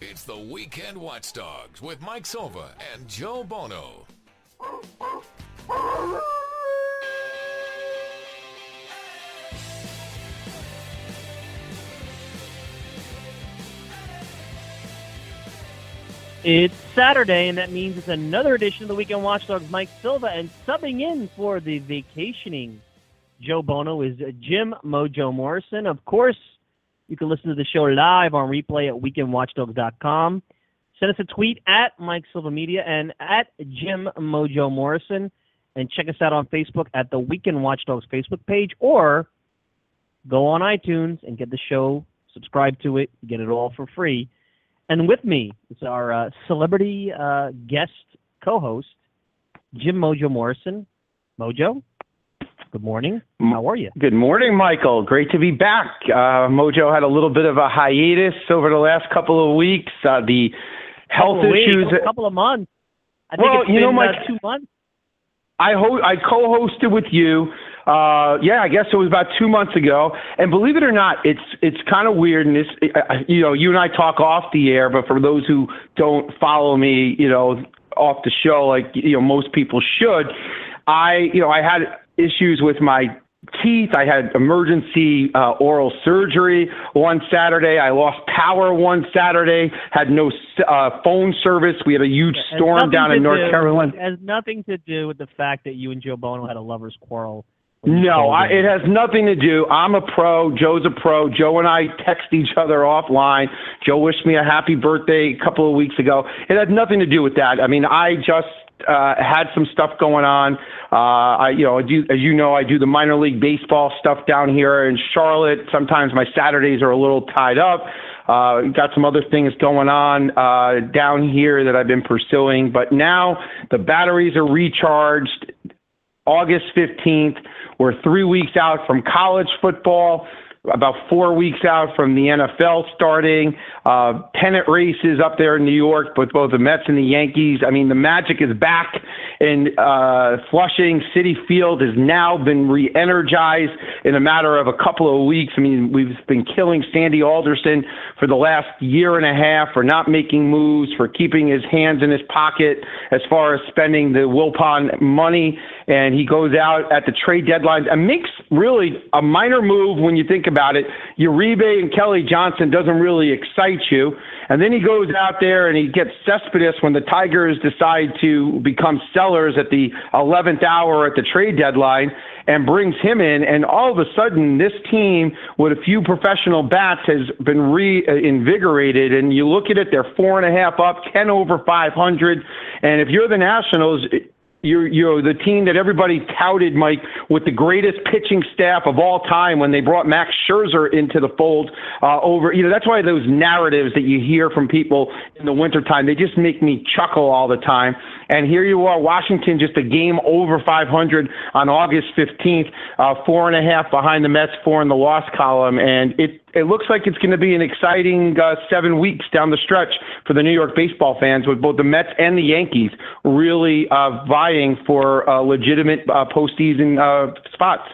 It's the Weekend Watchdogs with Mike Silva and Joe Bono. It's Saturday, and that means it's another edition of the Weekend Watchdogs. Mike Silva and subbing in for the vacationing Joe Bono is Jim Mojo Morrison. Of course, you can listen to the show live on replay at weekendwatchdogs.com. Send us a tweet at Mike Silva Media and at Jim Mojo Morrison. And check us out on Facebook at the Weekend Watchdogs Facebook page or go on iTunes and get the show, subscribe to it, get it all for free. And with me is our uh, celebrity uh, guest co host, Jim Mojo Morrison. Mojo, good morning. How are you? Good morning, Michael. Great to be back. Uh, Mojo had a little bit of a hiatus over the last couple of weeks. Uh, the health couple issues. Weeks, a couple of months. I think Well, it's you been know, Mike- uh, two months. I ho- I co-hosted with you. Uh, yeah, I guess it was about two months ago. And believe it or not, it's it's kind of weird. And this, you know, you and I talk off the air, but for those who don't follow me, you know, off the show, like you know, most people should. I, you know, I had issues with my teeth. I had emergency uh, oral surgery one Saturday. I lost power one Saturday. Had no uh, phone service. We had a huge storm down in North do- Carolina. It has nothing to do with the fact that you and Joe Bono had a lover's quarrel. No, I, it has nothing to do. I'm a pro. Joe's a pro. Joe and I text each other offline. Joe wished me a happy birthday a couple of weeks ago. It had nothing to do with that. I mean, I just uh, had some stuff going on. Uh, I, you know, I do, as you know, I do the minor league baseball stuff down here in Charlotte. Sometimes my Saturdays are a little tied up. Uh, got some other things going on uh, down here that I've been pursuing, but now the batteries are recharged. August 15th. We're three weeks out from college football, about four weeks out from the NFL starting. Uh, pennant races up there in New York with both the Mets and the Yankees. I mean, the magic is back, and uh, Flushing Citi Field has now been re energized in a matter of a couple of weeks. I mean, we've been killing Sandy Alderson for the last year and a half for not making moves, for keeping his hands in his pocket as far as spending the Wilpon money and he goes out at the trade deadline and makes really a minor move when you think about it. Uribe and Kelly Johnson doesn't really excite you. And then he goes out there and he gets Cespedes when the Tigers decide to become sellers at the 11th hour at the trade deadline and brings him in. And all of a sudden, this team with a few professional bats has been reinvigorated. And you look at it, they're four and a half up, 10 over 500. And if you're the Nationals, you're, you're the team that everybody touted, Mike, with the greatest pitching staff of all time when they brought Max Scherzer into the fold uh, over. You know, that's why those narratives that you hear from people in the wintertime, they just make me chuckle all the time. And here you are, Washington, just a game over 500 on August 15th, uh, four and a half behind the Mets, four in the loss column. And it, it looks like it's going to be an exciting uh, seven weeks down the stretch for the New York baseball fans with both the Mets and the Yankees really uh, vying for uh, legitimate uh, postseason uh, spots.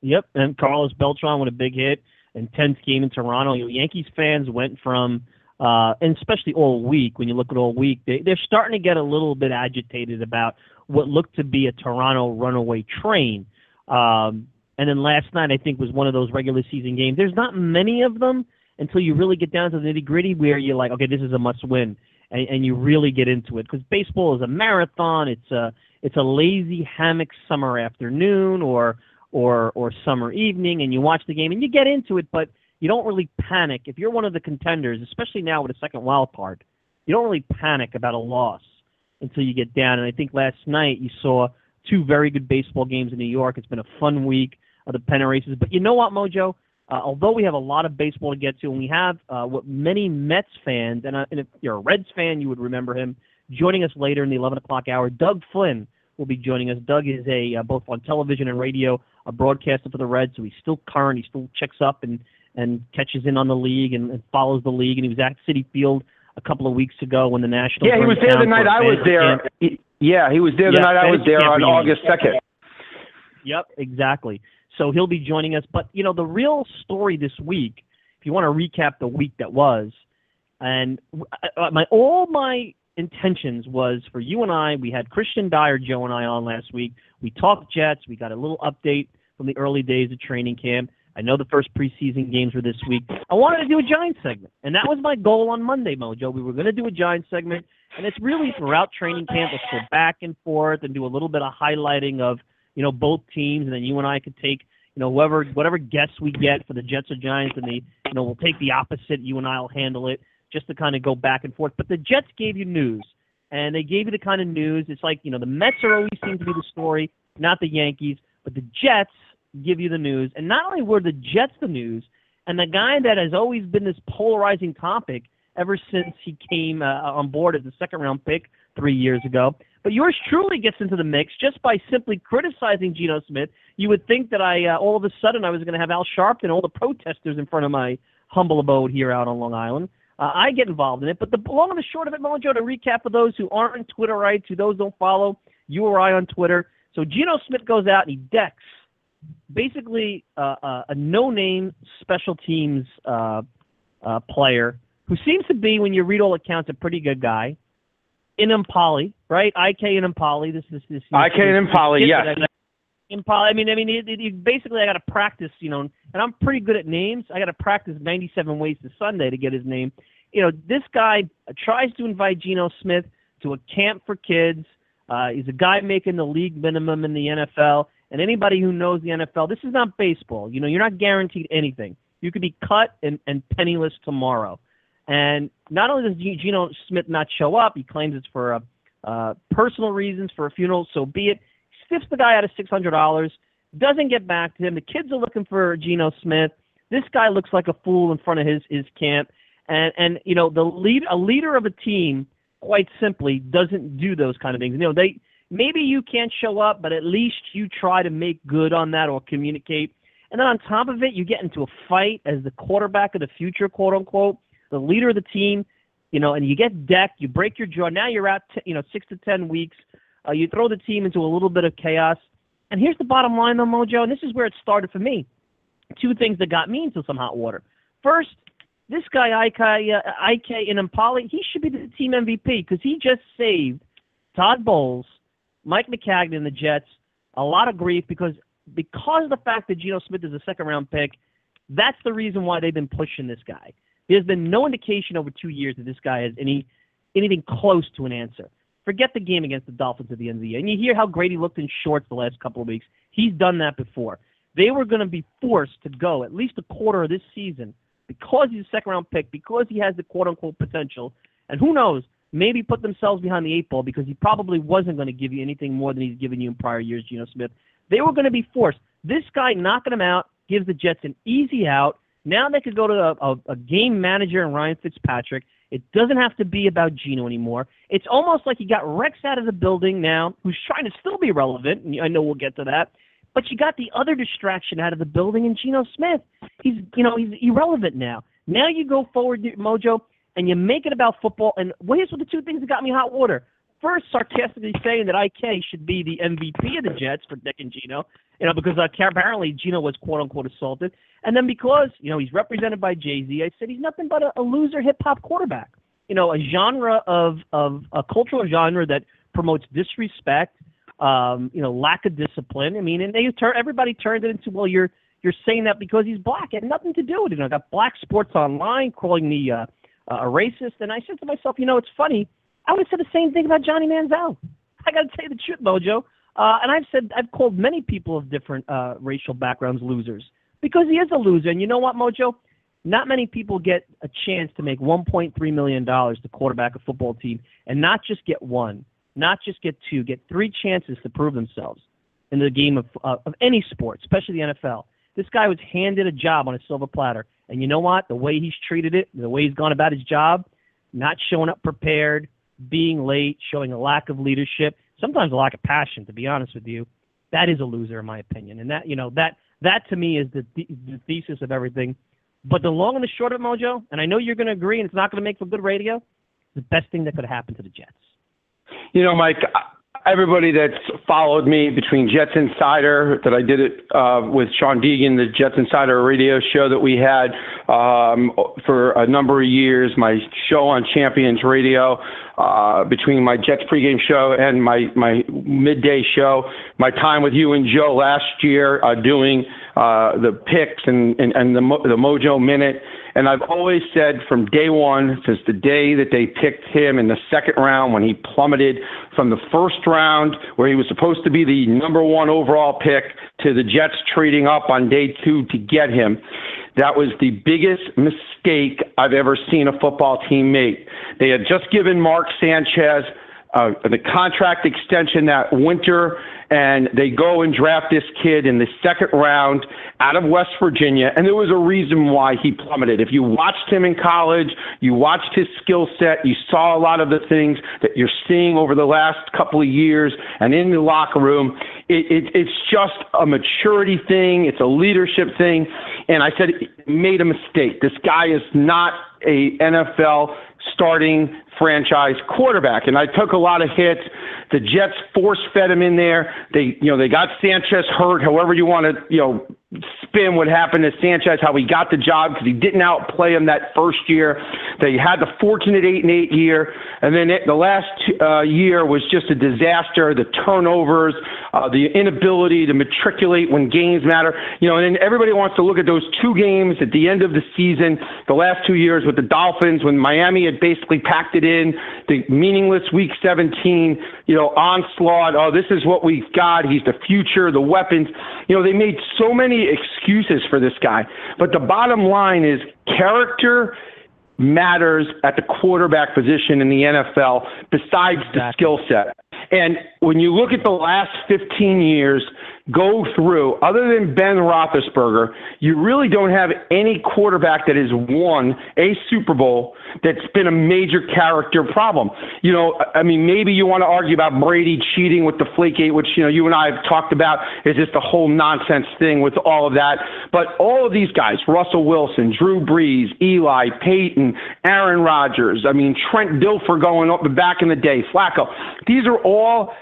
Yep, and Carlos Beltran with a big hit 10th game in Toronto. You know, Yankees fans went from, uh, and especially all week, when you look at all week, they, they're starting to get a little bit agitated about what looked to be a Toronto runaway train. Um, and then last night, I think, was one of those regular season games. There's not many of them until you really get down to the nitty gritty where you're like, okay, this is a must win. And, and you really get into it because baseball is a marathon. It's a it's a lazy hammock summer afternoon or or or summer evening and you watch the game and you get into it but you don't really panic if you're one of the contenders especially now with a second wild card you don't really panic about a loss until you get down and i think last night you saw two very good baseball games in new york it's been a fun week of the pennant races but you know what mojo uh, although we have a lot of baseball to get to and we have uh, what many mets fans and, uh, and if you're a reds fan you would remember him joining us later in the 11 o'clock hour doug flynn will be joining us. Doug is a uh, both on television and radio, a broadcaster for the Reds, so he's still current. He still checks up and and catches in on the league and, and follows the league. And he was at Citi Field a couple of weeks ago when the Nationals. Yeah, he was there the night I was there. He- Yeah, he was there the Yeah, night I was there on. August 2nd. Yep, exactly. So he'll be joining us. But you know, the real story this week, if you want to recap the week that was, And uh, my all my intentions was for you and I. We had Christian Dyer, Joe and I on last week. We talked Jets. We got a little update from the early days of training camp. I know the first preseason games were this week. I wanted to do a Giants segment, and that was my goal on Monday, Mojo. We were going to do a Giants segment, and it's really throughout training camp. Let's go back and forth and do a little bit of highlighting of you know both teams, and then you and I could take you know whoever whatever guests we get for the Jets or Giants, and the you know we'll take the opposite. You and I'll handle it just to kind of go back and forth. But the Jets gave you news, and they gave you the kind of news. It's like you know the Mets are always seem to be the story, not the Yankees, but the Jets give you the news. And not only were the Jets the news, and the guy that has always been this polarizing topic ever since he came uh, on board as a second round pick three years ago. But yours truly gets into the mix just by simply criticizing Geno Smith. You would think that I uh, all of a sudden I was going to have Al Sharpton, and all the protesters in front of my humble abode here out on Long Island. Uh, I get involved in it. But the long and the short of it, Mojo, to recap for those who aren't Twitterites, who those don't follow, you or I on Twitter. So Geno Smith goes out and he decks basically uh, uh, a no-name special teams uh, uh, player who seems to be, when you read all accounts, a pretty good guy. Enemkpali, right? IK Enemkpali. This is this. IK Enemkpali, yes. Impala. I mean, I mean, it, it, it, basically, I got to practice, you know, and I'm pretty good at names. I got to practice 97 ways to Sunday to get his name. You know, this guy tries to invite Geno Smith to a camp for kids. Uh, he's a guy making the league minimum in the NFL. And anybody who knows the NFL, this is not baseball. You know, you're not guaranteed anything. You could be cut and, and penniless tomorrow. And not only does Geno Smith not show up, he claims it's for uh, uh, personal reasons, for a funeral, so be it stiffs the guy out of six hundred dollars, doesn't get back to him. The kids are looking for Geno Smith. This guy looks like a fool in front of his his camp, and and you know the lead a leader of a team quite simply doesn't do those kind of things. You know they maybe you can't show up, but at least you try to make good on that or communicate. And then on top of it, you get into a fight as the quarterback of the future, quote unquote, the leader of the team, you know, and you get decked, you break your jaw. Now you're out, t- you know, six to ten weeks uh, you throw the team into a little bit of chaos. And here's the bottom line, though, Mojo, and this is where it started for me. Two things that got me into some hot water. First, this guy, IK, uh, IK Enemkpali, he should be the team MVP because he just saved Todd Bowles, Mike Maccagnan, and the Jets a lot of grief because because of the fact that Geno Smith is a second round pick, that's the reason why they've been pushing this guy. There's been no indication over two years that this guy has any anything close to an answer. Forget the game against the Dolphins at the end of the year. And you hear how great he looked in shorts the last couple of weeks. He's done that before. They were going to be forced to go at least a quarter of this season because he's a second round pick, because he has the quote unquote potential. And who knows, maybe put themselves behind the eight ball because he probably wasn't going to give you anything more than he's given you in prior years, Geno Smith. They were going to be forced. This guy knocking him out gives the Jets an easy out. Now they could go to a, a, a game manager and Ryan Fitzpatrick it doesn't have to be about Geno anymore. It's almost like you got Rex out of the building now, who's trying to still be relevant. And I know we'll get to that. But you got the other distraction out of the building in Geno Smith. He's, you know, he's irrelevant now. Now you go forward, Mojo, and you make it about football. And here's what the two things that got me hot water. First, sarcastically saying that IK should be the MVP of the Jets for Dick and Geno, you know, because uh, apparently Geno was quote unquote assaulted. And then because, you know, he's represented by Jay Z, I said he's nothing but a, a loser hip hop quarterback. You know, a genre of, of a cultural genre that promotes disrespect, um, you know, lack of discipline. I mean, and they turn everybody turned it into, well, you're you're saying that because he's black. It had nothing to do with it. You know, I got black sports online calling me uh, a racist. And I said to myself, you know, it's funny. I would have said the same thing about Johnny Manziel. I got to tell you the truth, Mojo. Uh, and I've said I've called many people of different uh, racial backgrounds losers because he is a loser. And you know what, Mojo? Not many people get a chance to make 1.3 million dollars to quarterback a football team, and not just get one, not just get two, get three chances to prove themselves in the game of uh, of any sport, especially the NFL. This guy was handed a job on a silver platter, and you know what? The way he's treated it, the way he's gone about his job, not showing up prepared, being late, showing a lack of leadership, sometimes a lack of passion. To be honest with you, that is a loser in my opinion, and that you know that that to me is the, the thesis of everything. But the long and the short of it, Mojo, and I know you're going to agree, and it's not going to make for good radio. The best thing that could happen to the Jets. You know, Mike, everybody that's followed me between Jets Insider, that I did it uh, with Sean Deegan, the Jets Insider radio show that we had um, for a number of years, my show on Champions Radio, uh, between my Jets pregame show and my, my midday show, my time with you and Joe last year uh, doing uh, the picks and, and, and the, the Mojo Minute. And I've always said from day one, since the day that they picked him in the second round when he plummeted from the first round, where he was supposed to be the number one overall pick, to the Jets trading up on day two to get him, that was the biggest mistake I've ever seen a football team make. They had just given Mark Sanchez uh, the contract extension that winter and they go and draft this kid in the second round out of West Virginia, and there was a reason why he plummeted. If you watched him in college, you watched his skill set, you saw a lot of the things that you're seeing over the last couple of years, and in the locker room, it, it, it's just a maturity thing, it's a leadership thing, and I said, made a mistake. This guy is not a NFL starting franchise quarterback. And I took a lot of hits. The Jets force fed him in there. They, you know, they got Sanchez hurt. However you want to, you know, spin what happened to Sanchez, how he got the job because he didn't outplay him that first year. They had the fortunate eight and eight year, and then it, the last uh, year was just a disaster. The turnovers, uh, the inability to matriculate when games matter. You know, and then everybody wants to look at those two games at the end of the season, the last two years with the Dolphins when Miami had basically packed it in, the meaningless Week 17, you know, onslaught. Oh, this is what we've got. He's the future, the weapons. You know, they made so many excuses for this guy. But the bottom line is character matters at the quarterback position in the NFL besides exactly. the skill set. And when you look at the last 15 years, go through, other than Ben Roethlisberger, you really don't have any quarterback that has won a Super Bowl that's been a major character problem. You know, I mean, maybe you want to argue about Brady cheating with the Flakegate, which, you know, you and I have talked about is just a whole nonsense thing with all of that. But all of these guys, Russell Wilson, Drew Brees, Eli, Peyton, Aaron Rodgers, I mean, Trent Dilfer going up back in the day, Flacco, these are all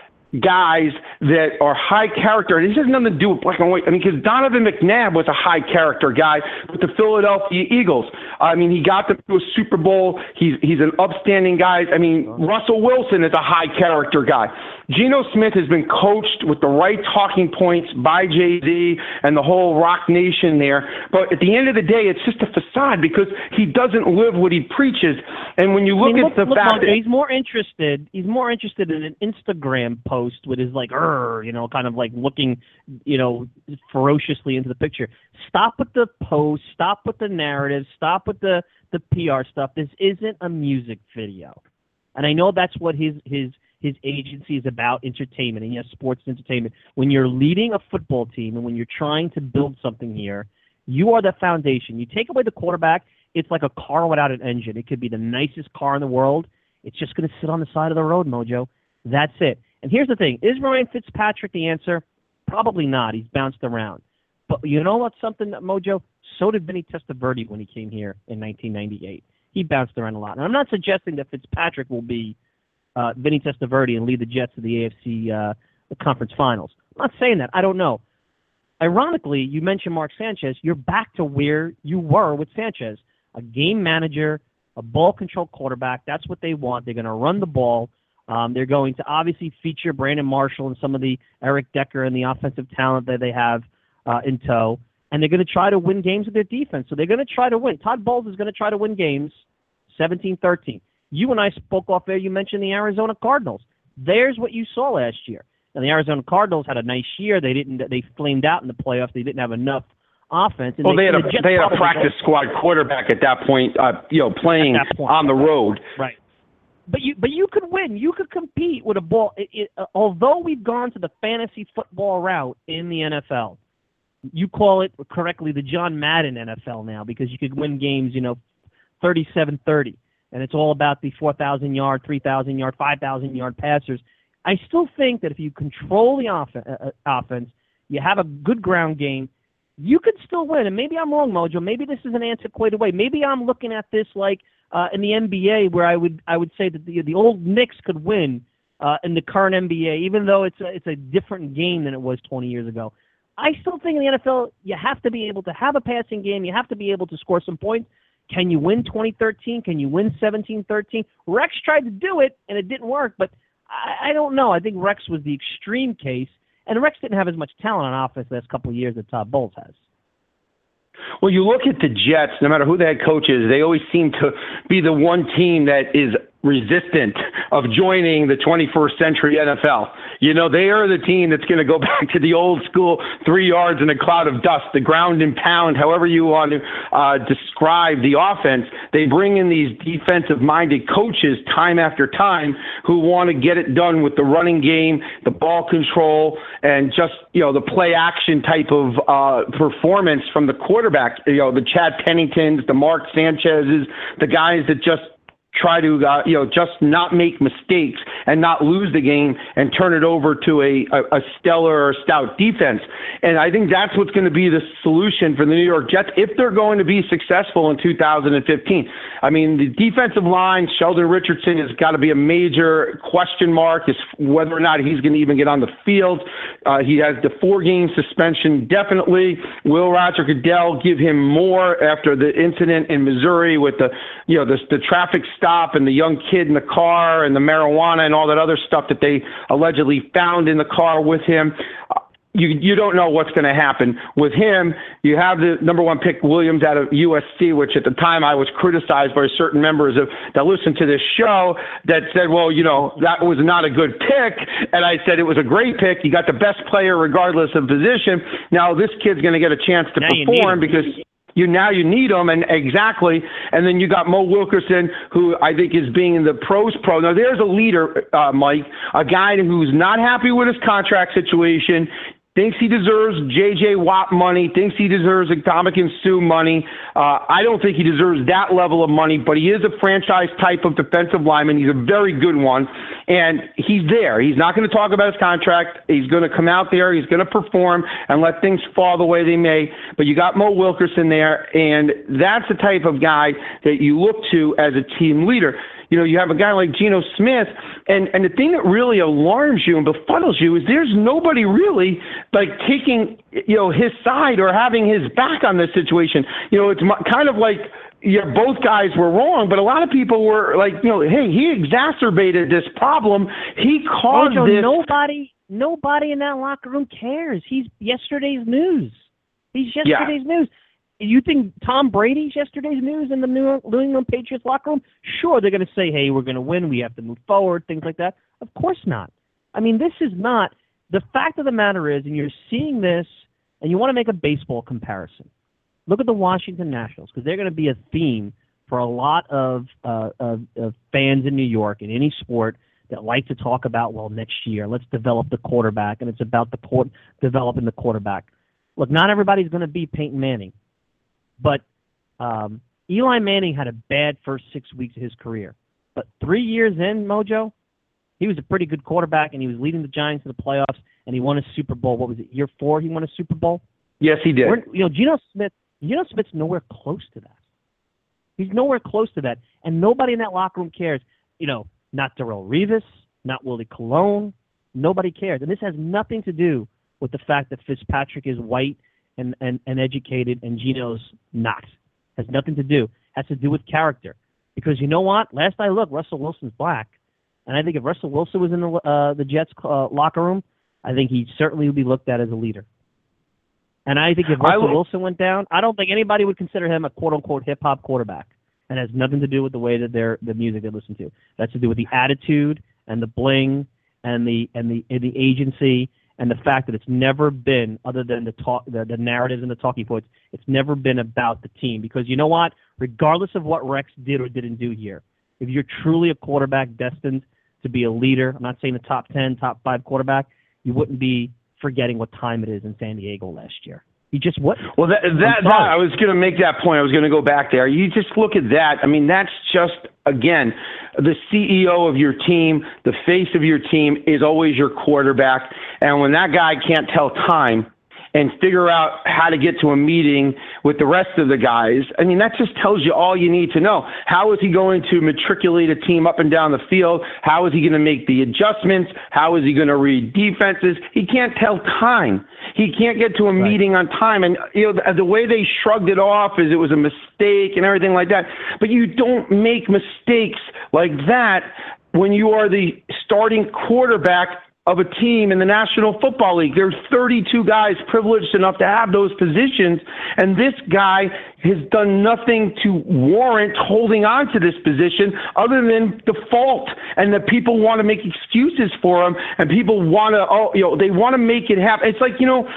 guys that are high character. And this has nothing to do with black and white. I mean, because Donovan McNabb was a high character guy with the Philadelphia Eagles. I mean, he got them to a Super Bowl. He's he's an upstanding guy. I mean, uh-huh. Russell Wilson is a high character guy. Geno Smith has been coached with the right talking points by Jay Z and the whole Roc Nation there. But at the end of the day, it's just a facade because he doesn't live what he preaches. And when you look I mean, at look, the look, fact that he's more interested, he's more interested in an Instagram post with his like, you know, kind of like looking, you know, ferociously into the picture. Stop with the post. Stop with the narrative. Stop with the the PR stuff. This isn't a music video. And I know that's what his his his agency is about entertainment and yes, sports entertainment. When you're leading a football team and when you're trying to build something here, you are the foundation. You take away the quarterback, it's like a car without an engine. It could be the nicest car in the world. It's just going to sit on the side of the road, Mojo. That's it. And here's the thing: is Ryan Fitzpatrick the answer? Probably not. He's bounced around. But you know what? something that Mojo? So did Vinny Testaverde when he came here in 1998. He bounced around a lot. And I'm not suggesting that Fitzpatrick will be uh, Vinny Testaverde and lead the Jets to the AFC uh, conference finals. I'm not saying that. I don't know. Ironically, you mentioned Mark Sanchez. You're back to where you were with Sanchez, a game manager, a ball control quarterback. That's what they want. They're going to run the ball. Um, they're going to obviously feature Brandon Marshall and some of the Eric Decker and the offensive talent that they have uh, in tow. And they're going to try to win games with their defense. So they're going to try to win. Todd Bowles is going to try to win games 17 13. You and I spoke off there. You mentioned the Arizona Cardinals. There's what you saw last year. And the Arizona Cardinals had a nice year. They didn't. They flamed out in the playoffs. They didn't have enough offense. And well, they, they had a the they had a practice squad quarterback at that point. Uh, you know, playing point, on the road. Right. But you but you could win. You could compete with a ball. It, it, uh, although we've gone to the fantasy football route in the NFL, you call it correctly the John Madden NFL now because you could win games. You know, thirty-seven thirty and it's all about the 4,000 yard, 3,000 yard, 5,000 yard passers. I still think that if you control the off- uh, uh, offense, you have a good ground game, you could still win. And maybe I'm wrong, Mojo. Maybe this is an antiquated way. Maybe I'm looking at this like uh, in the NBA, where I would I would say that the the old Knicks could win uh, in the current NBA, even though it's a, it's a different game than it was 20 years ago. I still think in the NFL, you have to be able to have a passing game. You have to be able to score some points. Can you win 2013? Can you win 17-13? Rex tried to do it, and it didn't work. But I, I don't know. I think Rex was the extreme case, and Rex didn't have as much talent on offense the last couple of years that Todd Bowles has. Well, you look at the Jets, no matter who the head coach is, they always seem to be the one team that is resistant of joining the 21st century NFL. You know, they are the team that's going to go back to the old school three yards in a cloud of dust, the ground and pound, however you want to uh, describe the offense. They bring in these defensive minded coaches time after time who want to get it done with the running game, the ball control, and just, you know, the play action type of uh, performance from the quarterback. You know, the Chad Penningtons, the Mark Sanchez's, the guys that just try to uh, you know just not make mistakes and not lose the game and turn it over to a, a, a stellar stout defense. And I think that's what's going to be the solution for the New York Jets if they're going to be successful in 2015. I mean, the defensive line, Sheldon Richardson has got to be a major question mark as whether or not he's going to even get on the field. Uh, he has the four game suspension, definitely. Will Roger Goodell give him more after the incident in Missouri with the, you know, the, the traffic stop and the young kid in the car and the marijuana and all that other stuff that they allegedly found in the car with him? Uh, you you don't know what's going to happen with him. You have the number one pick Williams out of USC, which at the time I was criticized by certain members of that listened to this show that said, well, you know, that was not a good pick, and I said it was a great pick. You got the best player regardless of position. Now this kid's going to get a chance to Now perform because you now you need them and exactly and then you got Mo Wilkerson who I think is being in the pros pro. Now there's a leader uh, Mike a guy who's not happy with his contract situation thinks he deserves J.J. Watt money, thinks he deserves Atomic and Sue money. Uh, I don't think he deserves that level of money, but he is a franchise type of defensive lineman. He's a very good one, and he's there. He's not going to talk about his contract. He's going to come out there. He's going to perform and let things fall the way they may. But you got Mo Wilkerson there, and that's the type of guy that you look to as a team leader you know, you have a guy like Geno Smith, and and the thing that really alarms you and befuddles you is there's nobody really like taking you know his side or having his back on this situation. You know, it's kind of like yeah, both guys were wrong, but a lot of people were like, you know, hey, he exacerbated this problem. He caused Mojo, this. nobody nobody in that locker room cares. He's yesterday's news. He's Yeah. yesterday's news. You think Tom Brady's yesterday's news in the New England Patriots locker room? Sure, they're going to say, "Hey, we're going to win. We have to move forward." Things like that. Of course not. I mean, this is not. The fact of the matter is, and you're seeing this, and you want to make a baseball comparison. Look at the Washington Nationals because they're going to be a theme for a lot of, uh, of, of fans in New York in any sport that like to talk about, well, next year let's develop the quarterback, and it's about the court developing the quarterback. Look, not everybody's going to be Peyton Manning, but um, Eli Manning had a bad first six weeks of his career, but three years in, Mojo, he was a pretty good quarterback, and he was leading the Giants to the playoffs, and he won a Super Bowl. What was it? Year four, he won a Super Bowl. yes, he did. We're, you know, Geno Smith. Geno Smith's nowhere close to that. He's nowhere close to that, and nobody in that locker room cares. You know, not Darrelle Revis, not Willie Colon. Nobody cares, and this has nothing to do with the fact that Fitzpatrick is white and and, and educated, and Geno's not. Has nothing to do. Has to do with character. Because you know what? Last I looked, Russell Wilson's black, and I think if Russell Wilson was in the uh, the Jets uh, locker room, I think he certainly would be looked at as a leader. And I think if Russell will- Wilson went down, I don't think anybody would consider him a quote unquote hip hop quarterback. And it has nothing to do with the way that they're the music they listen to. That's to do with the attitude and the bling and the and the and the agency and the fact that it's never been other than the talk the, the narratives and the talking points, it's never been about the team. Because you know what? Regardless of what Rex did or didn't do here, if you're truly a quarterback destined to be a leader, I'm not saying the top ten, top five quarterback, you wouldn't be forgetting what time it is in San Diego last year. You just wouldn't. Well, that, that, that. I was going to make that point. I was going to go back there. You just look at that. I mean, that's just again, the CEO of your team, the face of your team is always your quarterback, and when that guy can't tell time. And figure out how to get to a meeting with the rest of the guys. I mean, that just tells you all you need to know. How is he going to matriculate a team up and down the field? How is he going to make the adjustments? How is he going to read defenses? He can't tell time. He can't get to a right. meeting on time. And you know, the, the way they shrugged it off is it was a mistake and everything like that. But you don't make mistakes like that when you are the starting quarterback of a team in the National Football League. There's 32 guys privileged enough to have those positions, and this guy has done nothing to warrant holding on to this position other than default, and that people want to make excuses for him, and people want to, oh, you know, they want to make it happen. It's like, you know,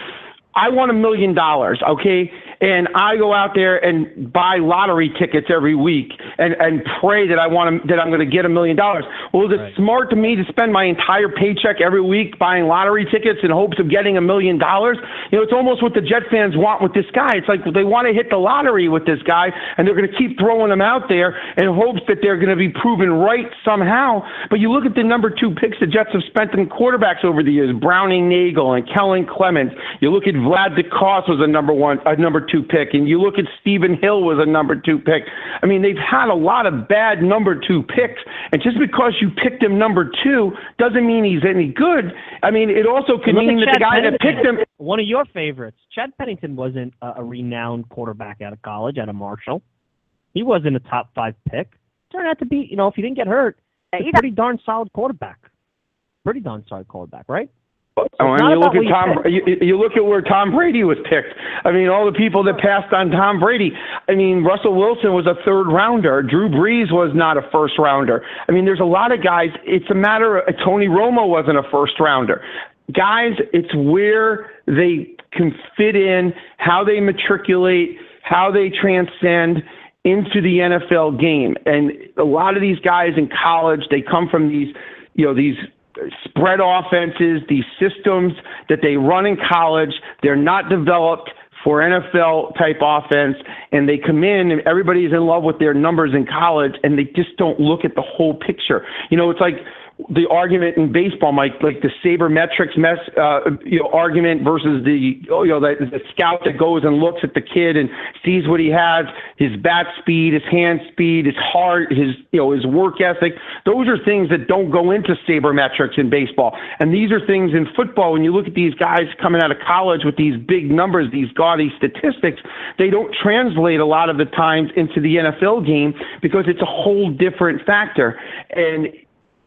I want a million dollars, okay? and I go out there and buy lottery tickets every week and, and pray that I want to, that I'm going to get a million dollars. Well, is it right. smart to me to spend my entire paycheck every week buying lottery tickets in hopes of getting a million dollars? You know, it's almost what the Jet fans want with this guy. It's like they want to hit the lottery with this guy, and they're going to keep throwing him out there in hopes that they're going to be proven right somehow. But you look at the number two picks the Jets have spent in quarterbacks over the years: Browning Nagel, and Kellen Clemens. You look at Vlad Ducasse was a number one, a number two pick, and you look at Stephen Hill was a number two pick. I mean, they've had a lot of bad number two picks, and just because you picked him number two doesn't mean he's any good. I mean, it also could mean that Chad the guy Pennington, that picked him, one of your favorites, Chad Pennington, wasn't a, a renowned quarterback out of college, out of Marshall. He wasn't a top five pick. Turned out to be, you know, if he didn't get hurt, a pretty darn solid quarterback. Pretty darn solid quarterback, right? Oh, and you look at Tom. You, you, look at where Tom Brady was picked. I mean, all the people that passed on Tom Brady. I mean, Russell Wilson was a third rounder. Drew Brees was not a first rounder. I mean, there's a lot of guys. It's a matter of Tony Romo wasn't a first rounder. Guys, it's where they can fit in, how they matriculate, how they transcend into the NFL game. And a lot of these guys in college, they come from these, you know, these spread offenses, these systems that they run in college, they're not developed for NFL type offense, and they come in and everybody's in love with their numbers in college, and they just don't look at the whole picture. You know, it's like the argument in baseball, Mike, like the sabermetrics mess, uh, you know, argument versus the, you know, the, the scout that goes and looks at the kid and sees what he has, his bat speed, his hand speed, his heart, his, you know, his work ethic. Those are things that don't go into sabermetrics in baseball. And these are things in football. When you look at these guys coming out of college with these big numbers, these gaudy statistics, they don't translate a lot of the times into the NFL game because it's a whole different factor. And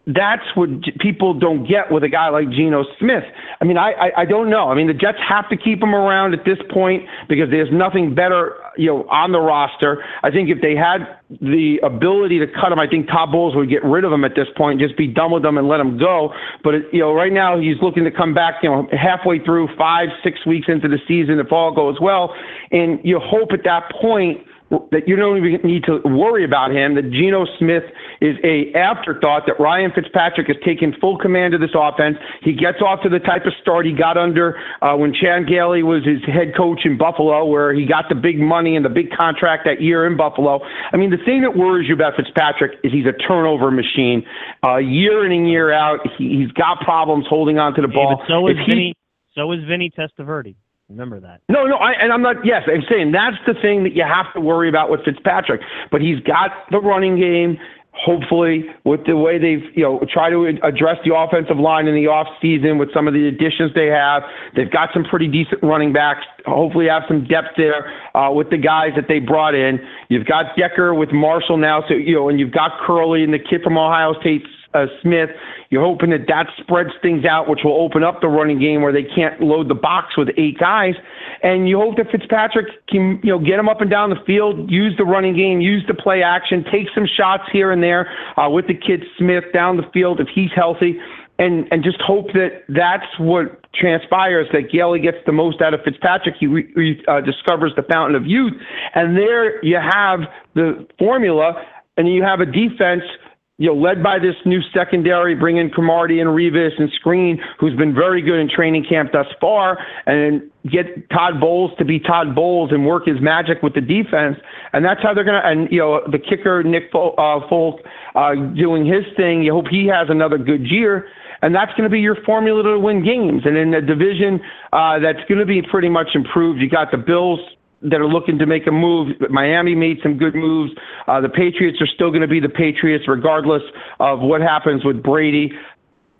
that's what people don't get with a guy like Geno Smith. I mean, I, I, I don't know. I mean, the Jets have to keep him around at this point because there's nothing better, you know, on the roster. I think if they had the ability to cut him, I think Todd Bowles would get rid of him at this point, just be done with him and let him go. But you know, right now he's looking to come back, you know, halfway through, five, six weeks into the season, if all goes well, and you hope at that point that you don't even need to worry about him. That Geno Smith is a afterthought. That Ryan Fitzpatrick has taken full command of this offense. He gets off to the type of start he got under uh, when Chan Gailey was his head coach in Buffalo, where he got the big money and the big contract that year in Buffalo. I mean, the thing that worries you about Fitzpatrick is he's a turnover machine. Uh, year in and year out, he, he's got problems holding on to the ball. Yeah, so is Vinny. So is Vinny Testaverde. Remember that. No, no, I, and I'm not. Yes, I'm saying that's the thing that you have to worry about with Fitzpatrick. But he's got the running game. Hopefully, with the way they've you know try to address the offensive line in the off season with some of the additions they have, they've got some pretty decent running backs. Hopefully, have some depth there uh, with the guys that they brought in. You've got Decker with Marshall now, so you know, and you've got Kerley and the kid from Ohio State uh, Smith. You're hoping that that spreads things out, which will open up the running game where they can't load the box with eight guys. And you hope that Fitzpatrick can, you know, get him up and down the field, use the running game, use the play action, take some shots here and there uh, with the kid Smith down the field if he's healthy. And, and just hope that that's what transpires, that Gailey gets the most out of Fitzpatrick. He re, uh, discovers the fountain of youth. And there you have the formula, and you have a defense – you know, led by this new secondary, bring in Cromartie and Revis and Skrine, who's been very good in training camp thus far, and get Todd Bowles to be Todd Bowles and work his magic with the defense. And that's how they're going to, and, you know, the kicker, Nick Folk, uh, Folk uh, doing his thing. You hope he has another good year. And that's going to be your formula to win games. And in a division uh, that's going to be pretty much improved, you got the Bills that are looking to make a move. Miami made some good moves. Uh, the Patriots are still going to be the Patriots regardless of what happens with Brady.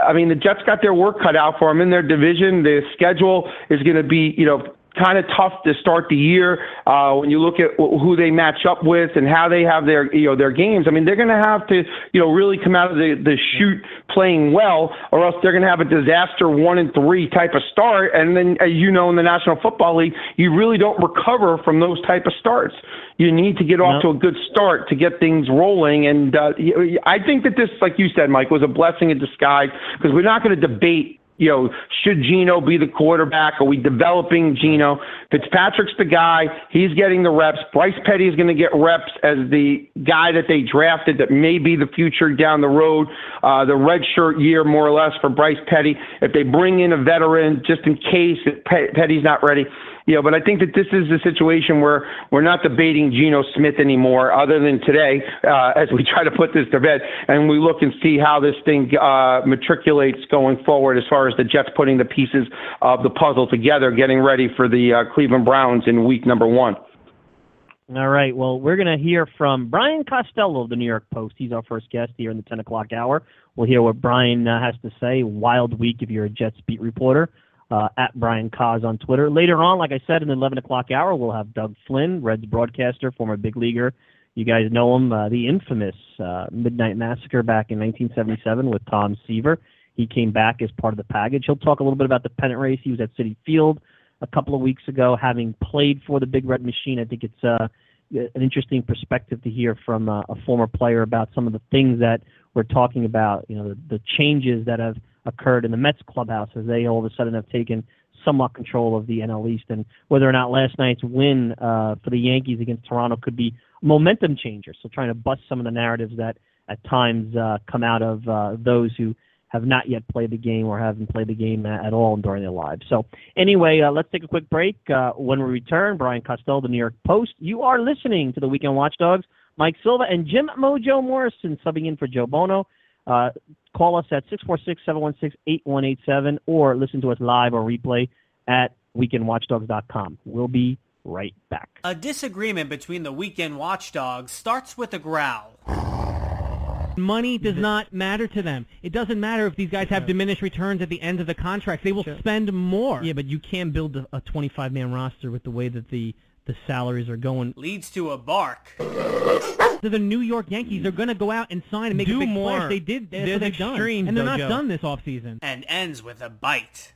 I mean, the Jets got their work cut out for them in their division. The schedule is going to be, you know, kind of tough to start the year uh, when you look at who they match up with and how they have their you know their games. I mean, they're going to have to you know really come out of the the chute playing well, or else they're going to have a disaster one and three type of start. And then, as you know, in the National Football League, you really don't recover from those type of starts. You need to get off to a good start to get things rolling. And uh, I think that this, like you said, Mike, was a blessing in disguise because we're not going to debate you know, should Geno be the quarterback? Are we developing Geno? Fitzpatrick's the guy. He's getting the reps. Bryce Petty is going to get reps as the guy that they drafted that may be the future down the road. Uh, the red shirt year, more or less, for Bryce Petty. If they bring in a veteran just in case Petty's not ready, you know, but I think that this is a situation where we're not debating Geno Smith anymore, other than today, uh, as we try to put this to bed, and we look and see how this thing uh, matriculates going forward as far as the Jets putting the pieces of the puzzle together, getting ready for the uh, Cleveland Browns in week number one. All right. Well, we're going to hear from Brian Costello of the New York Post. He's our first guest here in the 10 o'clock hour. We'll hear what Brian uh, has to say. Wild week if you're a Jets beat reporter uh, at Brian Cos on Twitter. Later on, like I said, in the 11 o'clock hour, we'll have Doug Flynn, Reds broadcaster, former big leaguer. You guys know him, uh, the infamous uh, Midnight Massacre back in 1977 with Tom Seaver. He came back as part of the package. He'll talk a little bit about the pennant race. He was at Citi Field a couple of weeks ago, having played for the Big Red Machine. I think it's uh, an interesting perspective to hear from uh, a former player about some of the things that we're talking about. You know, the, the changes that have occurred in the Mets clubhouse as they all of a sudden have taken somewhat control of the NL East, and whether or not last night's win uh, for the Yankees against Toronto could be momentum changer. So trying to bust some of the narratives that at times uh, come out of uh, those who have not yet played the game or haven't played the game at all during their lives. So anyway, uh, let's take a quick break. Uh, when we return, Brian Costello, the New York Post. You are listening to the Weekend Watchdogs. Mike Silva and Jim Mojo Morrison subbing in for Joe Bono. Call us at 646-716-8187 or listen to us live or replay at weekendwatchdogs.com. We'll be right back. A disagreement between the Weekend Watchdogs starts with a growl. Money does not matter to them. It doesn't matter if these guys have diminished returns at the end of the contract. They will sure. spend more. Yeah, but you can't build a 25-man roster with the way that the the salaries are going. Leads to a bark. To the New York Yankees, they're going to go out and sign and make Do a big more. splash. They did. That's There's what they've extremes, done, and they're not Joe. done this offseason. And ends with a bite.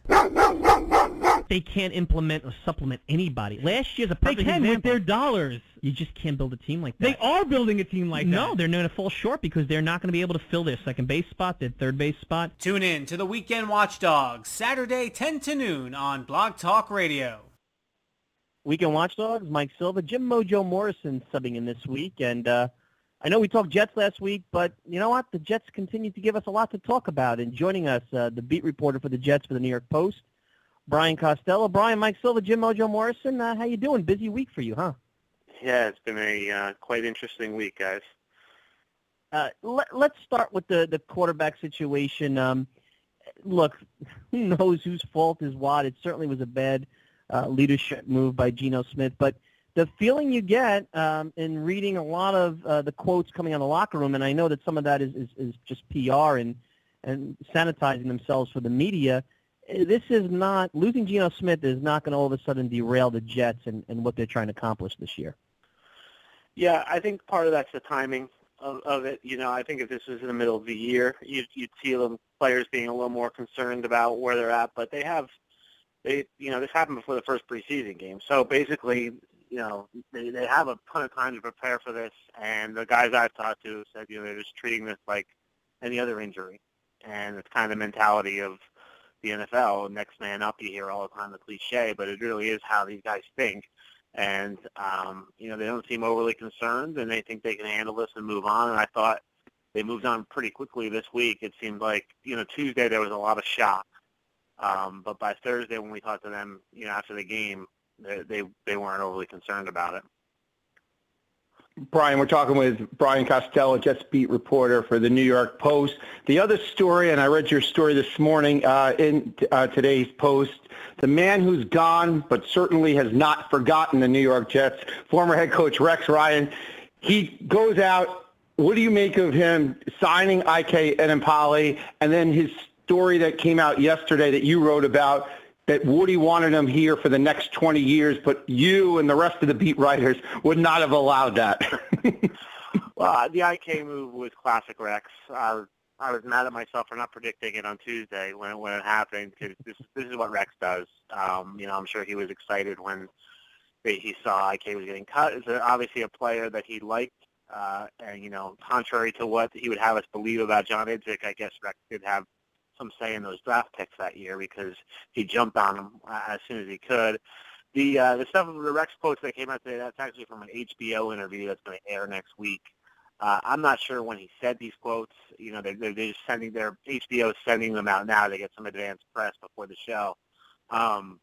They can't implement or supplement anybody. Last year's a They perfect can with their dollars. You just can't build a team like that. They that. are building a team like that. no, that. they're going to fall short because they're not going to be able to fill their second base spot, their third base spot. Tune in to the Weekend Watchdogs, Saturday 10 to noon on Blog Talk Radio. Weekend Watchdogs, Mike Silva, Jim Mojo Morrison subbing in this week. And uh, I know we talked Jets last week, but you know what? The Jets continue to give us a lot to talk about. And joining us, uh, the beat reporter for the Jets for the New York Post, Brian Costello. Brian, Mike Silva, Jim Mojo Morrison, uh, how you doing? Busy week for you, huh? Yeah, it's been a uh, quite interesting week, guys. Uh, let, let's start with the, the quarterback situation. Um, look, who knows whose fault is what? It certainly was a bad uh, leadership move by Geno Smith, but the feeling you get um, in reading a lot of uh, the quotes coming out of the locker room, and I know that some of that is, is, is just PR and, and sanitizing themselves for the media, eh, this is not, losing Geno Smith is not going to all of a sudden derail the Jets and, and what they're trying to accomplish this year. Yeah, I think part of that's the timing of, of it. You know, I think if this was in the middle of the year, you'd, you'd see them players being a little more concerned about where they're at. But they have, they, you know, this happened before the first preseason game. So basically, you know, they they have a ton of time to prepare for this. And the guys I've talked to said, you know, they're just treating this like any other injury, and it's kind of the mentality of the NFL. Next man up, you hear all the time the cliche, but it really is how these guys think and um, you know they don't seem overly concerned, and they think they can handle this and move on. And I thought they moved on pretty quickly this week. It seemed like you know Tuesday there was a lot of shock, um, but by Thursday when we talked to them, you know after the game, they they, they weren't overly concerned about it. Brian, we're talking with Brian Costello, Jets beat reporter for the New York Post. The other story, and I read your story this morning uh, in uh, today's Post, the man who's gone but certainly has not forgotten the New York Jets, former head coach Rex Ryan. He goes out. What do you make of him signing IK Enemkpali and then his story that came out yesterday that you wrote about that Woody wanted him here for the next 20 years, but you and the rest of the beat writers would not have allowed that. well, the IK move was classic Rex. I, I was mad at myself for not predicting it on Tuesday when when it happened because this this is what Rex does. Um, you know, I'm sure he was excited when he saw IK was getting cut. It's obviously a player that he liked. Uh, and, you know, contrary to what he would have us believe about John Idzik, I guess Rex did have some say in those draft picks that year because he jumped on them uh, as soon as he could. The uh, the stuff the Rex quotes that came out today that's actually from an HBO interview that's going to air next week. Uh, I'm not sure when he said these quotes. You know, they're, they're just sending their HBO is sending them out now to get some advance press before the show. Um,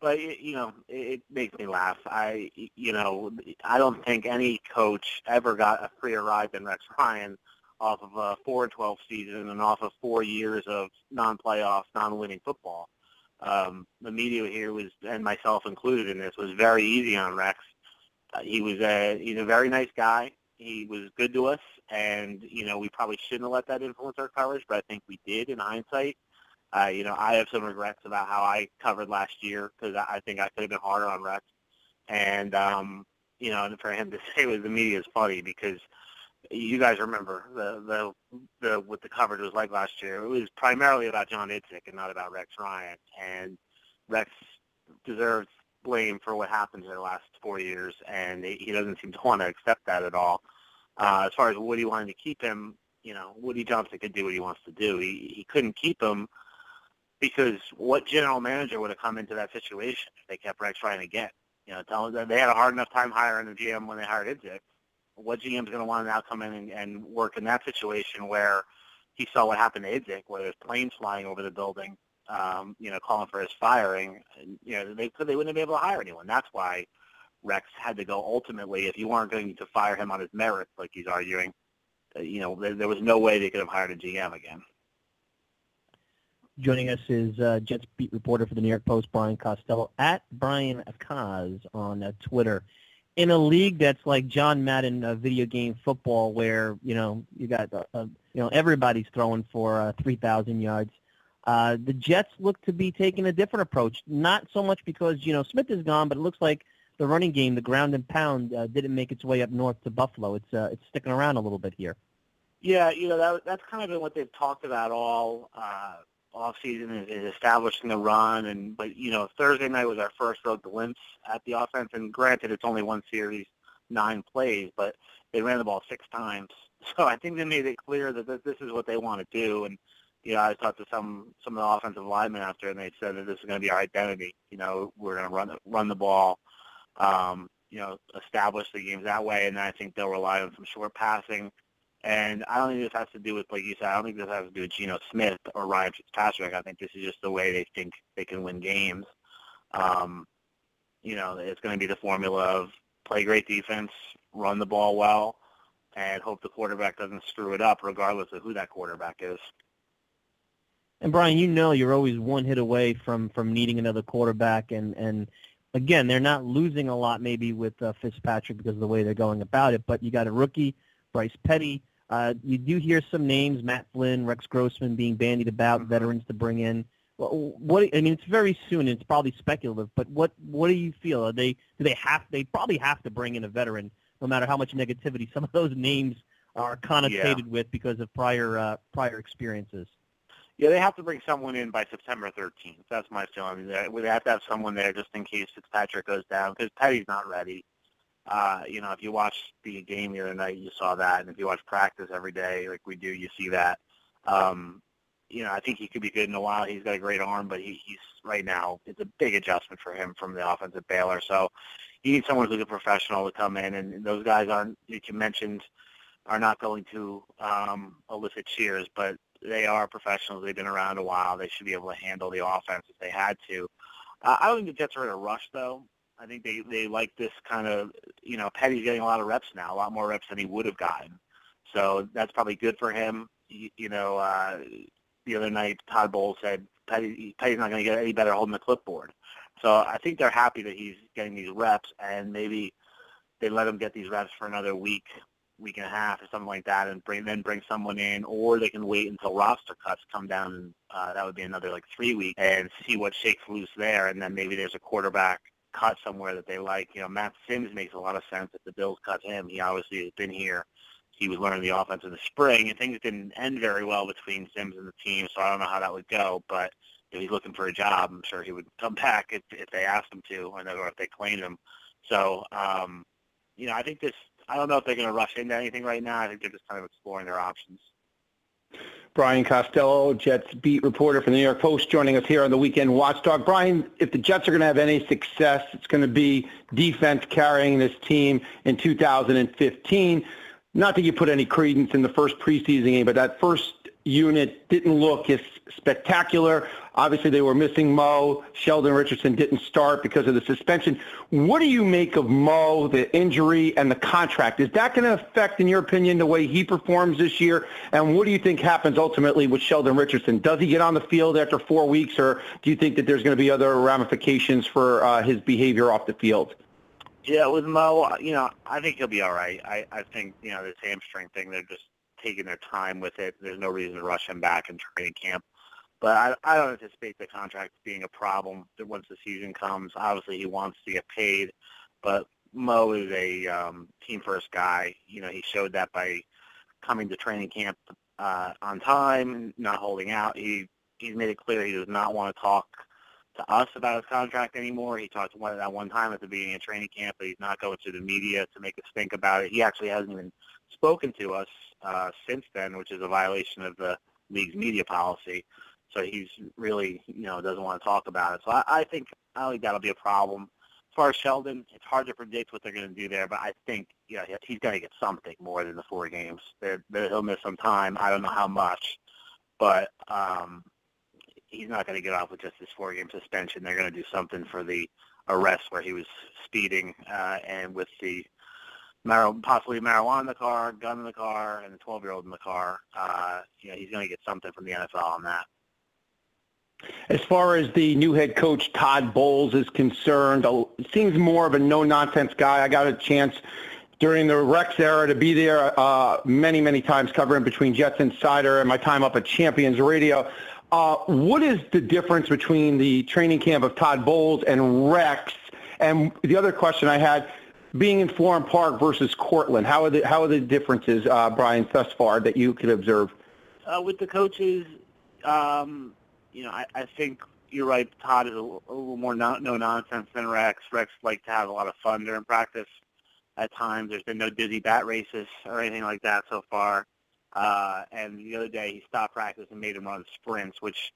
but it, you know, it, it makes me laugh. I, you know, I don't think any coach ever got a freer ride than Rex Ryan off of a 4-12 season and off of four years of non-playoff, non-winning football. Um, the media here was, and myself included in this, was very easy on Rex. Uh, he was a he's a very nice guy. He was good to us, and you know we probably shouldn't have let that influence our coverage, but I think we did in hindsight. Uh, you know, I have some regrets about how I covered last year because I think I could have been harder on Rex. And um, you know, and for him to say it was the media is funny because you guys remember the the the what the coverage was like last year. It was primarily about John Idzik and not about Rex Ryan. And Rex deserves blame for what happened in the last four years, and he doesn't seem to want to accept that at all. Uh, as far as Woody wanting to keep him, you know, Woody Johnson could do what he wants to do. He he couldn't keep him because what general manager would have come into that situation if they kept Rex Ryan again? You know, tell them they had a hard enough time hiring a GM when they hired Idzik what GM's going to want to now come in and, and work in that situation where he saw what happened to Idzik, where there's planes flying over the building, um, you know, calling for his firing. And, you know, they they wouldn't be able to hire anyone. That's why Rex had to go. Ultimately, if you weren't going to fire him on his merits, like he's arguing, uh, you know, there, there was no way they could have hired a GM again. Joining us is uh, Jets beat reporter for the New York Post, Brian Costello, at Brian Coz on uh, Twitter in a league that's like John Madden uh, video game football, where you know you got uh, uh, you know everybody's throwing for uh, 3,000 yards. Uh, the Jets look to be taking a different approach. Not so much because you know Smith is gone, but it looks like the running game, the ground and pound, uh, didn't make its way up north to Buffalo. It's uh, it's sticking around a little bit here. Yeah, you know that that's kind of been what they've talked about all uh, off season is, is establishing the run. And but you know Thursday night was our first real glimpse at the offense. And granted it's only one series nine plays but they ran the ball six times. So I think they made it clear that this is what they want to do. And you know I talked to some some of the offensive linemen after and they said that this is going to be our identity. You know we're going to run run the ball um, you know establish the games that way. And I think they'll rely on some short passing and I don't think this has to do with, like you said, I don't think this has to do with Geno Smith or Ryan Fitzpatrick. I think this is just the way they think they can win games. Um, you know, it's going to be the formula of play great defense, run the ball well, and hope the quarterback doesn't screw it up, regardless of who that quarterback is. And Brian, you know you're always one hit away from from needing another quarterback, and and again, they're not losing a lot maybe with uh, Fitzpatrick because of the way they're going about it, but you got a rookie, Bryce Petty uh, you do hear some names, Matt Flynn, Rex Grossman, being bandied about, mm-hmm. veterans to bring in. What I mean, it's very soon. It's probably speculative, but what what do you feel? Are they do they have they probably have to bring in a veteran, no matter how much negativity some of those names are connotated yeah. with because of prior uh, prior experiences. Yeah, they have to bring someone in by September 13th. That's my feeling. They have to have someone there just in case Fitzpatrick goes down because Petty's not ready. Uh, you know, if you watch the game the other night, you saw that, and if you watch practice every day, like we do, you see that. Um, you know, I think he could be good in a while. He's got a great arm, but he, he's right now it's a big adjustment for him from the offensive Baylor. So you need someone who's a professional to come in, and those guys aren't. You mentioned are not going to um, elicit cheers, but they are professionals. They've been around a while. They should be able to handle the offense if they had to. Uh, I don't think the Jets are in a rush, though. I think they they like this kind of you know Petty's getting a lot of reps now, a lot more reps than he would have gotten. So that's probably good for him. You, you know, uh, the other night Todd Bowles said Petty, Petty's not going to get any better holding the clipboard. So I think they're happy that he's getting these reps, and maybe they let him get these reps for another week, week and a half, or something like that, and bring then bring someone in, or they can wait until roster cuts come down. Uh, that would be another like three weeks, and see what shakes loose there, and then maybe there's a quarterback cut somewhere that they like. You know, Matt Simms makes a lot of sense if the Bills cut him. He obviously has been here. He was learning the offense in the spring, and things didn't end very well between Simms and the team, so I don't know how that would go, but if he's looking for a job, I'm sure he would come back if, if they asked him to, or if they claimed him. So, um, you know, I think this. I don't know if they're going to rush into anything right now. I think they're just kind of exploring their options. Brian Costello, Jets beat reporter for the New York Post, joining us here on the Weekend Watchdog. Brian, if the Jets are going to have any success, it's going to be defense carrying this team in 2015. Not that you put any credence in the first preseason game, but that first unit didn't look as spectacular. Obviously, they were missing Mo. Sheldon Richardson didn't start because of the suspension. What do you make of Mo, the injury, and the contract? Is that going to affect, in your opinion, the way he performs this year? And what do you think happens ultimately with Sheldon Richardson? Does he get on the field after four weeks, or do you think that there's going to be other ramifications for uh, his behavior off the field? Yeah, with Mo, you know, I think he'll be all right. I, I think, you know, this hamstring thing, they're just taking their time with it. There's no reason to rush him back in training camp. But I, I don't anticipate the contract being a problem once the season comes. Obviously, he wants to get paid, but Mo is a um, team first guy. You know, he showed that by coming to training camp uh, on time, not holding out. He he's made it clear he does not want to talk to us about his contract anymore. He talked one that one time at the beginning of training camp, but he's not going to the media to make us think about it. He actually hasn't even spoken to us uh, since then, which is a violation of the league's media policy. So he's really, you know, doesn't want to talk about it. So I, I think I think that'll be a problem. As far as Sheldon, it's hard to predict what they're going to do there, but I think you know he's going to get something more than the four games. They're, they're, he'll miss some time. I don't know how much, but um, he's not going to get off with just this four-game suspension. They're going to do something for the arrest where he was speeding uh, and with the mar- possibly marijuana in the car, gun in the car, and a 12-year-old in the car. Uh, you know, he's going to get something from the NFL on that. As far as the new head coach Todd Bowles is concerned, seems more of a no-nonsense guy. I got a chance during the Rex era to be there uh, many, many times covering between Jets Insider and my time up at Champions Radio. Uh, what is the difference between the training camp of Todd Bowles and Rex? And the other question I had, being in Florham Park versus Cortland, how are the how are the differences, uh, Brian, thus far that you could observe? Uh, with the coaches, um, you know, I, I think you're right. Todd is a, a little more no, no nonsense than Rex. Rex likes to have a lot of fun during practice. At times, there's been no dizzy bat races or anything like that so far. Uh, and the other day, he stopped practice and made him run sprints, which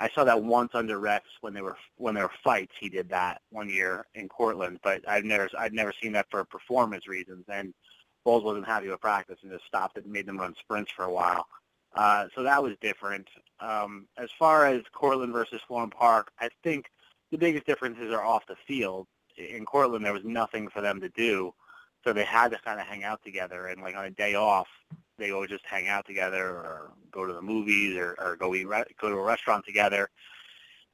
I saw that once under Rex when they were when there were fights. He did that one year in Cortland, but I've never I've never seen that for performance reasons. And Bowles wasn't happy with practice and just stopped it and made them run sprints for a while. Uh, so that was different. Um, as far as Cortland versus Florham Park, I think the biggest differences are off the field. In Cortland, there was nothing for them to do, so they had to kind of hang out together. And like on a day off, they would just hang out together, or go to the movies, or, or go eat re- go to a restaurant together.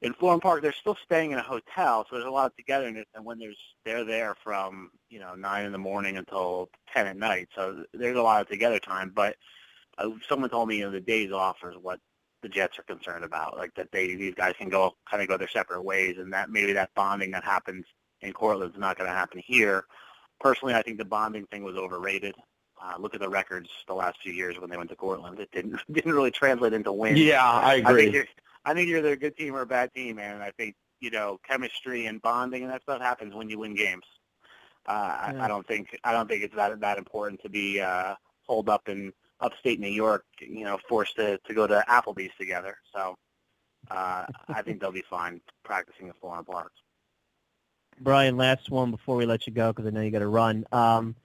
In Florham Park, they're still staying in a hotel, so there's a lot of togetherness. And when there's they're there from you know nine in the morning until ten at night, so there's a lot of together time. But uh, someone told me you know the days off is what the Jets are concerned about, like that they these guys can go kind of go their separate ways, and that maybe that bonding that happens in Cortland is not going to happen here. Personally, I think the bonding thing was overrated. Uh, look at the records the last few years when they went to Cortland; it didn't didn't really translate into wins. Yeah, I agree. I think, you're, I think you're either a good team or a bad team, man. And I think you know chemistry and bonding and that stuff happens when you win games. Uh, yeah. I, I don't think I don't think it's that that important to be uh, holed up in upstate New York, you know, forced to, to go to Applebee's together. So uh, I think they'll be fine practicing at Florham Park. Brian, last one before we let you go because I know you got to run. Um,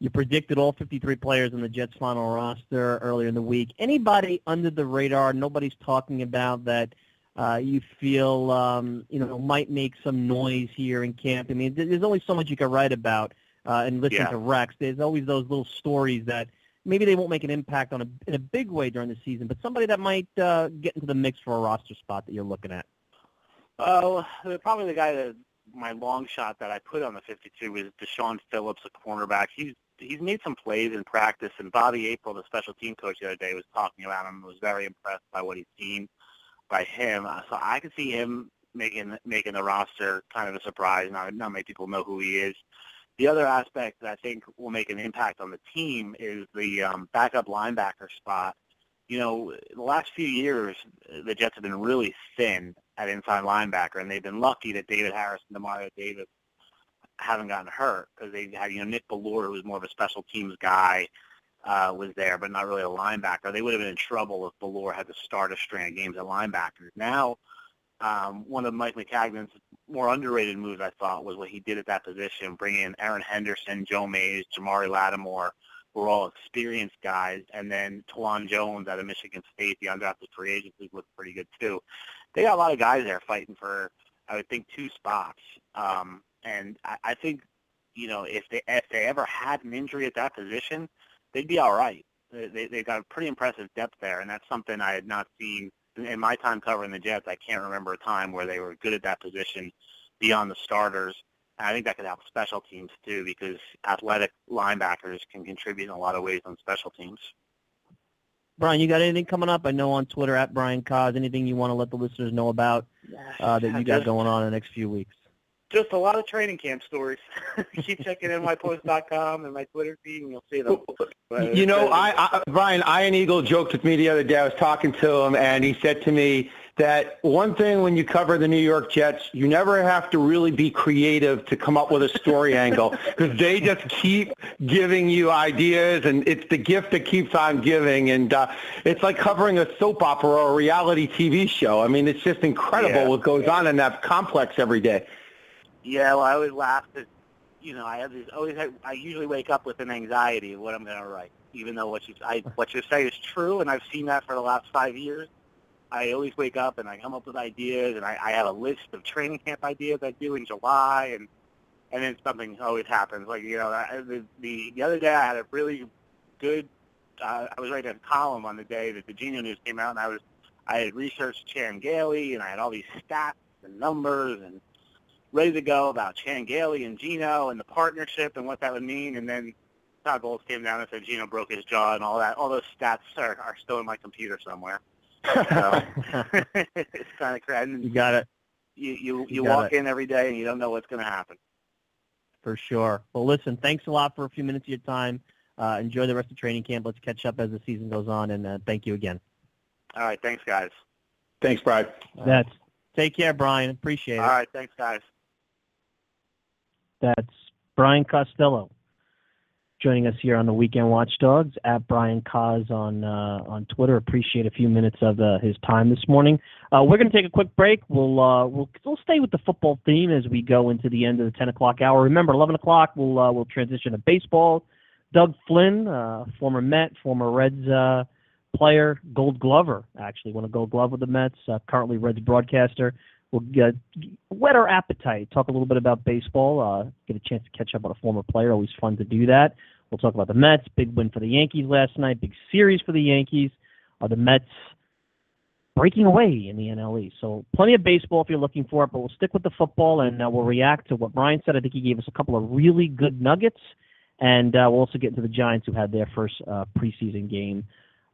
You predicted all 53 players on the Jets final roster earlier in the week. Anybody under the radar? Nobody's talking about that. Uh, you feel um, you know might make some noise here in camp. I mean, there's only so much you can write about uh, and listen Yeah. to Rex. There's always those little stories that maybe they won't make an impact on a in a big way during the season, but somebody that might uh, get into the mix for a roster spot that you're looking at. Oh, uh, probably the guy that my long shot that I put on the 52 was Dashaun Phillips, a cornerback. He's he's made some plays in practice, and Bobby April, the special team coach the other day, was talking about him. And was very impressed by what he's seen by him. Uh, So I could see him making making the roster kind of a surprise. Not not many people know who he is. The other aspect that I think will make an impact on the team is the um, backup linebacker spot. You know, the last few years, the Jets have been really thin at inside linebacker, and they've been lucky that David Harris and Demario Davis haven't gotten hurt because they had, you know, Nick Bellore, who was more of a special teams guy, uh, was there, but not really a linebacker. They would have been in trouble if Bellore had to start a string of games at linebacker. Now, um, one of Mike Maccagnan's more underrated moves, I thought, was what he did at that position, bringing in Erin Henderson, Joe Mays, Jamari Lattimore, who are all experienced guys, and then Taiwan Jones out of Michigan State, the undrafted free agent, who's looked pretty good too. They got a lot of guys there fighting for, I would think, two spots. Um, and I, I think, you know, if they if they ever had an injury at that position, they'd be all right. They, they they've got a pretty impressive depth there, and that's something I had not seen in my time covering the Jets. I can't remember a time where they were good at that position beyond the starters. And I think that could help special teams too, because athletic linebackers can contribute in a lot of ways on special teams. Brian, you got anything coming up? I know on Twitter at Brian Coz. Anything you want to let the listeners know about uh, that you got going on in the next few weeks? Just a lot of training camp stories. Keep checking nypost.com and my Twitter feed, and you'll see them. But You know, I, I Brian Iron Eagle joked with me the other day. I was talking to him, and he said to me that one thing when you cover the New York Jets, you never have to really be creative to come up with a story angle because they just keep giving you ideas, and it's the gift that keeps on giving. And uh, it's like covering a soap opera or a reality TV show. I mean, it's just incredible Yeah. what goes on in that complex every day. Yeah, well, I always laugh that, you know, I have this, always have, I usually wake up with an anxiety of what I'm going to write, even though what you I what you say is true, and I've seen that for the last five years. I always wake up and I come up with ideas, and I, I have a list of training camp ideas I do in July, and and then something always happens. Like you know, I, the, the the other day I had a really good. Uh, I was writing a column on the day that the Geno news came out, and I was I had researched Chan Gailey, and I had all these stats and numbers and ready to go about Chan Gailey and Geno and the partnership and what that would mean. And then Todd Bowles came down and said Geno broke his jaw and all that. All those stats are, are still in my computer somewhere. So it's kind of crazy. You got it You you, You you got walk in every day and you don't know what's going to happen. for sure. Well, listen, thanks a lot for a few minutes of your time. Uh, enjoy the rest of training camp. Let's catch up as the season goes on, and uh, thank you again. All right, thanks guys. Thanks, Brian. That's take care, Brian. Appreciate it. All right, thanks guys. That's Brian Costello joining us here on the Weekend Watchdogs at Brian Coz on uh, on Twitter. Appreciate a few minutes of uh, his time this morning. Uh, we're going to take a quick break. We'll uh, we'll we'll stay with the football theme as we go into the end of the 10 o'clock hour. Remember, 11 o'clock we'll uh, we'll transition to baseball. Doug Flynn, uh, former Met, former Reds player, Gold Glover, actually won a Gold Glove with the Mets. Currently Reds broadcaster. We'll uh, whet our appetite, talk a little bit about baseball, uh, get a chance to catch up on a former player. Always fun to do that. We'll talk about the Mets. Big win for the Yankees last night. Big series for the Yankees. Are the Mets breaking away in the NL East? So plenty of baseball if you're looking for it, but we'll stick with the football and uh, we'll react to what Brian said. I think he gave us a couple of really good nuggets, and uh, we'll also get into the Giants who had their first uh, preseason game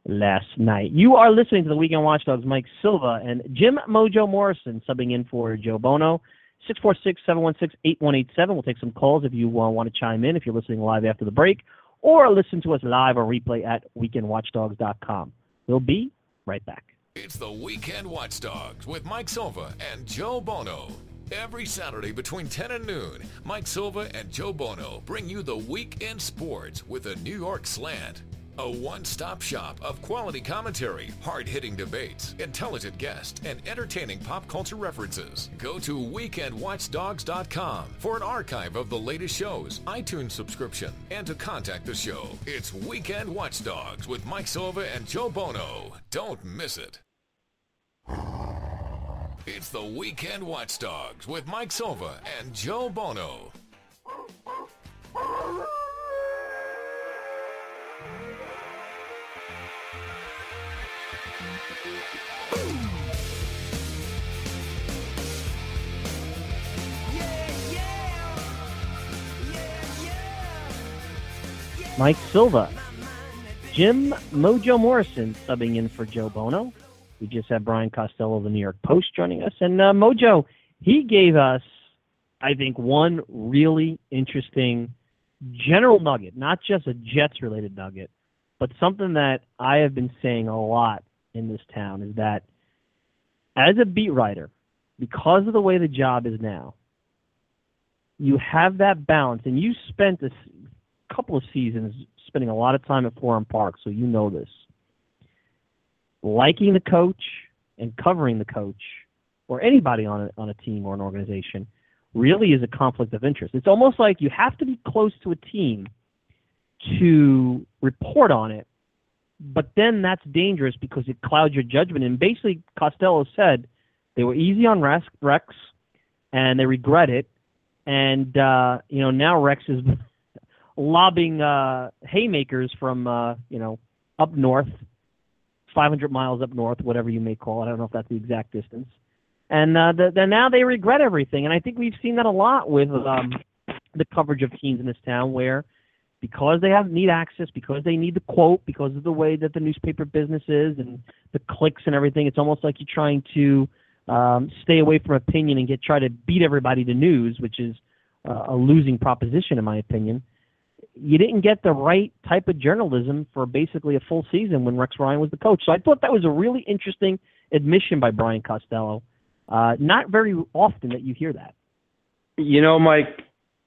last night. You are listening to the Weekend Watchdogs, Mike Silva and Jim Mojo Morrison subbing in for Joe Bono. 646-716-8187. We'll take some calls if you uh, want to chime in if you're listening live after the break, or listen to us live or replay at weekendwatchdogs.com. We'll be right back. It's the Weekend Watchdogs with Mike Silva and Joe Bono. Every Saturday between 10 and noon, Mike Silva and Joe Bono bring you the weekend sports with a New York slant. A one-stop shop of quality commentary, hard-hitting debates, intelligent guests, and entertaining pop culture references. Go to weekendwatchdogs.com for an archive of the latest shows, iTunes subscription, and to contact the show. It's Weekend Watchdogs with Mike Silva and Joe Bono. Don't miss it. It's the Weekend Watchdogs with Mike Silva and Joe Bono. Mike Silva. Jim Mojo Morrison subbing in for Joe Bono. We just had Brian Costello of the New York Post joining us. And uh, Mojo, he gave us, I think, one really interesting general nugget, not just a Jets related nugget, but something that I have been saying a lot in this town is that as a beat writer, because of the way the job is now, you have that balance, and you spent a couple of seasons spending a lot of time at Florham Park, so you know this. Liking the coach and covering the coach, or anybody on a, on a team or an organization, really is a conflict of interest. It's almost like you have to be close to a team to report on it, but then that's dangerous because it clouds your judgment. And basically, Costello said they were easy on Rex, Rex and they regret it. And uh, you know now Rex is lobbing uh, haymakers from uh, you know up north, 500 miles up north, whatever you may call it. I don't know if that's the exact distance. And uh, the, the, now they regret everything, and I think we've seen that a lot with um, the coverage of teams in this town, where because they have need access, because they need the quote, because of the way that the newspaper business is and the clicks and everything, it's almost like you're trying to um, stay away from opinion and get try to beat everybody to news, which is uh, a losing proposition in my opinion you didn't get the right type of journalism for basically a full season when Rex Ryan was the coach. So I thought that was a really interesting admission by Brian Costello. Uh, not very often that you hear that. You know, Mike,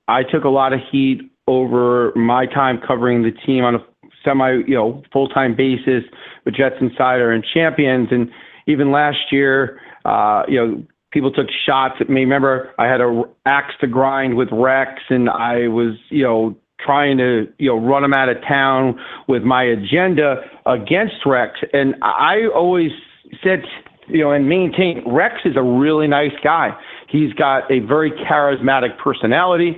I took a lot of heat over my time covering the team on a semi, you know, full-time basis with Jets Insider and Champions, and even last year, uh, you know, people took shots at me. Remember, I had a axe to grind with Rex, and I was, you know, trying to you know run him out of town with my agenda against Rex. And I always said you know and maintain Rex is a really nice guy. He's got a very charismatic personality.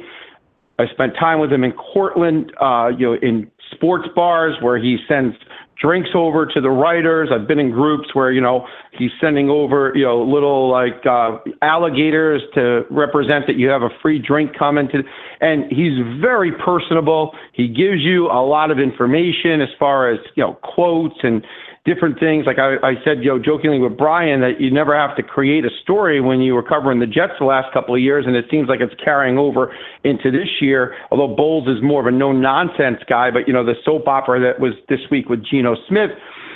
I spent time with him in Cortland, uh, you know, in sports bars where he sends drinks over to the writers. I've been in groups where, you know, he's sending over, you know, little like uh, alligators to represent that you have a free drink to. And he's very personable. He gives you a lot of information as far as, you know, quotes and different things. Like I, I said, you know, jokingly with Brian, that you never have to create a story when you were covering the Jets the last couple of years, and it seems like it's carrying over into this year. Although Bowles is more of a no nonsense guy, but you know, the soap opera that was this week with Geno Smith,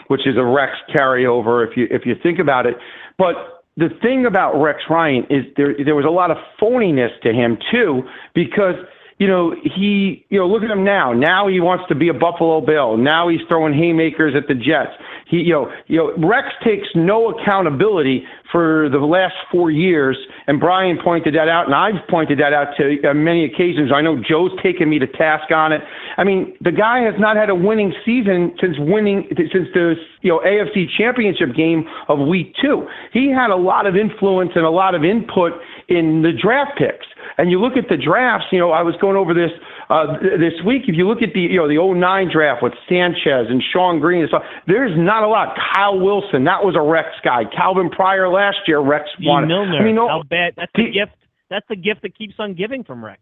which is a Rex carryover if you if you think about it. But the thing about Rex Ryan is there there was a lot of phoniness to him too, because you know, he, you know, look at him now. Now he wants to be a Buffalo Bill. Now he's throwing haymakers at the Jets. He, you know, you know, Rex takes no accountability for the last four years, and Brian pointed that out, and I've pointed that out to uh, many occasions. I know Joe's taken me to task on it. I mean, the guy has not had a winning season since winning since the you know AFC Championship game of Week Two. He had a lot of influence and a lot of input in the draft picks. And you look at the drafts, you know, I was going over this uh, this week. If you look at the, you know, the 09 draft with Sanchez and Shonn Greene, and stuff, there's not a lot. Kyle Wilson, that was a Rex guy. Calvin Pryor last year, Rex wanted. Milliner, I mean, no, how bad? That's the gift. That's the gift that keeps on giving from Rex.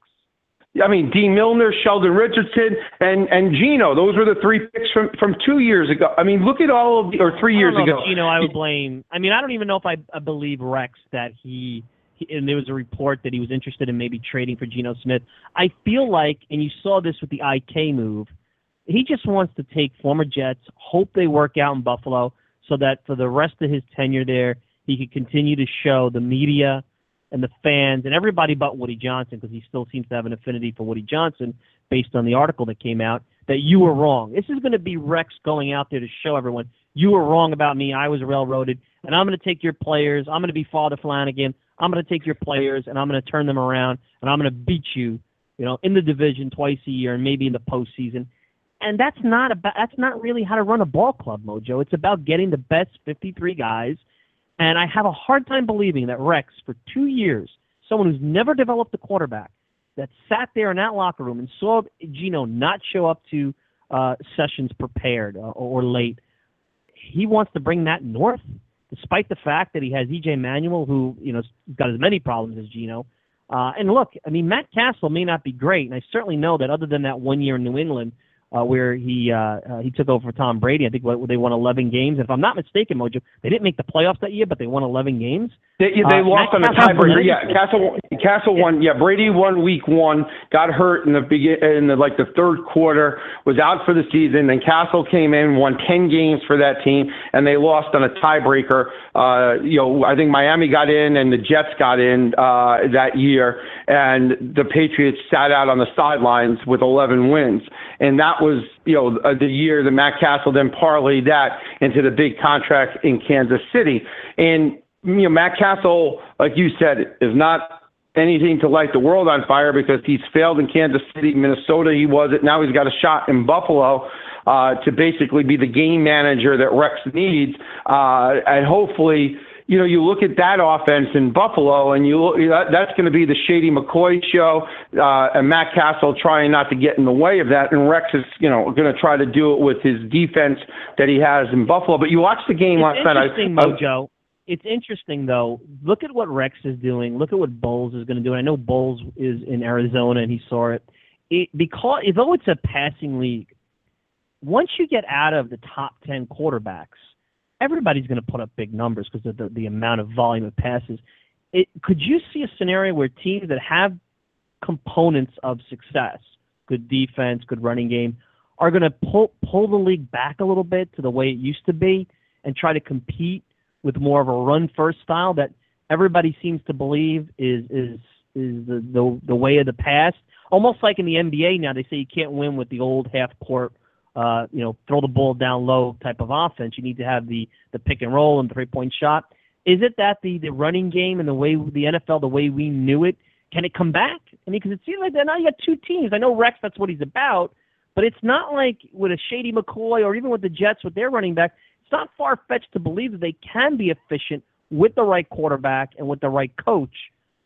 I mean, Dee Milliner, Sheldon Richardson, and and Geno. Those were the three picks from from two years ago. I mean, look at all of the, or three years I don't know ago. if Geno, I would blame. I mean, I don't even know if I, I believe Rex that he. And there was a report that he was interested in maybe trading for Geno Smith. I feel like, and you saw this with the IK move, he just wants to take former Jets, hope they work out in Buffalo, so that for the rest of his tenure there, he could continue to show the media and the fans and everybody but Woody Johnson, because he still seems to have an affinity for Woody Johnson based on the article that came out, that you were wrong. This is going to be Rex going out there to show everyone you were wrong about me. I was railroaded, and I'm going to take your players. I'm going to be Father Flanagan. I'm going to take your players, and I'm going to turn them around, and I'm going to beat you, you know, in the division twice a year, and maybe in the postseason. And that's not about. That's not really how to run a ball club, Mojo. It's about getting the best 53 guys. And I have a hard time believing that Rex, for two years, someone who's never developed a quarterback, that sat there in that locker room and saw Geno not show up to uh, sessions prepared uh, or late, he wants to bring that north, despite the fact that he has EJ Manuel, who you know's got as many problems as Geno. Uh, and look, I mean, Matt Cassel may not be great, and I certainly know that other than that one year in New England, uh, where he uh, uh, he took over for Tom Brady. I think they won 11 games. If I'm not mistaken, Mojo, they didn't make the playoffs that year, but they won 11 games. They, they uh, lost on a tiebreaker. Yeah, Castle Cassel yeah. won. Yeah, Brady won week one. Got hurt in the begin in the like the third quarter. Was out for the season. Then Cassel came in, won 10 games for that team, and they lost on a tiebreaker. Uh, you know, I think Miami got in and the Jets got in uh, that year, and the Patriots sat out on the sidelines with 11 wins and that was you know uh, the year that Matt Cassel then parlayed that into the big contract in Kansas City. And you know Matt Cassel, like you said, is not anything to light the world on fire because he's failed in Kansas City, Minnesota. He was it. Now he's got a shot in Buffalo. Uh, to basically be the game manager that Rex needs, uh, and hopefully, you know, you look at that offense in Buffalo, and you look, that, that's going to be the Shady McCoy show, uh, and Matt Cassel trying not to get in the way of that, and Rex is, you know, going to try to do it with his defense that he has in Buffalo. But you watch the game it's last night. Interesting, I, Mojo. It's interesting though. Look at what Rex is doing. Look at what Bowles is going to do. And I know Bowles is in Arizona and he saw it. It because though it's a passing league, once you get out of the top ten quarterbacks everybody's going to put up big numbers because of the, the amount of volume of passes. It, could you see a scenario where teams that have components of success, good defense, good running game, are going to pull pull the league back a little bit to the way it used to be and try to compete with more of a run first style that everybody seems to believe is is is the, the the way of the past. Almost like in the NBA now, they say you can't win with the old half court uh, you know, throw the ball down low type of offense. You need to have the the pick and roll and three point shot. Is it that the the running game and the way the NFL, the way we knew it, can it come back? I mean, because it seems like now you got two teams. I know Rex, that's what he's about, but it's not like with a Shady McCoy or even with the Jets with their running back. It's not far fetched to believe that they can be efficient with the right quarterback and with the right coach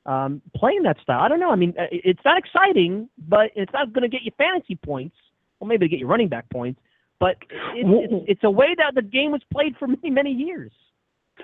um, playing that style. I don't know. I mean, it's not exciting, but it's not going to get you fantasy points well, maybe to get your running back points, but it, it's, it's a way that the game was played for many, many years.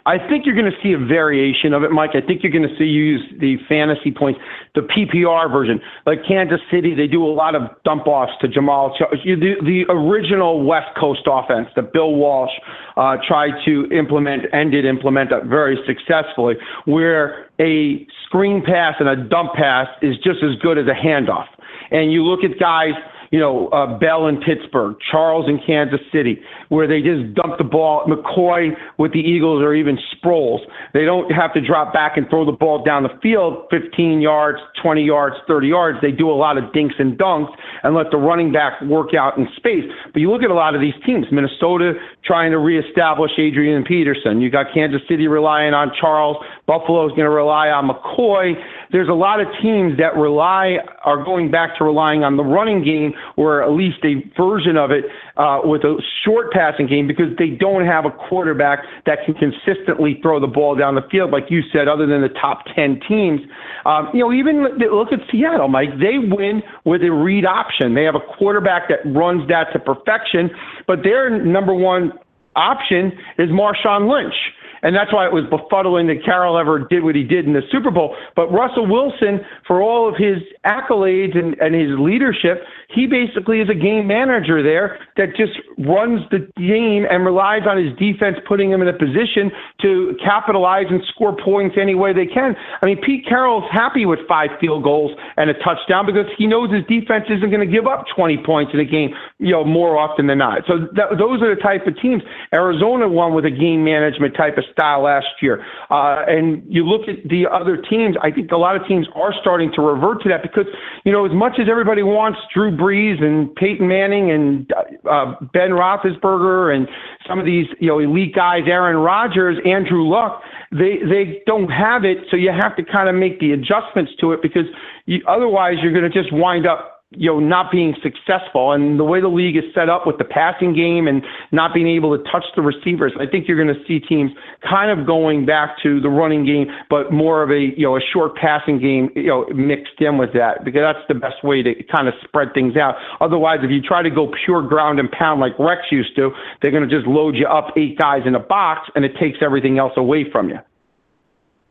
I think you're going to see a variation of it, Mike. I think you're going to see use the fantasy points, the PPR version. Like Kansas City, they do a lot of dump offs to Jamaal. The, the original West Coast offense that Bill Walsh uh, tried to implement and did implement very successfully, where a screen pass and a dump pass is just as good as a handoff. And you look at guys you know, uh, Bell in Pittsburgh, Charles in Kansas City, where they just dump the ball. McCoy with the Eagles or even Sproles. They don't have to drop back and throw the ball down the field 15 yards, 20 yards, 30 yards. They do a lot of dinks and dunks and let the running back work out in space. But you look at a lot of these teams, Minnesota trying to reestablish Adrian Peterson. You got Kansas City relying on Charles. Buffalo's going to rely on McCoy. There's a lot of teams that rely are going back to relying on the running game or at least a version of it uh, with a short passing game because they don't have a quarterback that can consistently throw the ball down the field, like you said, other than the top 10 teams. Um, you know, even look at Seattle, Mike. They win with a read option. They have a quarterback that runs that to perfection, but their number one option is Marshawn Lynch. And that's why it was befuddling that Carroll ever did what he did in the Super Bowl. But Russell Wilson, for all of his accolades and, and his leadership, he basically is a game manager there that just runs the game and relies on his defense, putting him in a position to capitalize and score points any way they can. I mean, Pete Carroll's happy with five field goals and a touchdown because he knows his defense isn't going to give up 20 points in a game, you know, more often than not. So th- those are the type of teams. Arizona won with a game management type of style last year. Uh, and you look at the other teams, I think a lot of teams are starting to revert to that because, you know, as much as everybody wants Drew Brees and Peyton Manning and uh, Ben Roethlisberger and some of these, you know, elite guys, Aaron Rodgers, Andrew Luck, they they don't have it, so you have to kind of make the adjustments to it because you, otherwise you're going to just wind up you know, not being successful. And the way the league is set up with the passing game and not being able to touch the receivers, I think you're going to see teams kind of going back to the running game, but more of a, you know, a short passing game, you know, mixed in with that because that's the best way to kind of spread things out. Otherwise, if you try to go pure ground and pound like Rex used to, they're going to just load you up eight guys in a box and it takes everything else away from you.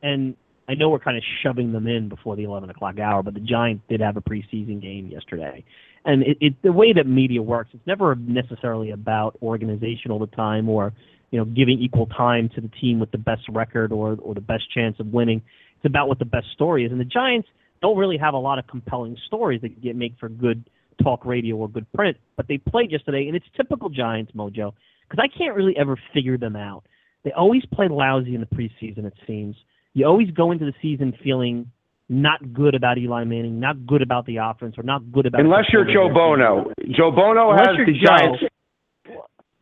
And I know we're kind of shoving them in before the 11 o'clock hour, but the Giants did have a preseason game yesterday. And it, it, the way that media works, it's never necessarily about organization all the time or, you know, giving equal time to the team with the best record or, or the best chance of winning. It's about what the best story is. And the Giants don't really have a lot of compelling stories that get make for good talk radio or good print, but they played yesterday, and it's typical Giants mojo because I can't really ever figure them out. They always play lousy in the preseason, it seems you always go into the season feeling not good about Eli Manning, not good about the offense, or not good about. Unless you're Joe Bono. Joe Bono Unless has the Joe, Giants.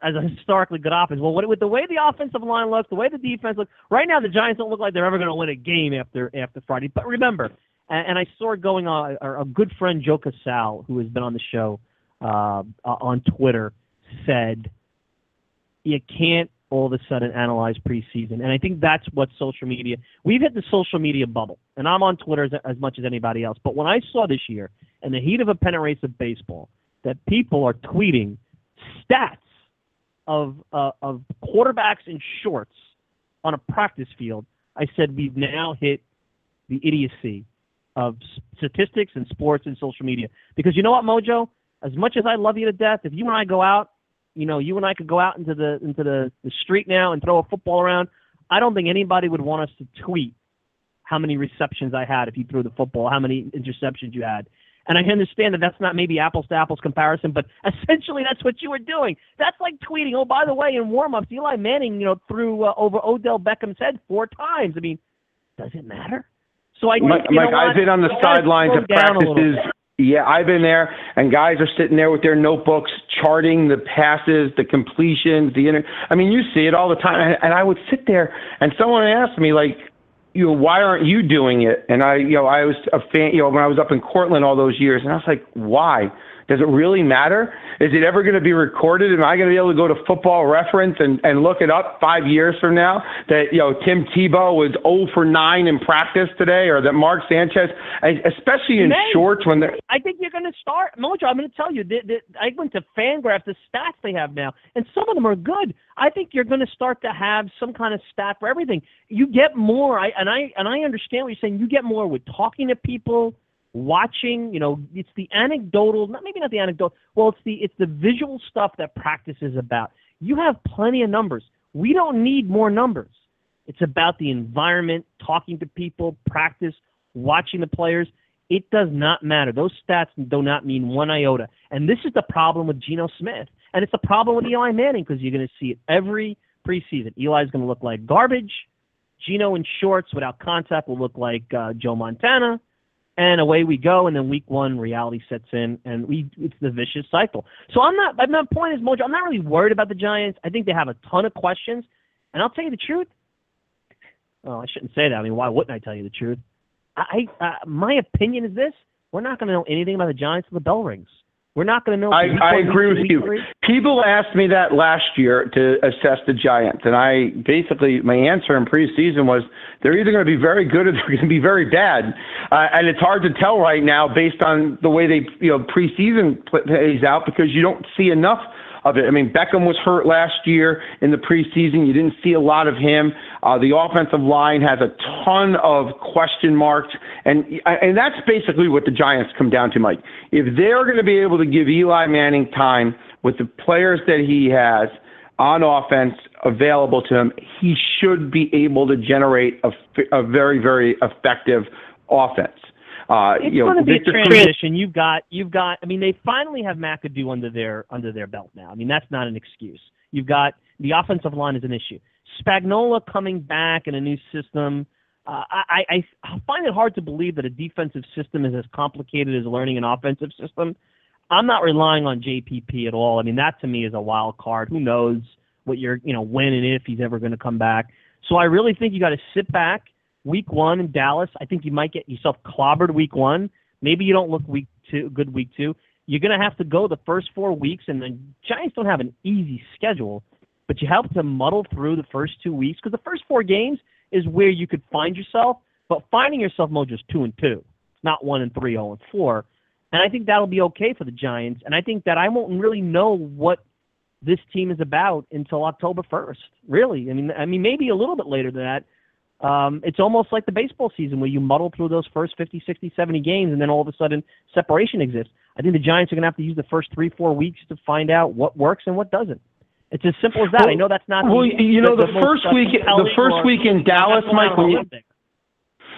As a historically good offense. Well, with the way the offensive line looks, the way the defense looks, right now the Giants don't look like they're ever going to win a game after after Friday. But remember, and, and I saw it going on. A, a good friend Joe Casal, who has been on the show uh, on Twitter, said you can't all of a sudden analyze preseason. And I think that's what social media, we've hit the social media bubble. And I'm on Twitter as, as much as anybody else. But when I saw this year, in the heat of a pennant race of baseball, that people are tweeting stats of, uh, of quarterbacks in shorts on a practice field, I said we've now hit the idiocy of statistics and sports and social media. Because you know what, Mojo? As much as I love you to death, if you and I go out you know, you and I could go out into the into the, the street now and throw a football around. I don't think anybody would want us to tweet how many receptions I had if you threw the football, how many interceptions you had. And I understand that that's not maybe apples to apples comparison, but essentially that's what you were doing. That's like tweeting, oh, by the way, in warm-ups, Eli Manning, you know, threw uh, over Odell Beckham's head four times. I mean, does it matter? So I, Mike, Mike I've been on the sidelines of practices yeah, I've been there, and guys are sitting there with their notebooks charting the passes, the completions, the inter. I mean, you see it all the time. And I would sit there, and someone asked me like, you know, why aren't you doing it? And I, you know, I was a fan. You know, when I was up in Cortland all those years, and I was like, why? Does it really matter? Is it ever going to be recorded? Am I going to be able to go to Football Reference and, and look it up five years from now that you know Tim Tebow was 0 for 9 in practice today, or that Mark Sanchez, especially in shorts when they're. I think you're going to start, Mojo. I'm going to tell you. The, the, I went to Fangraphs, the stats they have now, and some of them are good. I think you're going to start to have some kind of stat for everything. You get more, I, and I and I understand what you're saying. You get more with talking to people watching, you know, it's the anecdotal, not maybe not the anecdotal. Well, it's the it's the visual stuff that practice is about. You have plenty of numbers. We don't need more numbers. It's about the environment, talking to people, practice, watching the players. It does not matter. Those stats do not mean one iota. And this is the problem with Geno Smith. And it's the problem with Eli Manning because you're going to see it every preseason. Eli's going to look like garbage. Geno in shorts without contact will look like uh, Joe Montana and away we go. And then week one, reality sets in, and we it's the vicious cycle. So I'm not. My point is, Mojo, I'm not really worried about the Giants. I think they have a ton of questions, and I'll tell you the truth. Well, I shouldn't say that. I mean, why wouldn't I tell you the truth? I, uh, my opinion is this: we're not going to know anything about the Giants until the bell rings. We're not going to know. I, I agree with you. People asked me that last year to assess the Giants, and I basically my answer in preseason was they're either going to be very good or they're going to be very bad, uh, and it's hard to tell right now based on the way they you know preseason plays out because you don't see enough of it. I mean, Beckham was hurt last year in the preseason. You didn't see a lot of him. Uh, the offensive line has a ton of question marks, and and that's basically what the Giants come down to, Mike. If they're going to be able to give Eli Manning time with the players that he has on offense available to him, he should be able to generate a, a very, very effective offense. Uh, it's you know, going to be Victor a transition. You've got, you've got. I mean, they finally have McAdoo under their under their belt now. I mean, that's not an excuse. You've got the offensive line is an issue. Spagnuolo coming back in a new system. Uh, I, I find it hard to believe that a defensive system is as complicated as learning an offensive system. I'm not relying on JPP at all. I mean, that to me is a wild card. Who knows what you're, you know, when and if he's ever going to come back. So I really think you got to sit back. Week one in Dallas, I think you might get yourself clobbered week one. Maybe you don't look week two, good week two. You're going to have to go the first four weeks, and the Giants don't have an easy schedule, but you have to muddle through the first two weeks because the first four games is where you could find yourself. But finding yourself mode just two and two, not one and three, zero oh and four. And I think that'll be okay for the Giants. And I think that I won't really know what this team is about until October 1st. Really, I mean, I mean, maybe a little bit later than that. Um, it's almost like the baseball season where you muddle through those first 50, 60, 70 games, and then all of a sudden separation exists. I think the Giants are going to have to use the first three, four weeks to find out what works and what doesn't. It's as simple as that. Well, I know that's not. Well, the, you know, the, the, the first week, the first week in Dallas, Mike. When you,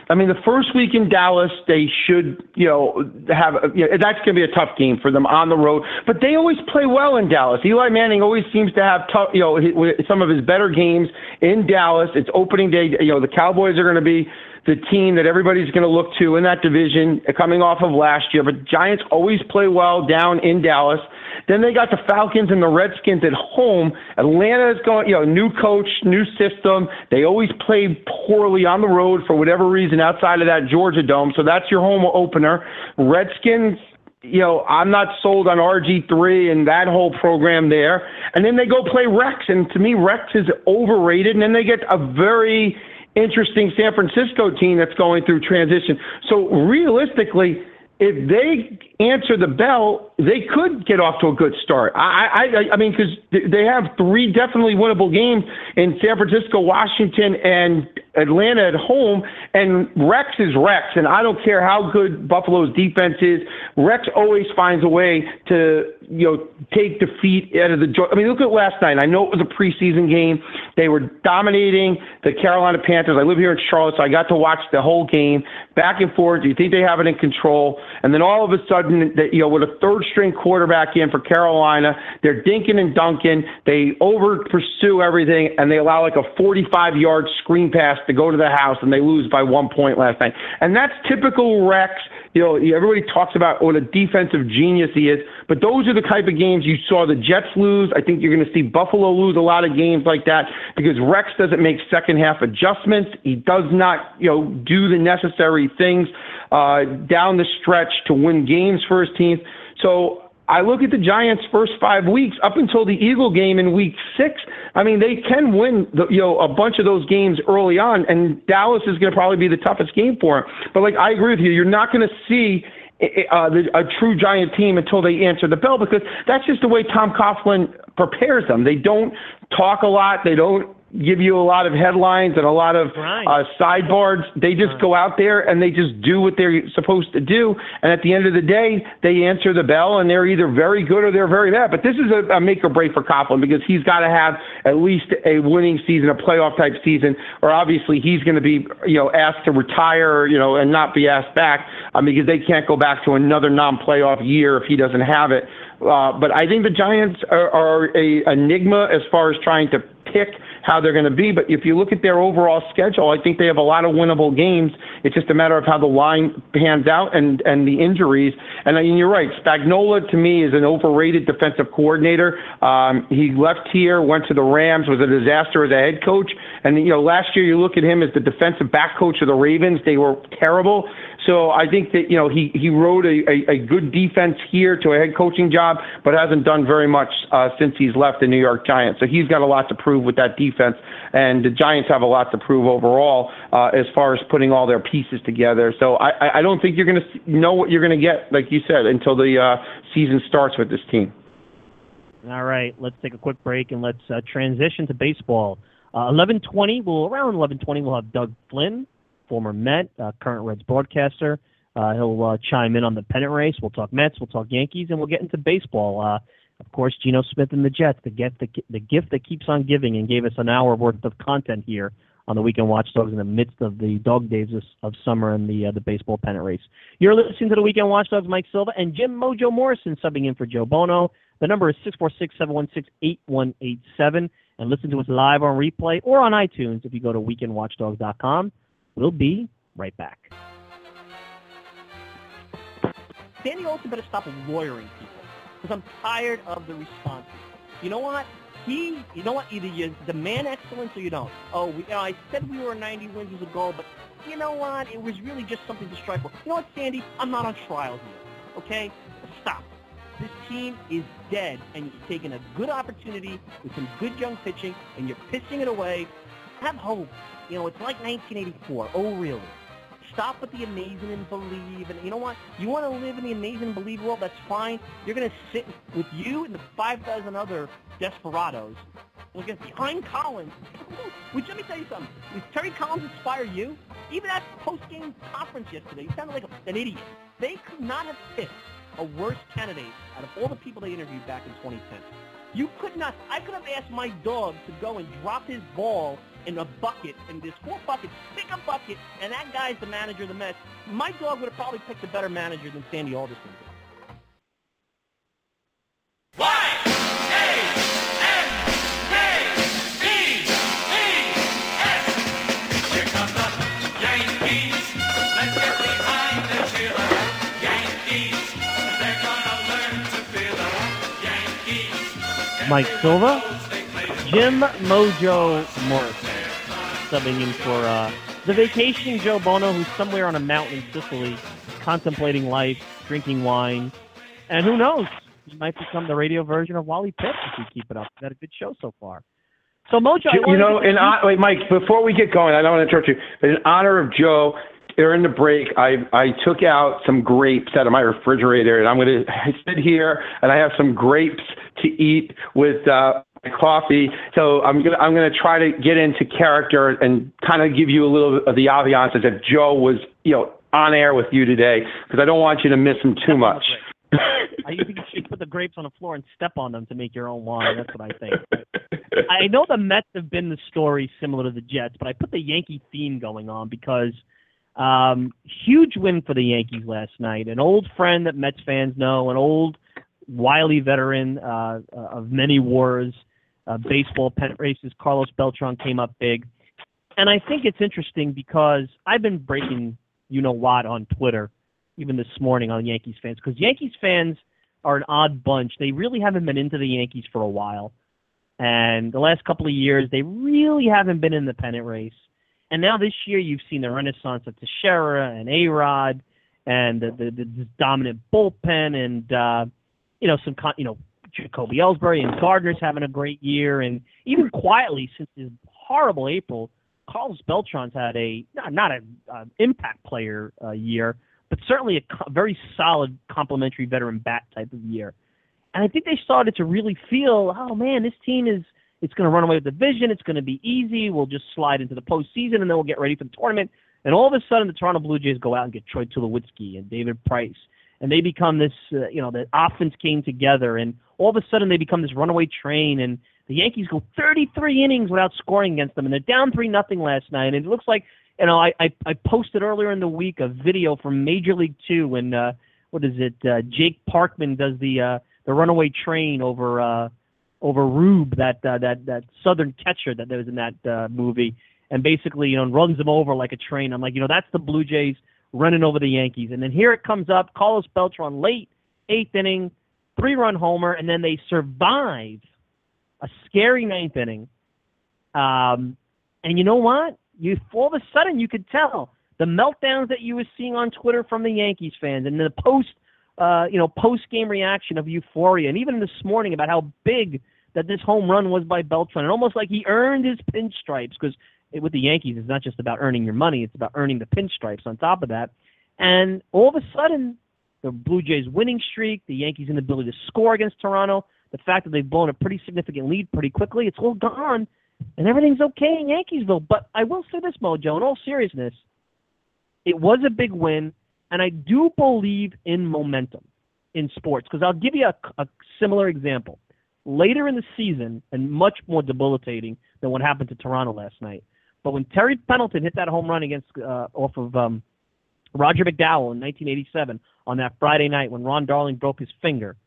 I mean, the first week in Dallas, they should, you know, have. You know, that's going to be a tough game for them on the road. But they always play well in Dallas. Eli Manning always seems to have tough, you know, some of his better games in Dallas. It's opening day. You know, the Cowboys are going to be the team that everybody's going to look to in that division coming off of last year. But Giants always play well down in Dallas. Then they got the Falcons and the Redskins at home. Atlanta is going, you know, new coach, new system. They always play poorly on the road for whatever reason outside of that Georgia Dome. So that's your home opener. Redskins, you know, I'm not sold on RG3 and that whole program there. And then they go play Rex. And to me, Rex is overrated. And then they get a very interesting San Francisco team that's going through transition. So realistically, if they answer the bell, they could get off to a good start. I, I, I mean, because they have three definitely winnable games in San Francisco, Washington, and Atlanta at home. And Rex is Rex, and I don't care how good Buffalo's defense is. Rex always finds a way to, you know, take defeat out of the. I mean, look at last night. I know it was a preseason game. They were dominating the Carolina Panthers. I live here in Charlotte, so I got to watch the whole game back and forth. Do you think they have it in control? And then all of a sudden, that you know, with a third string quarterback in for Carolina, they're dinking and dunking. They over pursue everything, and they allow like a 45 yard screen pass to go to the house, and they lose by one point last night. And that's typical Rex. You know, everybody talks about what a defensive genius he is, but those are the type of games you saw the Jets lose. I think you're going to see Buffalo lose a lot of games like that because Rex doesn't make second half adjustments. He does not, you know, do the necessary things uh, down the stretch to win games for his team. So I look at the Giants' first five weeks up until the Eagle game in Week Six. I mean, they can win, the, you know, a bunch of those games early on, and Dallas is going to probably be the toughest game for them. But like I agree with you, you're not going to see. Uh, the, a true giant team until they answer the bell because that's just the way Tom Coughlin prepares them. They don't talk a lot. They don't give you a lot of headlines and a lot of uh, sideboards. They just go out there and they just do what they're supposed to do. And at the end of the day, they answer the bell and they're either very good or they're very bad. But this is a, a make or break for Coughlin because he's got to have at least a winning season, a playoff type season, or obviously he's going to be, you know, asked to retire, you know, and not be asked back um, because they can't go back to another non-playoff year if he doesn't have it. Uh, but I think the Giants are, are a enigma as far as trying to pick how they're going to be. But if you look at their overall schedule, I think they have a lot of winnable games. It's just a matter of how the line pans out and, and the injuries. And, and you're right, Spagnuolo to me is an overrated defensive coordinator. Um, he left here, went to the Rams, was a disaster as a head coach. And you know, last year you look at him as the defensive back coach of the Ravens. They were terrible. So I think that you know he he wrote a, a, a good defense here to a head coaching job, but hasn't done very much uh, since he's left the New York Giants. So he's got a lot to prove with that defense, and the Giants have a lot to prove overall uh, as far as putting all their pieces together. So I I don't think you're going to know what you're going to get, like you said, until the uh, season starts with this team. All right, let's take a quick break and let's uh, transition to baseball. Uh, 11:20, we'll around 11:20, we'll have Doug Flynn former Met, uh, current Reds broadcaster. Uh, he'll uh, chime in on the pennant race. We'll talk Mets, we'll talk Yankees, and we'll get into baseball. Uh, of course, Geno Smith and the Jets, the gift, the, the gift that keeps on giving, and gave us an hour worth of content here on the Weekend Watchdogs in the midst of the dog days of, summer and the uh, the baseball pennant race. You're listening to the Weekend Watchdogs, Mike Silva and Jim Mojo Morrison subbing in for Joe Bono. The number is six four six seven one six eight one eight seven. and listen to us live on replay or on iTunes if you go to weekendwatchdogs.com. We'll be right back. Sandy also better stop lawyering people because I'm tired of the responses. You know what? He, you know what? Either you demand excellence or you don't. Oh, we, you know, I said we were 90 wins was a goal, but you know what? It was really just something to strive for. You know what, Sandy? I'm not on trial here. Okay? Stop. This team is dead, and you're taking a good opportunity with some good young pitching, and you're pissing it away. Have hope. You know, it's like 1984. Oh, really? Stop with the amazing and believe. And you know what? You want to live in the amazing and believe world? That's fine. You're going to sit with you and the 5,000 other desperados. Look at behind Collins. Which let me tell you something. Did Terry Collins inspire you? Even at post-game conference yesterday, you sounded like an idiot. They could not have picked a worse candidate out of all the people they interviewed back in 2010. You could not. I could have asked my dog to go and drop his ball in a bucket, and there's four buckets. Pick a bucket, and that guy's the manager of the Mets. My dog would have probably picked a better manager than Sandy Alderson. Mike Silva, Jim Mojo Morrison, subbing in for uh, the vacation Joe Bono, who's somewhere on a mountain in Sicily, contemplating life, drinking wine, and who knows, he might become the radio version of Wally Pipp if we keep it up. We've had a good show so far. So Mojo, I You know, in you- hon- wait, Mike, before we get going, I don't want to interrupt you, but in honor of Joe, during the break, I I took out some grapes out of my refrigerator, and I'm going to sit here and I have some grapes to eat with uh, coffee. So I'm gonna I'm going to try to get into character and kind of give you a little of the ambiance as if Joe was you know on air with you today because I don't want you to miss him too much. I think you should put the grapes on the floor and step on them to make your own wine. That's what I think. I know the Mets have been the story similar to the Jets, but I put the Yankee theme going on because um, huge win for the Yankees last night. An old friend that Mets fans know, an old wily veteran uh, of many wars, uh, baseball pennant races. Carlos Beltran came up big, and I think it's interesting because I've been breaking you know what on Twitter, even this morning on Yankees fans, because Yankees fans are an odd bunch. They really haven't been into the Yankees for a while. And the last couple of years, they really haven't been in the pennant race. And now this year, you've seen the renaissance of Teixeira and A-Rod and the, the, the dominant bullpen and, uh, you know, some, con- you know, Jacoby Ellsbury and Gardner's having a great year. And even quietly, since his horrible April, Carlos Beltran's had a, not, not an uh, impact player uh, year, but certainly a co- very solid complementary veteran bat type of year. And I think they started to really feel, oh man, this team is it's going to run away with the division. It's going to be easy. We'll just slide into the postseason, and then we'll get ready for the tournament. And all of a sudden, the Toronto Blue Jays go out and get Troy Tulowitzki and David Price, and they become this, uh, you know, the offense came together, and all of a sudden they become this runaway train, and the Yankees go 33 innings without scoring against them, and they're down three nothing last night, and it looks like, you know, I, I I posted earlier in the week a video from Major League Two when uh, what is it? Uh, Jake Parkman does the uh, the runaway train over. Uh, over Rube, that uh, that that Southern catcher that was in that uh, movie, and basically you know runs them over like a train. I'm like, you know, that's the Blue Jays running over the Yankees, and then here it comes up, Carlos Beltran, late eighth inning, three run homer, and then they survive a scary ninth inning. Um, and you know what? You all of a sudden you could tell the meltdowns that you were seeing on Twitter from the Yankees fans, and the post uh, you know, post game reaction of euphoria, and even this morning about how big that this home run was by Beltran, and almost like he earned his pinstripes because with the Yankees, it's not just about earning your money; it's about earning the pinstripes on top of that. And all of a sudden, the Blue Jays winning streak, the Yankees' inability to score against Toronto, the fact that they've blown a pretty significant lead pretty quickly, it's all gone, and everything's okay in Yankeesville. But I will say this, Mojo, in all seriousness, it was a big win. And I do believe in momentum in sports because I'll give you a, a, similar example. Later in the season, and much more debilitating than what happened to Toronto last night, but when Terry Pendleton hit that home run against uh, off of um, Roger McDowell in 1987 on that Friday night when Ron Darling broke his finger,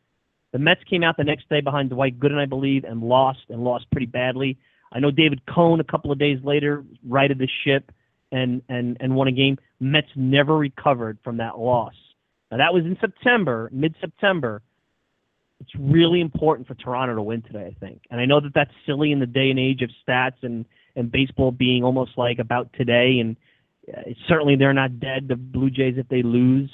The Mets came out the next day behind Dwight Gooden, I believe, and lost and lost pretty badly. I know David Cone a couple of days later righted the ship and and and won a game. Mets never recovered from that loss. Now that was in September, mid-September. It's really important for Toronto to win today, I think. And I know that that's silly in the day and age of stats and and baseball being almost like about today. And uh, certainly they're not dead. The Blue Jays, if they lose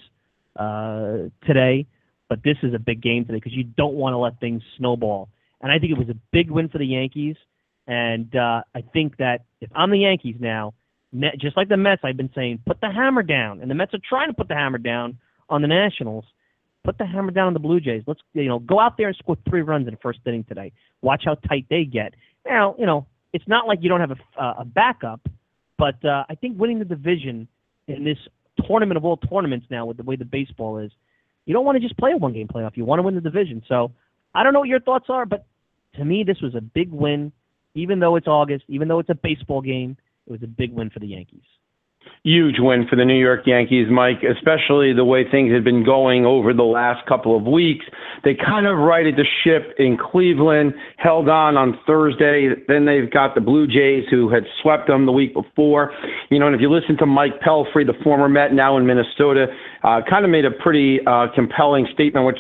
uh, today, but this is a big game today because you don't want to let things snowball. And I think it was a big win for the Yankees. And uh, I think that if I'm the Yankees now, just like the Mets, I've been saying, put the hammer down. And the Mets are trying to put the hammer down on the Nationals. Put the hammer down on the Blue Jays. Let's you know go out there and score three runs in the first inning today. Watch how tight they get. Now you know it's not like you don't have a, a backup, but uh, I think winning the division in this tournament of all tournaments now, with the way the baseball is, you don't want to just play a one-game playoff. You want to win the division. So I don't know what your thoughts are, but to me, this was a big win. Even though it's August, even though it's a baseball game, it was a big win for the Yankees huge win for the New York Yankees, Mike, especially the way things had been going over the last couple of weeks. They kind of righted the ship in Cleveland, held on on Thursday. Then they've got the Blue Jays who had swept them the week before. You know, and if you listen to Mike Pelfrey, the former Met now in Minnesota, uh, kind of made a pretty uh, compelling statement, which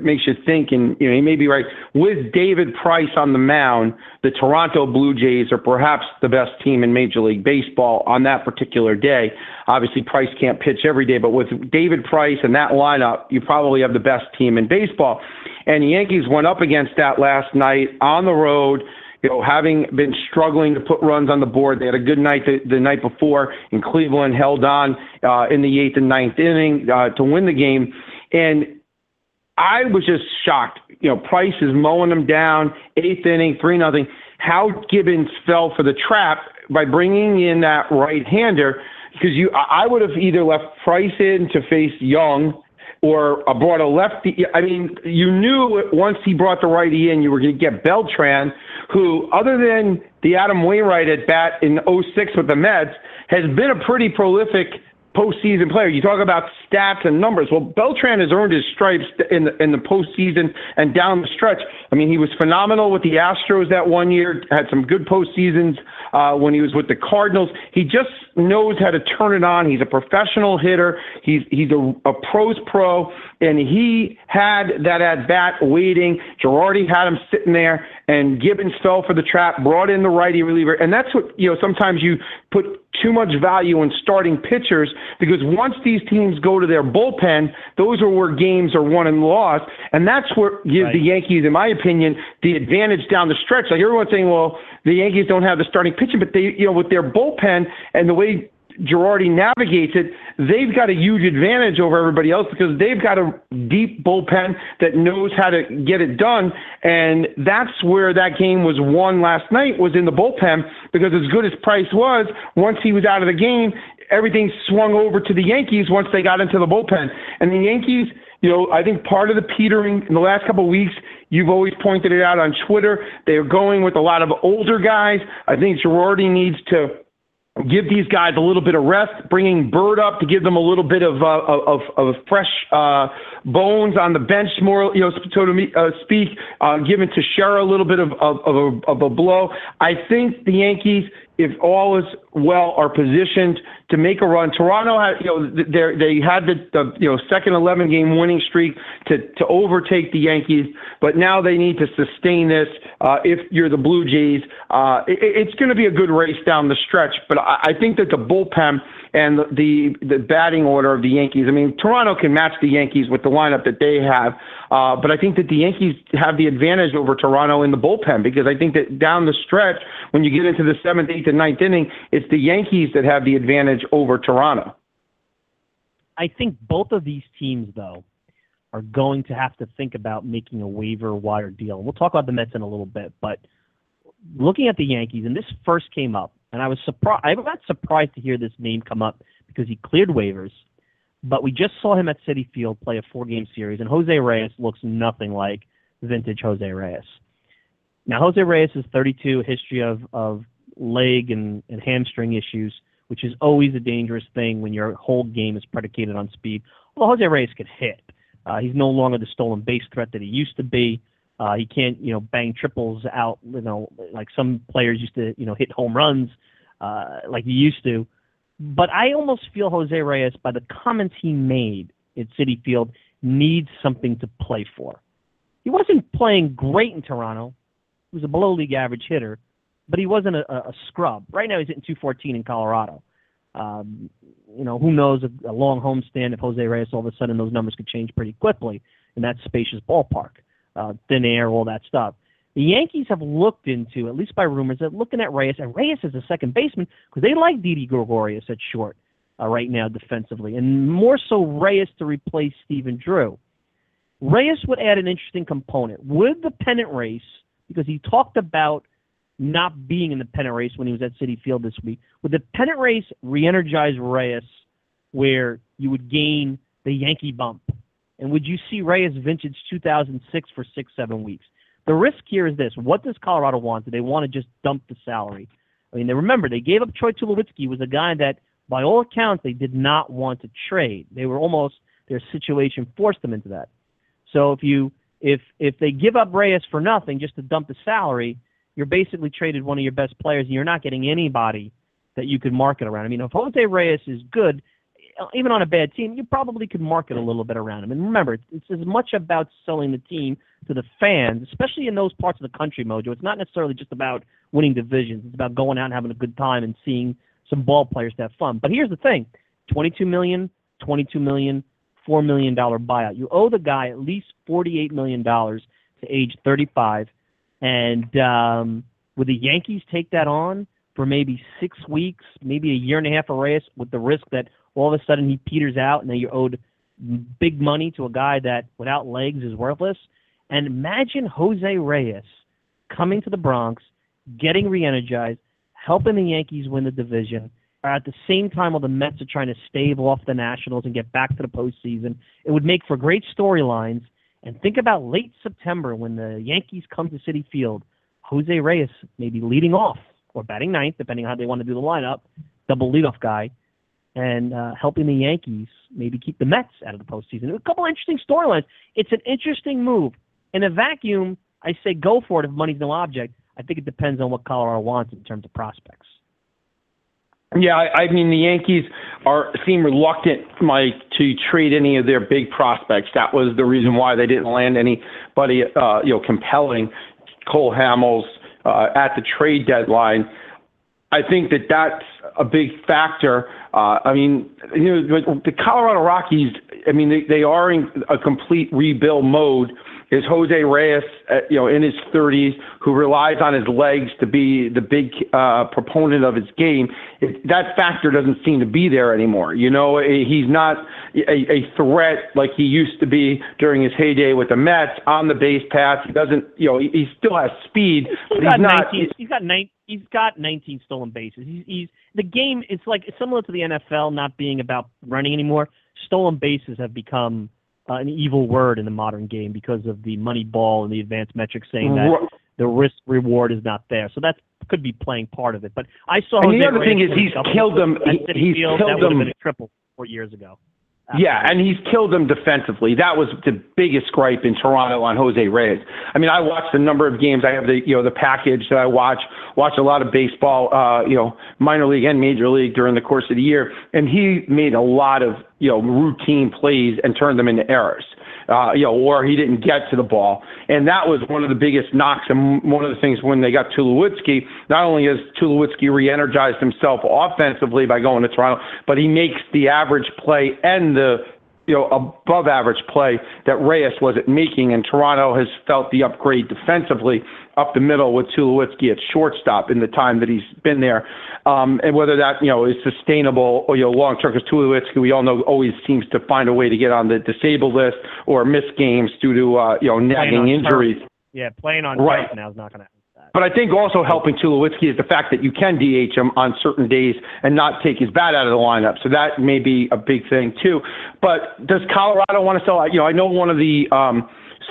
makes you think, and you know, he may be right. With David Price on the mound, the Toronto Blue Jays are perhaps the best team in Major League Baseball on that particular day. Obviously, Price can't pitch every day, but with David Price and that lineup, you probably have the best team in baseball. And the Yankees went up against that last night on the road you know, having been struggling to put runs on the board, they had a good night the, the night before in Cleveland, held on uh, in the eighth and ninth inning uh, to win the game. And I was just shocked. You know, Price is mowing them down, eighth inning, three nothing. How Gibbons fell for the trap by bringing in that right-hander because you, I would have either left Price in to face Young or brought a lefty. I mean, you knew once he brought the righty in, you were going to get Beltran, who, other than the Adam Wainwright at bat in 06 with the Mets, has been a pretty prolific postseason player. You talk about stats and numbers. Well, Beltran has earned his stripes in the in the postseason and down the stretch. I mean, he was phenomenal with the Astros that one year. Had some good postseasons uh, when he was with the Cardinals. He just knows how to turn it on. He's a professional hitter. He's he's a, a pros pro, and he had that at bat waiting. Girardi had him sitting there, and Gibbons fell for the trap. Brought in the righty reliever, and that's what you know. Sometimes you put too much value in starting pitchers because once these teams go to their bullpen, those are where games are won and lost, and that's what gives right. the Yankees, in my opinion, the advantage down the stretch. Like everyone's saying, well, the Yankees don't have the starting pitching, but they, you know, with their bullpen and the way Girardi navigates it, they've got a huge advantage over everybody else because they've got a deep bullpen that knows how to get it done. And that's where that game was won last night was in the bullpen because as good as Price was, once he was out of the game, everything swung over to the Yankees once they got into the bullpen. And the Yankees, you know, I think part of the petering in the last couple of weeks, you've always pointed it out on Twitter. They're going with a lot of older guys. I think Girardi needs to give these guys a little bit of rest, bringing Bird up to give them a little bit of uh, of, of fresh uh, bones on the bench, more you know, so to uh, speak, uh, giving Teixeira a little bit of of, of, a, of a blow. I think the Yankees if all is well, are positioned to make a run. Toronto had, you know, they they had the, the you know second 11 game winning streak to to overtake the Yankees, but now they need to sustain this. Uh, if you're the Blue Jays, uh, it, it's going to be a good race down the stretch. But I, I think that the bullpen and the, the batting order of the Yankees. I mean, Toronto can match the Yankees with the lineup that they have, uh, but I think that the Yankees have the advantage over Toronto in the bullpen because I think that down the stretch, when you get into the seventh, eighth, and ninth inning, it's the Yankees that have the advantage over Toronto. I think both of these teams, though, are going to have to think about making a waiver wire deal. And We'll talk about the Mets in a little bit, but looking at the Yankees, and this first came up and I was surprised. I'm not surprised to hear this name come up because he cleared waivers, but we just saw him at Citi Field play a four-game series, and Jose Reyes looks nothing like vintage Jose Reyes. Now, Jose Reyes is 32, history of of leg and, and hamstring issues, which is always a dangerous thing when your whole game is predicated on speed. Well, Jose Reyes could hit, Uh, he's no longer the stolen base threat that he used to be. Uh, he can't, you know, bang triples out, you know, like some players used to, you know, hit home runs uh, like he used to. But I almost feel Jose Reyes, by the comments he made at Citi Field, needs something to play for. He wasn't playing great in Toronto. He was a below league average hitter, but he wasn't a, a scrub. Right now, he's hitting 214 in Colorado. Um, you know, who knows a, a long homestand if Jose Reyes all of a sudden those numbers could change pretty quickly in that spacious ballpark, uh, thin air, all that stuff. The Yankees have looked into, at least by rumors, that looking at Reyes, and Reyes is a second baseman because they like Didi Gregorius at short uh, right now defensively, and more so Reyes to replace Stephen Drew. Reyes would add an interesting component with the pennant race because he talked about not being in the pennant race when he was at Citi Field this week. Would the pennant race re-energize Reyes where you would gain the Yankee bump? And would you see Reyes vintage 2006 for six, seven weeks? The risk here is this. What does Colorado want? Do they want to just dump the salary? I mean, they remember they gave up Troy Tulowitzki, was a guy that, by all accounts, they did not want to trade. They were almost their situation forced them into that. So if you if if they give up Reyes for nothing just to dump the salary, you're basically traded one of your best players, and you're not getting anybody that you could market around. I mean, if Jose Reyes is good, even on a bad team, you probably could market a little bit around him. And remember, it's as much about selling the team to the fans, especially in those parts of the country, Mojo. It's not necessarily just about winning divisions. It's about going out and having a good time and seeing some ball players to have fun. But here's the thing: 22 million, 22 million, four million dollar buyout. You owe the guy at least 48 million dollars to age 35 and um, would the Yankees take that on for maybe six weeks, maybe a year and a half of Reyes, with the risk that all of a sudden he peters out and then you're owed big money to a guy that without legs is worthless? And imagine Jose Reyes coming to the Bronx, getting re-energized, helping the Yankees win the division. At the same time, while the Mets are trying to stave off the Nationals and get back to the postseason, it would make for great storylines and think about late September when the Yankees come to Citi Field. Jose Reyes may be leading off or batting ninth, depending on how they want to do the lineup, double leadoff guy, and uh, helping the Yankees maybe keep the Mets out of the postseason. A couple interesting storylines. It's an interesting move. In a vacuum, I say go for it if money's no object. I think it depends on what Colorado wants in terms of prospects. Yeah, I, I mean the Yankees are seem reluctant, Mike, to trade any of their big prospects. That was the reason why they didn't land anybody, uh, you know, compelling. Cole Hamels uh, at the trade deadline. I think that that's a big factor. Uh, I mean, you know, the Colorado Rockies. I mean, they, they are in a complete rebuild mode is Jose Reyes, uh, you know, in his 30s, who relies on his legs to be the big uh, proponent of his game. It, that factor doesn't seem to be there anymore. You know, he's not a, a threat like he used to be during his heyday with the Mets on the base pass. He doesn't, you know, he, he still has speed, he's got he's not. 19, he's got nine. He's got 19 stolen bases. He's, he's the game. It's like it's similar to the NFL not being about running anymore. Stolen bases have become an evil word in the modern game because of the money ball and the advanced metrics saying that the risk reward is not there. So that could be playing part of it. But I saw. And the other thing is he's killed them. He, he's Field. killed that would have them. been a triple four years ago. Yeah, and he's killed them defensively. That was the biggest gripe in Toronto on Jose Reyes. I mean, I watched a number of games. I have the you know the package that I watch. Watch a lot of baseball, uh, you know, minor league and major league during the course of the year, and he made a lot of you know routine plays and turned them into errors uh, you know, or he didn't get to the ball. And that was one of the biggest knocks. And one of the things when they got Tulowitzki, not only has Tulowitzki re-energized himself offensively by going to Toronto, but he makes the average play and the you know, above average play that Reyes wasn't making, and Toronto has felt the upgrade defensively up the middle with Tulowitzki at shortstop in the time that he's been there. Um, and whether that, you know, is sustainable or, you know, long term, because Tulowitzki, we all know, always seems to find a way to get on the disabled list or miss games due to, uh, you know, nagging injuries. Turf. Yeah, playing on Right. now is not going to. But I think also helping Tulowitzki is the fact that you can DH him on certain days and not take his bat out of the lineup. So that may be a big thing too. But does Colorado want to sell? You know, I know one of the um,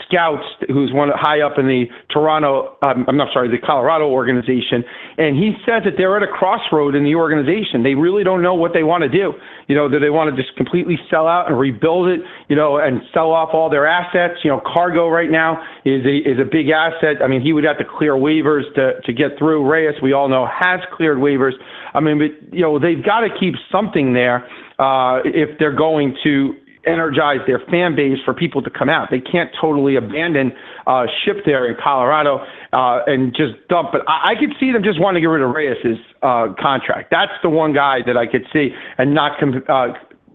scouts who's one high up in the Toronto, um, I'm not sorry, the Colorado organization, and he says that they're at a crossroad in the organization. They really don't know what they want to do. You know, do they want to just completely sell out and rebuild it? You know, and sell off all their assets. You know, Cargo right now is a is a big asset. I mean, he would have to clear waivers to to get through. Reyes, we all know, has cleared waivers. I mean, but you know, they've got to keep something there uh, if they're going to energize their fan base for people to come out. They can't totally abandon uh, ship there in Colorado uh, and just dump. But I, I could see them just wanting to get rid of Reyes's uh, contract. That's the one guy that I could see and not, com- uh,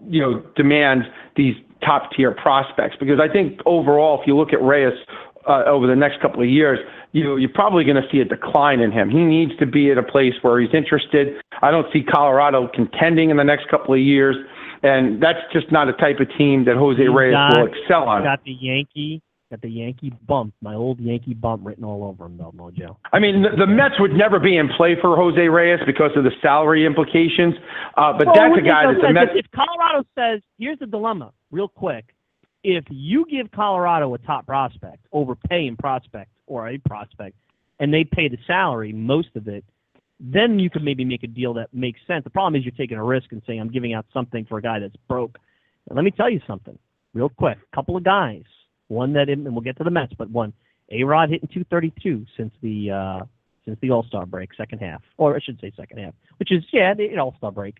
you know, demand these top tier prospects because I think overall, if you look at Reyes uh, over the next couple of years, you know, you're probably going to see a decline in him. He needs to be at a place where he's interested. I don't see Colorado contending in the next couple of years and that's just not a type of team that Jose Reyes got, will excel on. Got the Yankee, got the Yankee bump, my old Yankee bump written all over him, though, Mojo. I mean, the, the Mets would never be in play for Jose Reyes because of the salary implications. Uh, but well, that's a guy that the Mets. If Colorado says, here's the dilemma, real quick. If you give Colorado a top prospect, overpaying prospect or a prospect, and they pay the salary, most of it, then you could maybe make a deal that makes sense. The problem is you're taking a risk and saying I'm giving out something for a guy that's broke. And let me tell you something, real quick. A couple of guys, one that, and we'll get to the Mets, but one, A Rod hitting 232 since the uh, since the All Star break, second half, or I should say second half, which is yeah, the All Star break.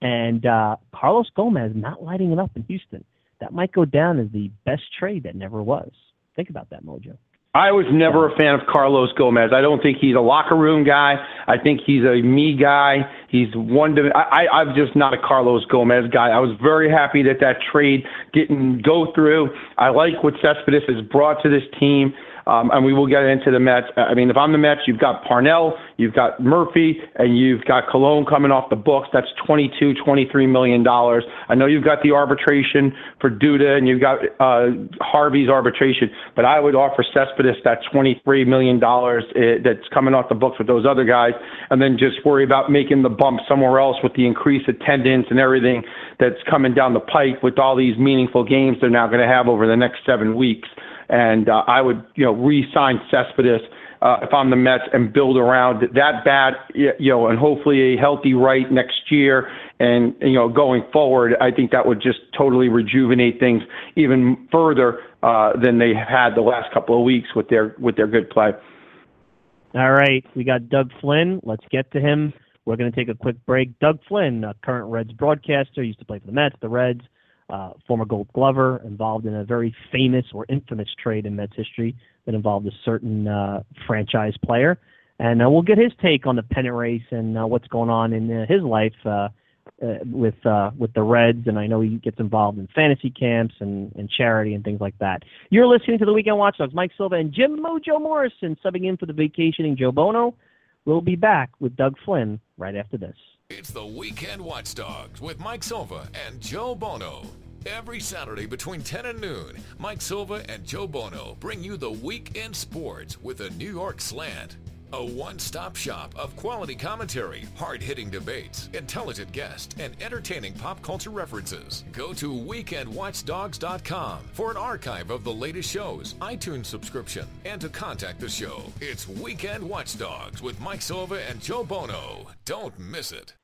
And uh, Carlos Gomez not lighting it up in Houston. That might go down as the best trade that never was. Think about that, Mojo. I was never a fan of Carlos Gomez. I don't think he's a locker room guy. I think he's a me guy. He's one. To, I, I'm just not a Carlos Gomez guy. I was very happy that that trade didn't go through. I like what Cespedes has brought to this team. Um, and we will get into the Mets. I mean, if I'm the Mets, you've got Parnell, you've got Murphy, and you've got Colon coming off the books. That's 22, 23 million dollars. I know you've got the arbitration for Duda, and you've got uh, Harvey's arbitration, but I would offer Cespedes that 23 million dollars uh, that's coming off the books with those other guys, and then just worry about making the bump somewhere else with the increased attendance and everything that's coming down the pike with all these meaningful games they're now going to have over the next seven weeks and uh, I would you know re-sign Cespedes uh, if I'm the Mets and build around that bat, you know, and hopefully a healthy Wright next year. And you know, going forward, I think that would just totally rejuvenate things even further uh, than they had the last couple of weeks with their with their good play. All right, we got Doug Flynn. Let's get to him. We're going to take a quick break. Doug Flynn, current Reds broadcaster, used to play for the Mets, the Reds, uh, former Gold Glover, involved in a very famous or infamous trade in Mets history that involved a certain uh, franchise player. And uh, we'll get his take on the pennant race and uh, what's going on in uh, his life uh, uh, with uh, with the Reds. And I know he gets involved in fantasy camps and, and charity and things like that. You're listening to the Weekend Watchdogs. Mike Silva and Jim Mojo Morrison subbing in for the vacationing Joe Bono. We'll be back with Doug Flynn right after this. It's the Weekend Watchdogs with Mike Silva and Joe Bono. Every Saturday between 10 and noon, Mike Silva and Joe Bono bring you the week in sports with a New York slant. A one-stop shop of quality commentary, hard-hitting debates, intelligent guests, and entertaining pop culture references. Go to weekendwatchdogs.com for an archive of the latest shows, iTunes subscription, and to contact the show. It's Weekend Watchdogs with Mike Silva and Joe Bono. Don't miss it.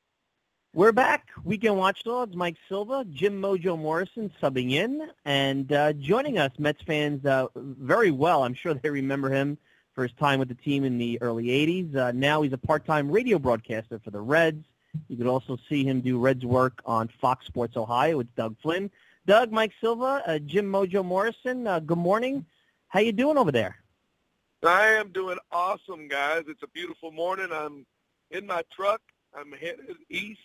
We're back. Weekend Watchdogs, Mike Silva, Jim Mojo Morrison subbing in, and uh, joining us, Mets fans uh, very well. I'm sure they remember him for his time with the team in the early 80s. Uh, now he's a part-time radio broadcaster for the Reds. You could also see him do Reds work on Fox Sports Ohio with Doug Flynn. Doug, Mike Silva, uh, Jim Mojo Morrison, uh, good morning. How you doing over there? I am doing awesome, guys. It's a beautiful morning. I'm in my truck. I'm headed east.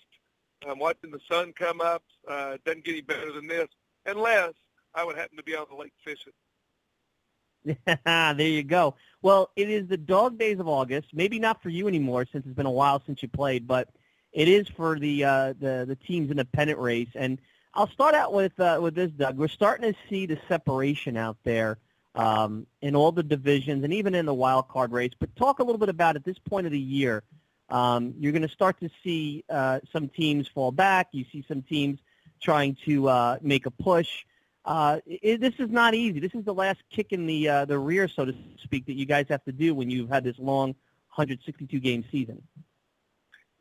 I'm watching the sun come up. Uh, it doesn't get any better than this, unless I would happen to be on the lake fishing. there you go. Well, it is the dog days of August. Maybe not for you anymore since it's been a while since you played, but it is for the uh, the the teams in the pennant race. And I'll start out with uh, with this, Doug. We're starting to see the separation out there um, in all the divisions and even in the wild card race. But talk a little bit about at this point of the year. Um, you're going to start to see uh, some teams fall back. You see some teams trying to uh, make a push. Uh, it, this is not easy. This is the last kick in the uh, the rear, so to speak, that you guys have to do when you've had this long 162 game season.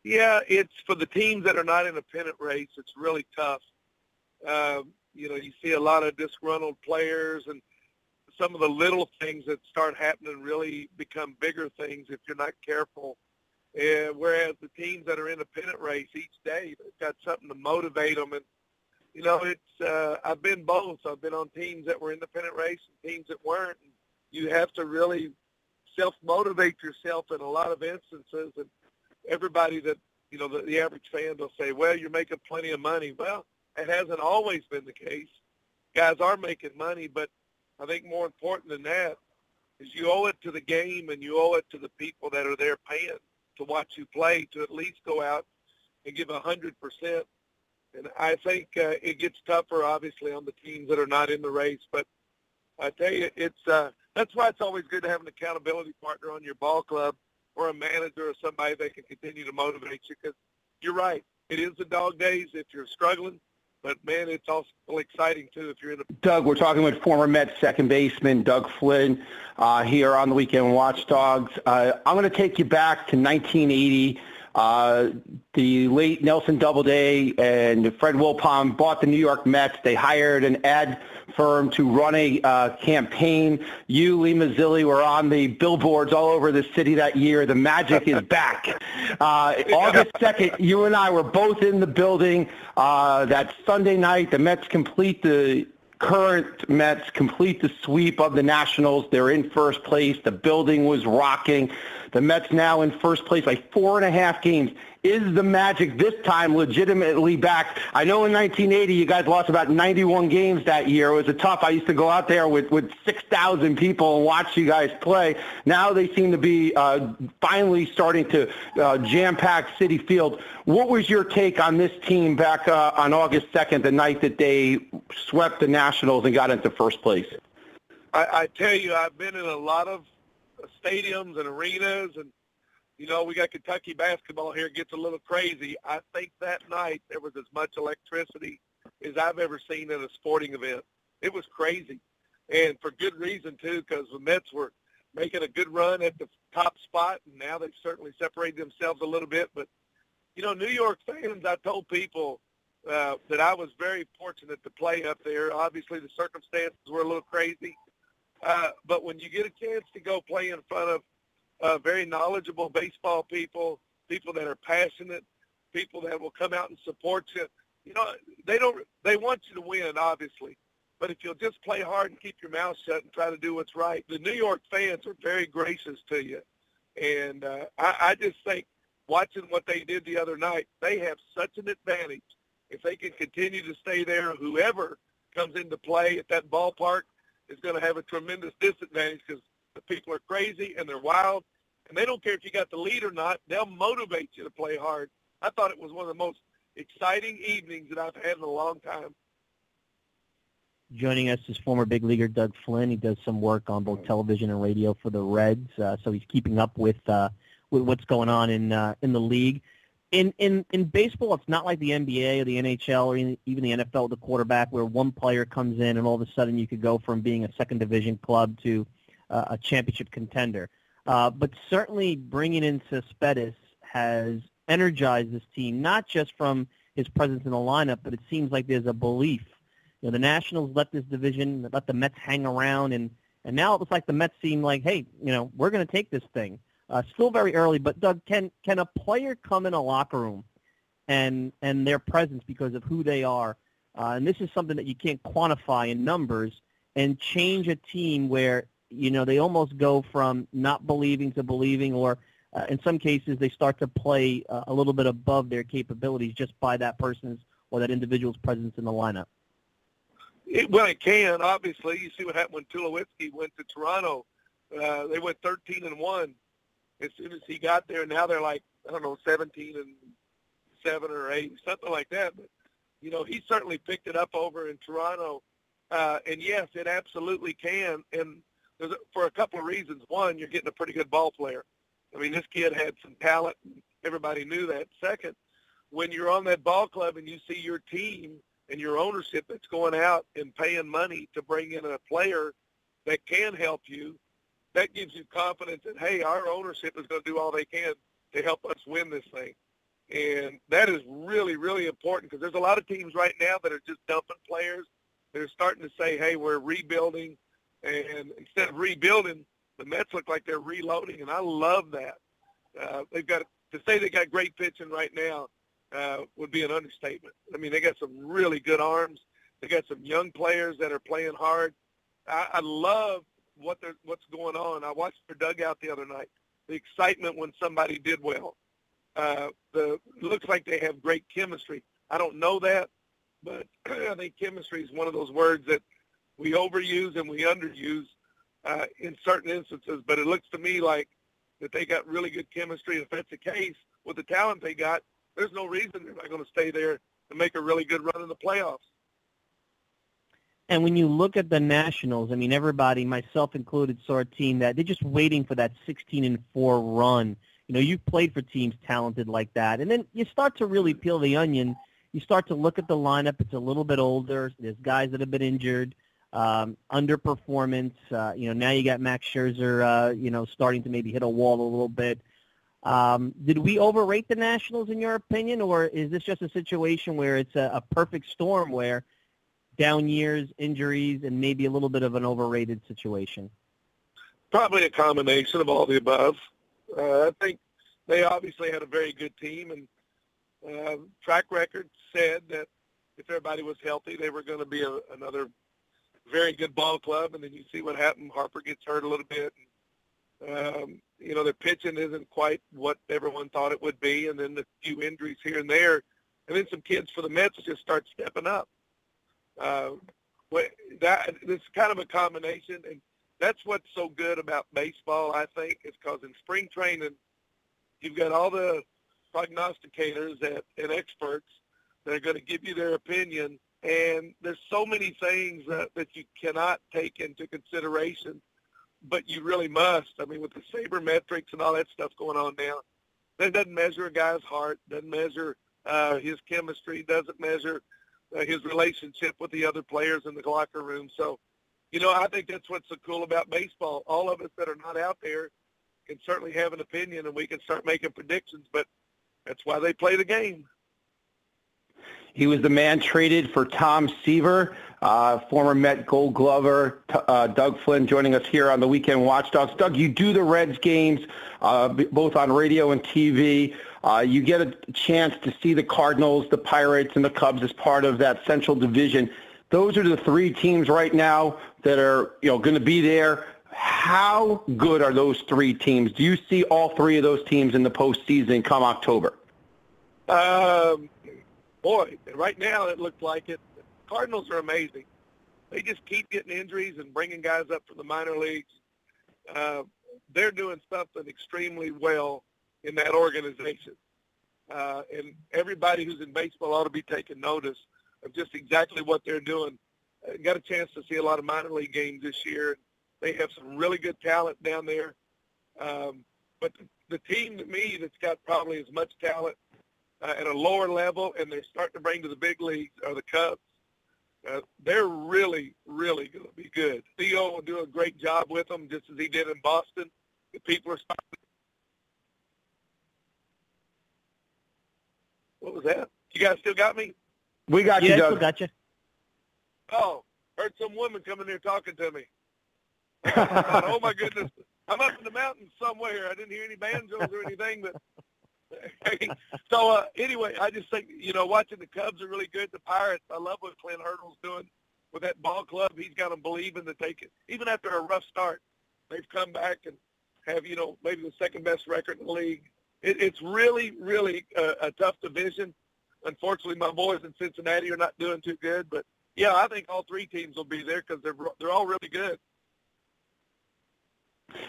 Yeah, it's for the teams that are not in a pennant race. It's really tough. Um, you know, you see a lot of disgruntled players, and some of the little things that start happening really become bigger things if you're not careful. And whereas the teams that are in a pennant race each day, they've got something to motivate them. And you know, it's uh, I've been both. I've been on teams that were in the pennant race and teams that weren't. You have to really self motivate yourself in a lot of instances. And everybody that you know, the, the average fan will say, "Well, you're making plenty of money." Well, it hasn't always been the case. Guys are making money, but I think more important than that is you owe it to the game and you owe it to the people that are there paying to watch you play to at least go out and give a hundred percent. And I think uh, it gets tougher, obviously, on the teams that are not in the race. But I tell you, it's uh, that's why it's always good to have an accountability partner on your ball club or a manager or somebody that can continue to motivate you. Because you're right, it is the dog days if you're struggling. But man, it's also exciting too if you're in a. Doug, we're talking with former Mets second baseman Doug Flynn uh, here on the Weekend Watchdogs. Uh, I'm going to take you back to 1980. Uh, the late Nelson Doubleday and Fred Wilpon bought the New York Mets. They hired an ad firm to run a uh, campaign. You, Lee Mazzilli, were on the billboards all over the city that year. The magic is back. Uh, August 2nd, you and I were both in the building. Uh, that Sunday night, the Mets complete the current Mets complete the sweep of the Nationals. They're in first place. The building was rocking. The Mets now in first place by four and a half games. Is the Magic this time legitimately back? I know in 1980 you guys lost about 91 games that year. It was a tough. I used to go out there with, with 6,000 people and watch you guys play. Now they seem to be uh, finally starting to uh, jam-pack Citi Field. What was your take on this team back uh, on August 2nd, the night that they swept the Nationals and got into first place? I, I tell you, I've been in a lot of stadiums and arenas, and you know we got Kentucky basketball here. It gets a little crazy. I think that night there was as much electricity as I've ever seen at a sporting event. It was crazy, and for good reason too, because the Mets were making a good run at the top spot, and now they've certainly separated themselves a little bit. But you know, New York fans, I told people uh, that I was very fortunate to play up there. Obviously, the circumstances were a little crazy, uh, but when you get a chance to go play in front of uh, very knowledgeable baseball people, people that are passionate, people that will come out and support you, you know, they don't. They want you to win, obviously. But if you'll just play hard and keep your mouth shut and try to do what's right, the New York fans are very gracious to you. And uh, I, I just think watching what they did the other night, they have such an advantage. If they can continue to stay there, whoever comes into play at that ballpark, is going to have a tremendous disadvantage because the people are crazy and they're wild, and they don't care if you got the lead or not. They'll motivate you to play hard. I thought it was one of the most exciting evenings that I've had in a long time. Joining us is former big leaguer Doug Flynn. He does some work on both television and radio for the Reds, uh, so he's keeping up with uh, with what's going on in uh, in the league in in in baseball, it's not like the NBA or the NHL or even the NFL, with the quarterback, where one player comes in and all of a sudden you could go from being a second division club to uh, a championship contender. Uh, but certainly bringing in Cespedes has energized this team, not just from his presence in the lineup, but it seems like there's a belief. You know, the Nationals let this division, let the Mets hang around, and and now it looks like the Mets seem like, hey, you know, we're going to take this thing. Uh, still very early, but Doug, can can a player come in a locker room and and their presence because of who they are, uh, and this is something that you can't quantify in numbers, and change a team where you know they almost go from not believing to believing, or uh, in some cases they start to play uh, a little bit above their capabilities just by that person's or that individual's presence in the lineup. It, well, it can. Obviously, you see what happened when Tulowitzki went to Toronto. Uh, they went 13 and one as soon as he got there. Now they're like I don't know, 17 and seven or eight, something like that. But you know, he certainly picked it up over in Toronto. Uh, and yes, it absolutely can. And there's a, for a couple of reasons. One, you're getting a pretty good ball player. I mean, this kid had some talent. And everybody knew that. Second, when you're on that ball club and you see your team and your ownership that's going out and paying money to bring in a player that can help you, that gives you confidence that, hey, our ownership is going to do all they can to help us win this thing. And that is really, really important because there's a lot of teams right now that are just dumping players. They're starting to say, hey, we're rebuilding. And instead of rebuilding, the Mets look like they're reloading, and I love that. Uh, they've got to say they got great pitching right now uh, would be an understatement. I mean, they got some really good arms. They got some young players that are playing hard. I, I love what they're, what's going on. I watched their dugout the other night. The excitement when somebody did well. Uh, the looks like they have great chemistry. I don't know that, but I think chemistry is one of those words that we overuse and we underuse uh, in certain instances. But it looks to me like that they got really good chemistry. If that's the case, with the talent they got, there's no reason they're not going to stay there and make a really good run in the playoffs. And when you look at the Nationals, I mean, everybody, myself included, saw a team that they're just waiting for that 16 and four run. You know, you've played for teams talented like that, and then you start to really peel the onion. You start to look at the lineup. It's a little bit older. There's guys that have been injured, um, underperformance. Uh, you know, now you got Max Scherzer. Uh, you know, starting to maybe hit a wall a little bit. Um, did we overrate the Nationals in your opinion, or is this just a situation where it's a, a perfect storm where down years, injuries, and maybe a little bit of an overrated situation? Probably a combination of all the above. Uh, I think they obviously had a very good team, and uh, track record said that if everybody was healthy, they were going to be a, another very good ball club. And then you see what happened. Harper gets hurt a little bit. And, um, you know, their pitching isn't quite what everyone thought it would be, and then the few injuries here and there, and then some kids for the Mets just start stepping up. Uh, that is kind of a combination, and that's what's so good about baseball. I think is because in spring training, you've got all the prognosticators that, and experts that are going to give you their opinion, and there's so many things that, that you cannot take into consideration but you really must. I mean, with the sabermetrics and all that stuff going on now, that doesn't measure a guy's heart, doesn't measure uh, his chemistry, doesn't measure uh, his relationship with the other players in the locker room. So, you know, I think that's what's so cool about baseball. All of us that are not out there can certainly have an opinion, and we can start making predictions. But that's why they play the game. He was the man traded for Tom Seaver, uh, former Met Gold Glover, uh, Doug Flynn joining us here on the Weekend Watchdogs. Doug, you do the Reds games uh, both on radio and TV. Uh, you get a chance to see the Cardinals, the Pirates, and the Cubs as part of that Central Division. Those are the three teams right now that are you know going to be there. How good are those three teams? Do you see all three of those teams in the postseason come October? Um, boy, right now it looks like it. Cardinals are amazing. They just keep getting injuries and bringing guys up from the minor leagues. Uh, they're doing something extremely well in that organization. Uh, and everybody who's in baseball ought to be taking notice of just exactly what they're doing. I got a chance to see a lot of minor league games this year. They have some really good talent down there. Um, but the, the team to me that's got probably as much talent uh, at a lower level, and they're starting to bring to the big leagues are the Cubs. Uh, they're really, really going to be good. Theo will do a great job with them, just as he did in Boston. The people are starting. What was that? You guys still got me? We got yeah, you, Doug. still got you. Oh, heard some woman coming here talking to me. oh my goodness, I'm up in the mountains somewhere. I didn't hear any banjos or anything, but so uh, anyway, I just think you know watching the Cubs are really good. The Pirates, I love what Clint Hurdle's doing with that ball club. He's got them believing to take it, even after a rough start. They've come back and have you know maybe the second best record in the league. It, it's really, really a, a tough division. Unfortunately, my boys in Cincinnati are not doing too good, but yeah, I think all three teams will be there because they're they're all really good.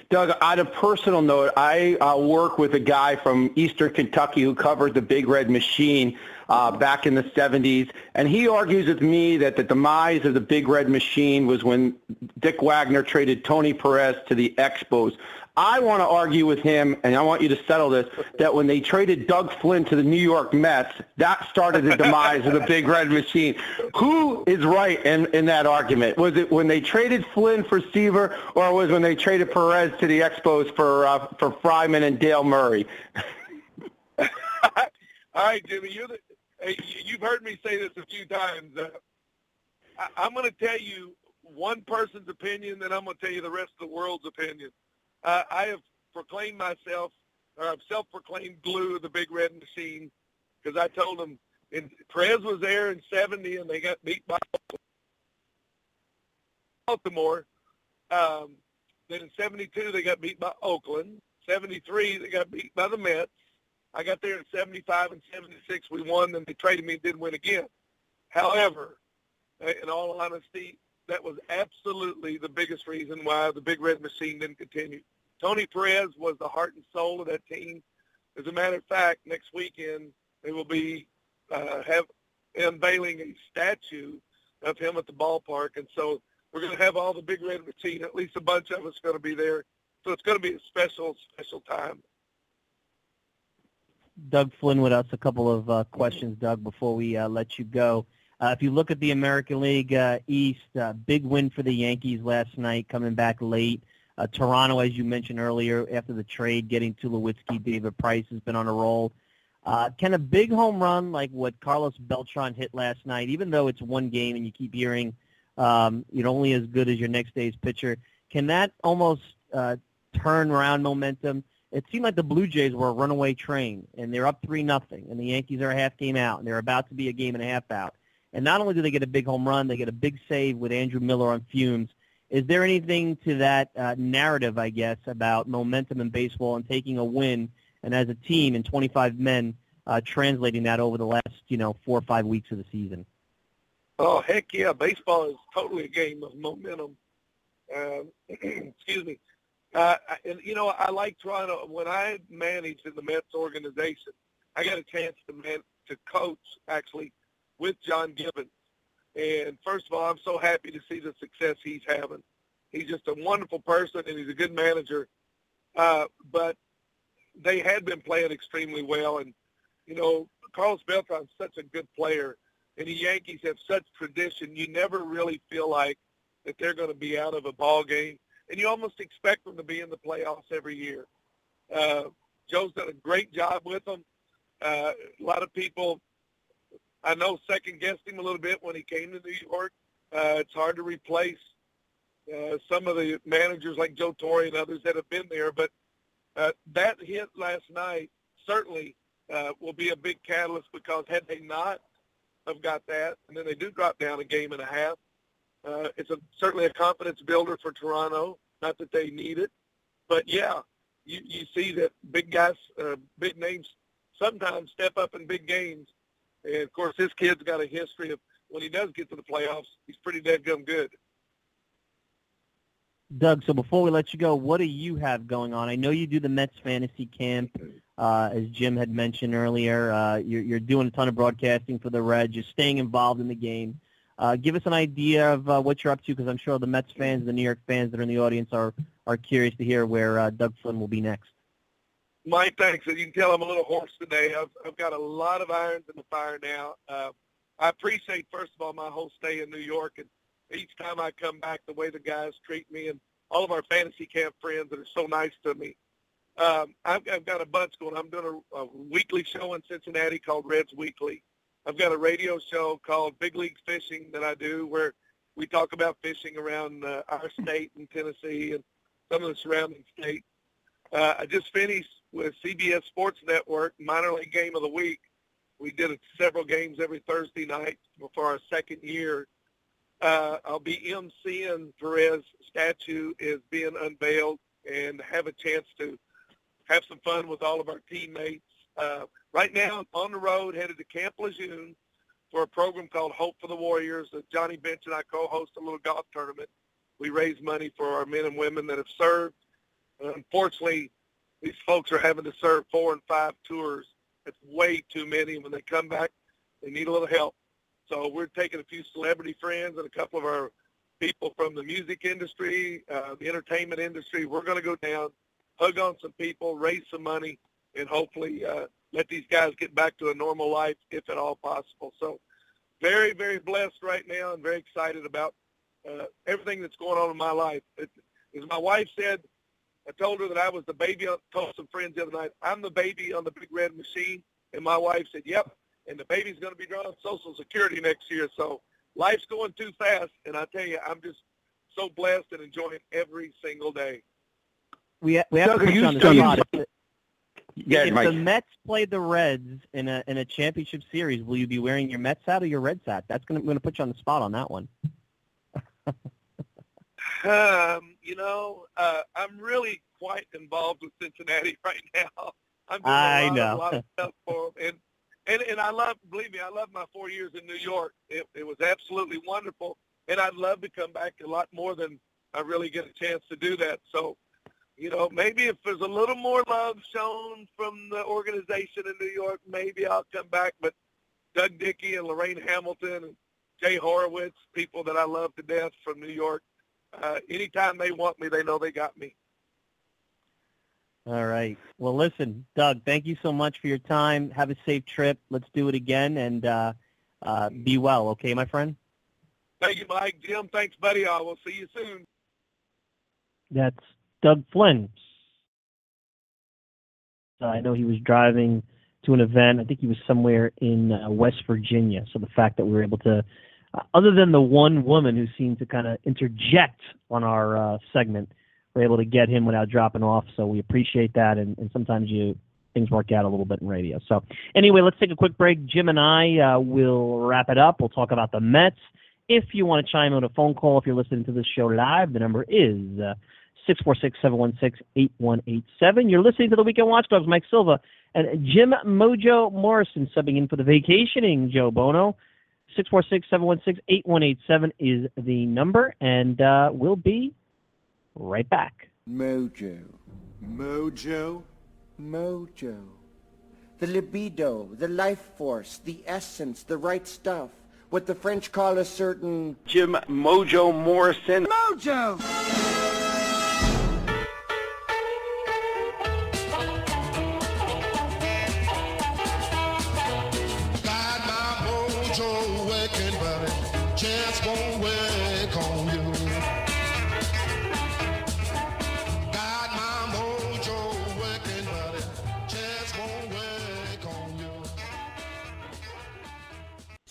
Doug, on a personal note, I uh, work with a guy from Eastern Kentucky who covered the Big Red Machine uh, back in the 70s, and he argues with me that the demise of the Big Red Machine was when Dick Wagner traded Tony Perez to the Expos. I want to argue with him, and I want you to settle this, that when they traded Doug Flynn to the New York Mets, that started the demise of the Big Red Machine. Who is right in, in that argument? Was it when they traded Flynn for Seaver, or was it when they traded Perez to the Expos for uh, for Fryman and Dale Murray? All right, Jimmy, you're the, you've heard me say this a few times. Uh, I, I'm going to tell you one person's opinion, then I'm going to tell you the rest of the world's opinion. Uh, I have proclaimed myself, or I've self-proclaimed glue of the Big Red Machine because I told them, and Perez was there in 70 and they got beat by Baltimore. Um, then in 72 they got beat by Oakland. 73 they got beat by the Mets. I got there in 75 and 76 we won, then they traded me and didn't win again. However, in all honesty, that was absolutely the biggest reason why the Big Red Machine didn't continue. Tony Perez was the heart and soul of that team. As a matter of fact, next weekend they will be uh, have unveiling a statue of him at the ballpark, and so we're going to have all the Big Red Machine. At least a bunch of us going to be there, so it's going to be a special, special time. Doug Flynn with us. A couple of uh, questions, Doug, before we uh, let you go. Uh, if you look at the American League uh, East, uh, big win for the Yankees last night, coming back late. Uh, Toronto, as you mentioned earlier, after the trade, getting Tulowitzki, David Price has been on a roll. Can a big home run like what Carlos Beltran hit last night, even though it's one game and you keep hearing um, you're only as good as your next day's pitcher, can that almost turn around momentum? It seemed like the Blue Jays were a runaway train, and they're up three nothing, and the Yankees are a half game out, and they're about to be a game and a half out. And not only do they get a big home run, they get a big save with Andrew Miller on fumes. Is there anything to that uh, narrative, I guess, about momentum in baseball and taking a win, and as a team and 25 men uh, translating that over the last, you know, four or five weeks of the season? Oh heck yeah! Baseball is totally a game of momentum. Um, excuse me. Uh, and you know, I like Toronto. When I managed in the Mets organization, I got a chance to man, to coach actually with John Gibbons. And first of all, I'm so happy to see the success he's having. He's just a wonderful person and he's a good manager. Uh, but they had been playing extremely well. And, you know, Carlos Beltran's such a good player. And the Yankees have such tradition. You never really feel like that they're going to be out of a ball game. And you almost expect them to be in the playoffs every year. Uh, Joe's done a great job with them. Uh, a lot of people I know second guessed him a little bit when he came to New York. Uh, it's hard to replace uh, some of the managers like Joe Torre and others that have been there, but uh, that hit last night certainly uh, will be a big catalyst because had they not have got that, and then they do drop down a game and a half, uh, it's a, certainly a confidence builder for Toronto. Not that they need it, but yeah, you, you see that big guys, uh, big names sometimes step up in big games and of course, this kid's got a history of when he does get to the playoffs, he's pretty dead gum good. Doug, so before we let you go, what do you have going on? I know you do the Mets fantasy camp, uh, as Jim had mentioned earlier. Uh, you're, you're doing a ton of broadcasting for the Reds. You're staying involved in the game. Uh, give us an idea of uh, what you're up to, because I'm sure the Mets fans, and the New York fans that are in the audience, are are curious to hear where uh, Doug Flynn will be next. Mike, thanks. You can tell I'm a little hoarse today. I've, I've got a lot of irons in the fire now. Uh, I appreciate, first of all, my whole stay in New York, and each time I come back, the way the guys treat me, and all of our fantasy camp friends that are so nice to me. Um, I've, I've got a bunch going. I'm doing a, a weekly show in Cincinnati called Reds Weekly. I've got a radio show called Big League Fishing that I do, where we talk about fishing around uh, our state in Tennessee and some of the surrounding states. Uh, I just finished with CBS Sports Network minor league game of the week. We did several games every Thursday night for our second year. Uh, I'll be emceeing Perez statue is being unveiled and have a chance to have some fun with all of our teammates. Uh, right now, on the road, headed to Camp Lejeune for a program called Hope for the Warriors. Uh, Johnny Bench and I co-host a little golf tournament. We raise money for our men and women that have served. Uh, unfortunately, these folks are having to serve four and five tours. It's way too many. When they come back, they need a little help. So we're taking a few celebrity friends and a couple of our people from the music industry, uh, the entertainment industry. We're going to go down hug on some people, raise some money, and hopefully uh, let these guys get back to a normal life if at all possible. So very, very blessed right now and very excited about uh, everything that's going on in my life. It, as my wife said, I told her that I was the baby. I told some friends the other night, I'm the baby on the big red machine. And my wife said, yep. And the baby's going to be drawing Social Security next year. So life's going too fast. And I tell you, I'm just so blessed and enjoying every single day. We we have Doug, to put you you on the spot. If, Yeah, if Mike. the Mets play the Reds in a in a championship series, will you be wearing your Mets hat or your Reds hat? That's gonna I'm gonna put you on the spot on that one. Um, you know, uh, I'm really quite involved with Cincinnati right now. I'm doing I a lot, know. A lot of stuff for them, and and and I love, believe me, I love my four years in New York. It, it was absolutely wonderful, and I'd love to come back a lot more than I really get a chance to do that. So, you know, maybe if there's a little more love shown from the organization in New York, maybe I'll come back. But Doug Dickey and Lorraine Hamilton and Jay Horowitz, people that I love to death from New York, uh, anytime they want me, they know they got me. All right. Well, listen, Doug, thank you so much for your time. Have a safe trip. Let's do it again and uh, uh, be well. Okay, my friend. Thank you, Mike. Jim, thanks, buddy. I will see you soon. That's Doug Flynn. Uh, I know he was driving to an event. I think he was somewhere in uh, West Virginia. So the fact that we were able to, uh, other than the one woman who seemed to kind of interject on our uh, segment, we're able to get him without dropping off. So we appreciate that. And, and sometimes you things work out a little bit in radio. So anyway, let's take a quick break. Jim and I uh, will wrap it up. We'll talk about the Mets. If you want to chime in a phone call, if you're listening to this show live, the number is uh, 646-716-8187. You're listening to the Weekend Watchdogs, Mike Silva, and Jim Mojo Morrison subbing in for the vacationing Joe Bono. 646-716-8187 is the number, and uh, we'll be right back. Mojo. Mojo? Mojo. The libido, the life force, the essence, the right stuff. What the French call a certain... Jim Mojo Morrison. Mojo!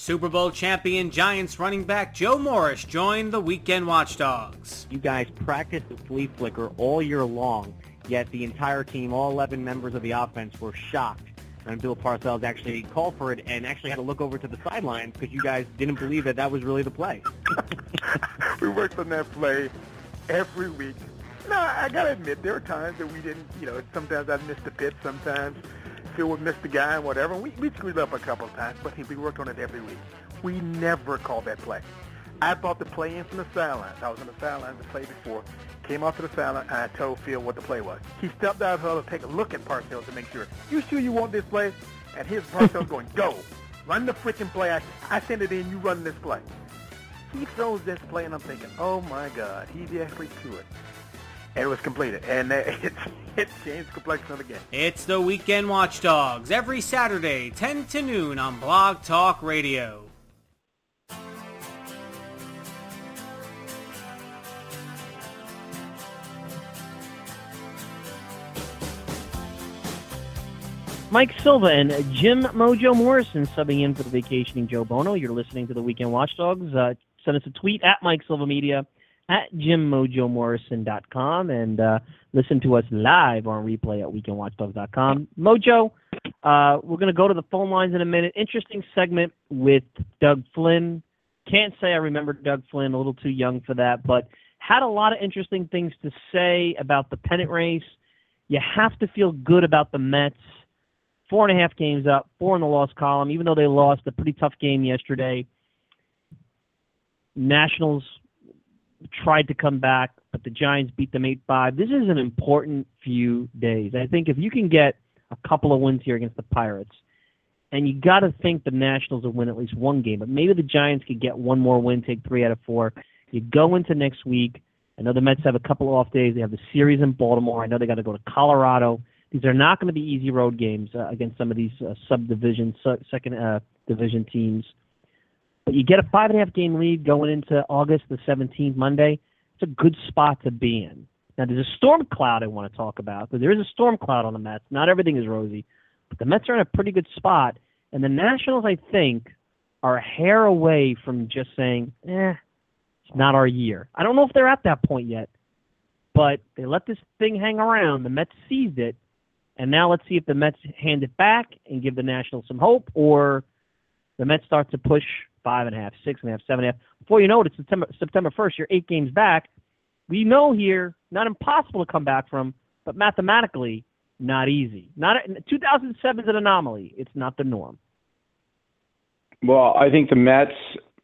Super Bowl champion Giants running back Joe Morris joined the Weekend Watchdogs. You guys practice the flea flicker all year long, yet the entire team, all 11 members of the offense, were shocked when Bill Parcells actually called for it and actually had to look over to the sidelines because you guys didn't believe that that was really the play. we worked on that play every week. No, I gotta admit, there were times that we didn't, you know, sometimes I missed the pitch, sometimes Phil would miss the guy and whatever. And we, we screwed up a couple of times, but he, we worked on it every week. We never called that play. I brought the play in from the sidelines. I was on the sidelines the play before. Came off to the sideline, and I told Phil what the play was. He stepped out of huddle to take a look at Parcells to make sure. You sure you want this play? And here's Parcells going, go. Run the freaking play. I, I send it in. You run this play. He throws this play, and I'm thinking, oh, my God. He's actually threw it. And it was completed. And uh, it, it changed the complexion of the game. It's the Weekend Watchdogs every Saturday, 10 to noon on Blog Talk Radio. Mike Silva and Jim Mojo Morrison subbing in for the vacationing Joe Bono. You're listening to the Weekend Watchdogs. Uh, send us a tweet at Mike Silva Media at jimmojomorrison.com and uh, listen to us live on replay at weekendwatchdogs.com. Mojo, uh, we're going to go to the phone lines in a minute. Interesting segment with Doug Flynn. Can't say I remember Doug Flynn, a little too young for that, but had a lot of interesting things to say about the pennant race. You have to feel good about the Mets four and a half games up, four in the loss column, even though they lost a pretty tough game yesterday. Nationals tried to come back, but the Giants beat them 8 5. This is an important few days. I think if you can get a couple of wins here against the Pirates, and you got to think the Nationals will win at least one game, but maybe the Giants could get one more win, take three out of four. You go into next week, I know the Mets have a couple of off days. They have the series in Baltimore. I know they got to go to Colorado. These are not going to be easy road games uh, against some of these uh, subdivision, su- second uh, division teams. But you get a five and a half game lead going into August the 17th, Monday. It's a good spot to be in. Now, there's a storm cloud I want to talk about. But there is a storm cloud on the Mets. Not everything is rosy, but the Mets are in a pretty good spot. And the Nationals, I think, are a hair away from just saying, eh, it's not our year. I don't know if they're at that point yet, but they let this thing hang around. The Mets seized it, and now let's see if the Mets hand it back and give the Nationals some hope, or the Mets start to push five and a half, six and a half, seven and a half. Before you know it, it's September September first. You're eight games back. We know here, not impossible to come back from, but mathematically not easy. Not 2007 is an anomaly. It's not the norm. Well, I think the Mets,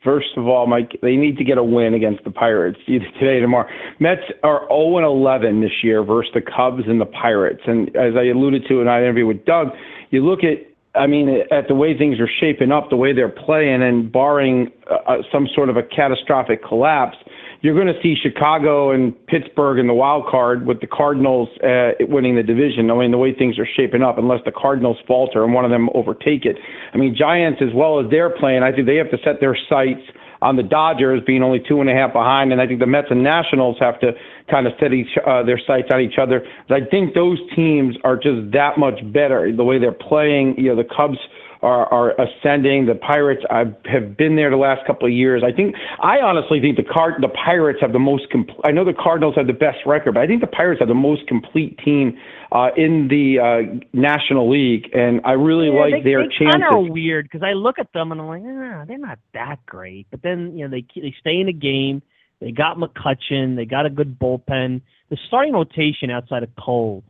first of all, Mike, they need to get a win against the Pirates either today or tomorrow. Mets are 0 and 11 this year versus the Cubs and the Pirates. And as I alluded to in our interview with Doug, you look at I mean, at the way things are shaping up, the way they're playing, and barring uh, some sort of a catastrophic collapse, you're going to see Chicago and Pittsburgh in the wild card with the Cardinals uh, winning the division. I mean, the way things are shaping up, unless the Cardinals falter and one of them overtake it. I mean, Giants, as well as they're playing, I think they have to set their sights on the Dodgers being only two and a half behind, and I think the Mets and Nationals have to kind of set each uh, their sights on each other. But I think those teams are just that much better the way they're playing. You know, the Cubs are, are ascending. The Pirates I have been there the last couple of years. I think I honestly think the card the Pirates have the most complete. I know the Cardinals have the best record, but I think the Pirates have the most complete team uh, in the uh, National League, and I really yeah, like they, their they chances. kind of weird because I look at them and I'm like, ah, they're not that great. But then you know they they stay in the game. They got McCutcheon. They got a good bullpen. The starting rotation outside of Cole,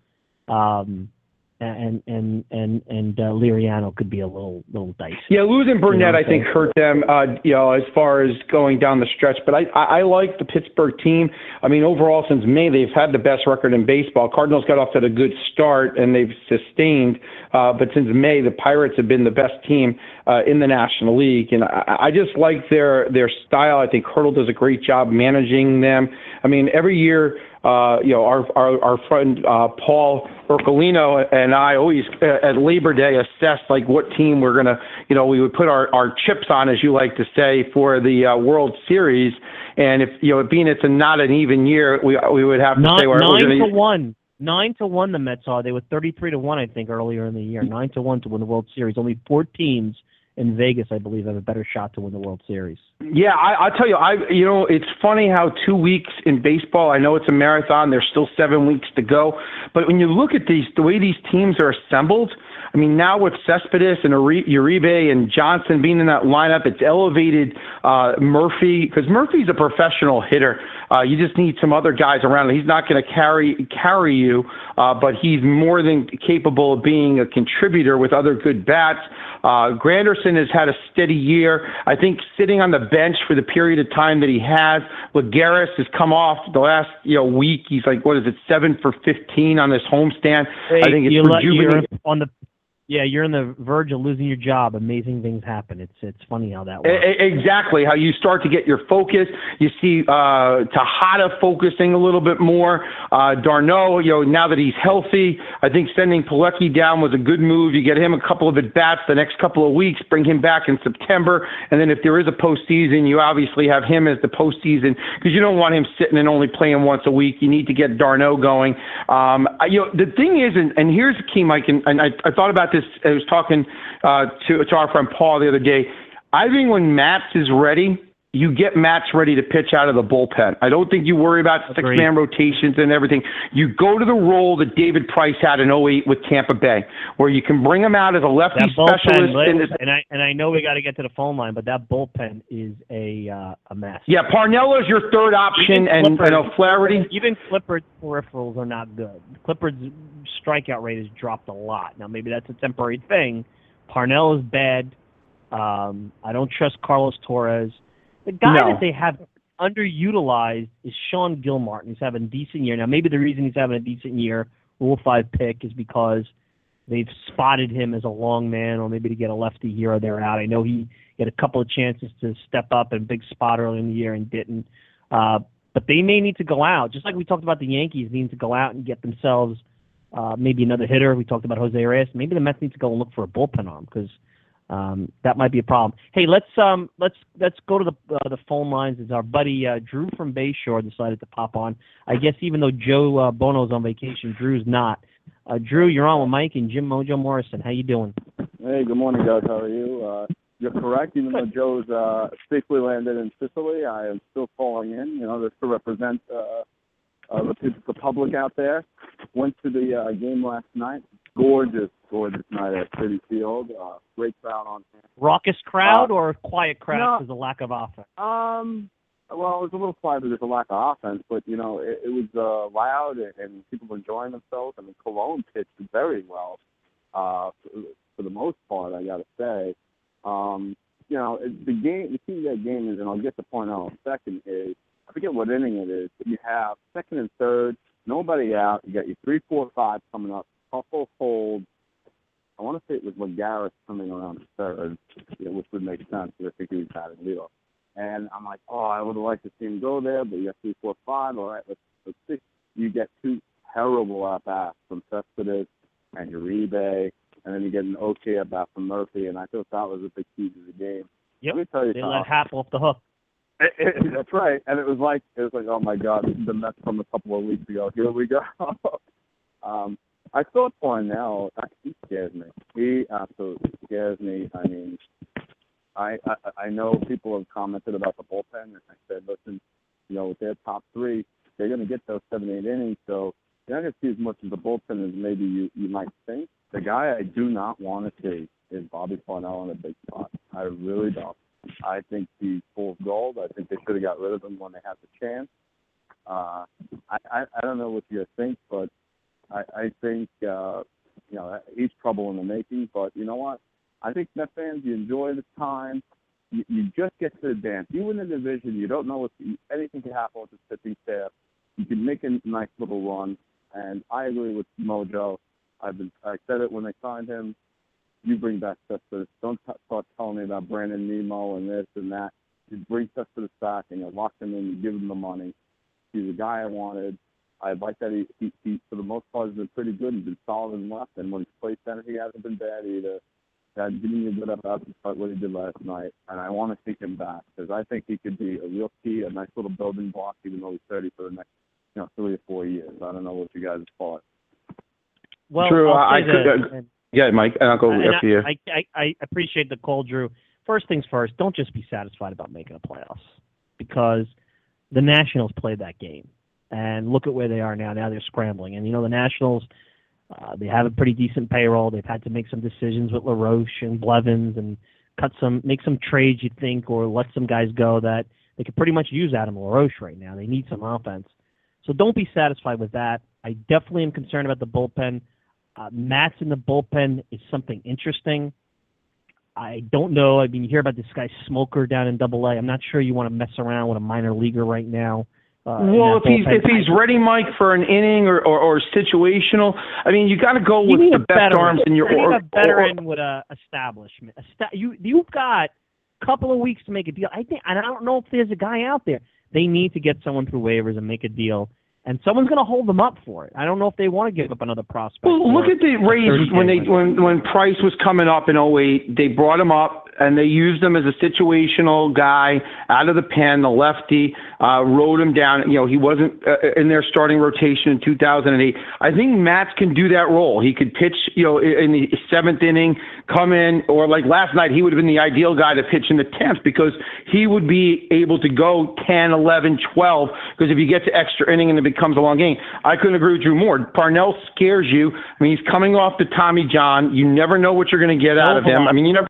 um, and and and and uh, Liriano could be a little little dicey. Yeah, losing Burnett, You know I think, hurt them. Uh, you know, as far as going down the stretch. But I, I, I like the Pittsburgh team. I mean, overall, since May, they've had the best record in baseball. Cardinals got off to a good start, and they've sustained. Uh, but since May, the Pirates have been the best team uh, in the National League, and I, I just like their their style. I think Hurdle does a great job managing them. I mean, every year uh, you know, our our, our friend uh, Paul Urcolino and I always uh, at Labor Day assess like what team we're gonna, you know, we would put our, our chips on, as you like to say, for the uh, World Series. And if you know, being it's a not an even year, we we would have to Nine, say we're nine gonna, to one. Nine to one. The Mets are. They were thirty-three to one, I think, earlier in the year. Nine to one to win the World Series. Only four teams in Vegas, I believe, have a better shot to win the World Series. Yeah, I, I'll tell you, I you know, it's funny how two weeks in baseball. I know it's a marathon. There's still seven weeks to go, but when you look at these, the way these teams are assembled. I mean, now with Cespedes and Uribe and Johnson being in that lineup, it's elevated uh, Murphy because Murphy's a professional hitter. Uh, you just need some other guys around. He's not going to carry carry you, uh, but he's more than capable of being a contributor with other good bats. Uh, Granderson has had a steady year. I think sitting on the bench for the period of time that he has, Lagares has come off the last you know week. He's like what is it, seven for fifteen on this homestand. I think it's you let, on the yeah, you're on the verge of losing your job. Amazing things happen. It's it's funny how that works. Exactly how you start to get your focus. You see uh, Tejada focusing a little bit more. Uh, d'Arnaud, you know, now that he's healthy, I think sending Plawecki down was a good move. You get him a couple of at bats the next couple of weeks, bring him back in September, and then if there is a postseason, you obviously have him as the postseason because you don't want him sitting and only playing once a week. You need to get d'Arnaud going. Um, you know, the thing is, and, and here's the key, Mike, and, and I, I thought about this. I was talking uh, to to our friend Paul the other day. I think when Matz is ready, you get Matz ready to pitch out of the bullpen. I don't think you worry about six man rotations and everything. You go to the role that David Price had in 08 with Tampa Bay, where you can bring him out as a lefty that specialist. Liz, and and I and I know we got to get to the phone line, but that bullpen is a uh, a mess. yeah, Parnello's your third option, Even and, and O'Flaherty. Even Clippard's peripherals are not good. Clippard's strikeout rate has dropped a lot. Now maybe that's a temporary thing. Parnell is bad. Um, I don't trust Carlos Torres. The guy No. that they have underutilized is Sean Gilmartin. He's having a decent year. Now maybe the reason he's having a decent year, Rule Five pick, is because they've spotted him as a long man, or maybe to get a lefty here or there out. I know he had a couple of chances to step up in a big spot early in the year and didn't. Uh, but they may need to go out, just like we talked about the Yankees needing to go out and get themselves uh, maybe another hitter. We talked about Jose Reyes. Maybe the Mets need to go and look for a bullpen arm because um, that might be a problem. Hey, let's um, let's let's go to the uh, the phone lines. As our buddy uh, Drew from Bayshore decided to pop on. I guess even though Joe uh, Bono's on vacation, Drew's not. Uh, Drew, you're on with Mike and Jim Mojo Morrison. How you doing? Hey, good morning, guys. How are you? Uh, you're correct. Even though Joe's uh, safely landed in Sicily, I am still calling in. You know, just to represent uh, uh, the the public out there. Went to the uh, game last night. Gorgeous, gorgeous night at Citi Field. Uh, great crowd on hand. Raucous crowd Uh, or quiet crowd no. because of lack of offense? Um, well, it was a little quiet because a lack of offense, but you know, it, it was uh, loud and, and people were enjoying themselves. I mean, Colon pitched very well uh, for, for the most part. I got to say, um, you know, the game, the key to that game is, and I'll get to point out in a second, is I forget what inning it is, but you have second and third, nobody out. You got your three, four, five coming up, couple holds. I want to say it was McGarrett coming around the third, which would make sense because I think he was batting leadoff. And I'm like, oh, I would have liked to see him go there, but you got three, four, five. All right, let's let's see. You get two terrible at bats from Cespedes and Uribe, and then you get an okay at bat from Murphy, and I thought that was a big key to the game. Yep. Let me tell you They something. let Happ off the hook. It- it- that's right. And it was like it was like, oh my god, the Mets from a couple of weeks ago. Here we go. um, I thought Parnell, uh, he scares me. He absolutely scares me. I mean, I, I I know people have commented about the bullpen, and I said, listen, you know, with their top three, they're going to get those seven, eight innings. So you're not going to see as much of the bullpen as maybe you you might think. The guy I do not want to see is Bobby Parnell in a big spot. I really don't. I think he's full of gold. I think they should have got rid of him when they had the chance. Uh, I, I I don't know what you think, but I I think uh, you know he's trouble in the making. But you know what? I think Met fans, you enjoy the time. You, you just get to advance. You win the division. You don't know what anything can happen with the pitching staff. You can make a nice little run. And I agree with Mojo. I've been I said it when they signed him. You bring back Cespedes. Don't t- start telling me about Brandon Nimmo and this and that. You bring Cespedes back and you lock him in. You give him the money. He's the guy I wanted. I like that he, he, he for the most part has been pretty good. He's been solid and left, and when he's played center, he hasn't been bad either. Had given me a good up out despite what he did last night, and I want to see him back because I think he could be a real key, a nice little building block, even though he's 30 for the next, you know, three or four years. I don't know what you guys thought. Well, True. I'll I say could. Uh, yeah, Mike, and I'll go and after you. I, I, I appreciate the call, Drew. First things first, don't just be satisfied about making the playoffs because the Nationals played that game. And look at where they are now. Now they're scrambling. And, you know, the Nationals, uh, they have a pretty decent payroll. They've had to make some decisions with LaRoche and Blevins and cut some, make some trades, you think, or let some guys go that they could pretty much use Adam LaRoche right now. They need some offense. So don't be satisfied with that. I definitely am concerned about the bullpen. Uh, Matz in the bullpen is something interesting. I don't know. I mean, you hear about this guy Smoker down in Double A. I'm not sure you want to mess around with a minor leaguer right now. Uh, well, if he's if he's ready, Mike, for an inning or, or, or situational, I mean, you got to go with the best veteran. arms in your. You need or, a veteran or- with a establishment. A sta- you you've got a couple of weeks to make a deal. I think, and I don't know if there's a guy out there. They need to get someone through waivers and make a deal, and someone's going to hold them up for it. I don't know if they want to give up another prospect. Well, look at the Rays when they when when Price was coming up in 08, they brought him up and they used him as a situational guy out of the pen, the lefty, uh, rode him down. You know, he wasn't uh, in their starting rotation in 2008. I think Matz can do that role. He could pitch, you know, in the seventh inning, come in, or like last night, he would have been the ideal guy to pitch in the 10th because he would be able to go 10, 11, 12. Because if you get to extra inning and it becomes a long game, I couldn't agree with you more. Parnell scares you. I mean, he's coming off the Tommy John. You never know what you're going to get out of him. I mean, you never.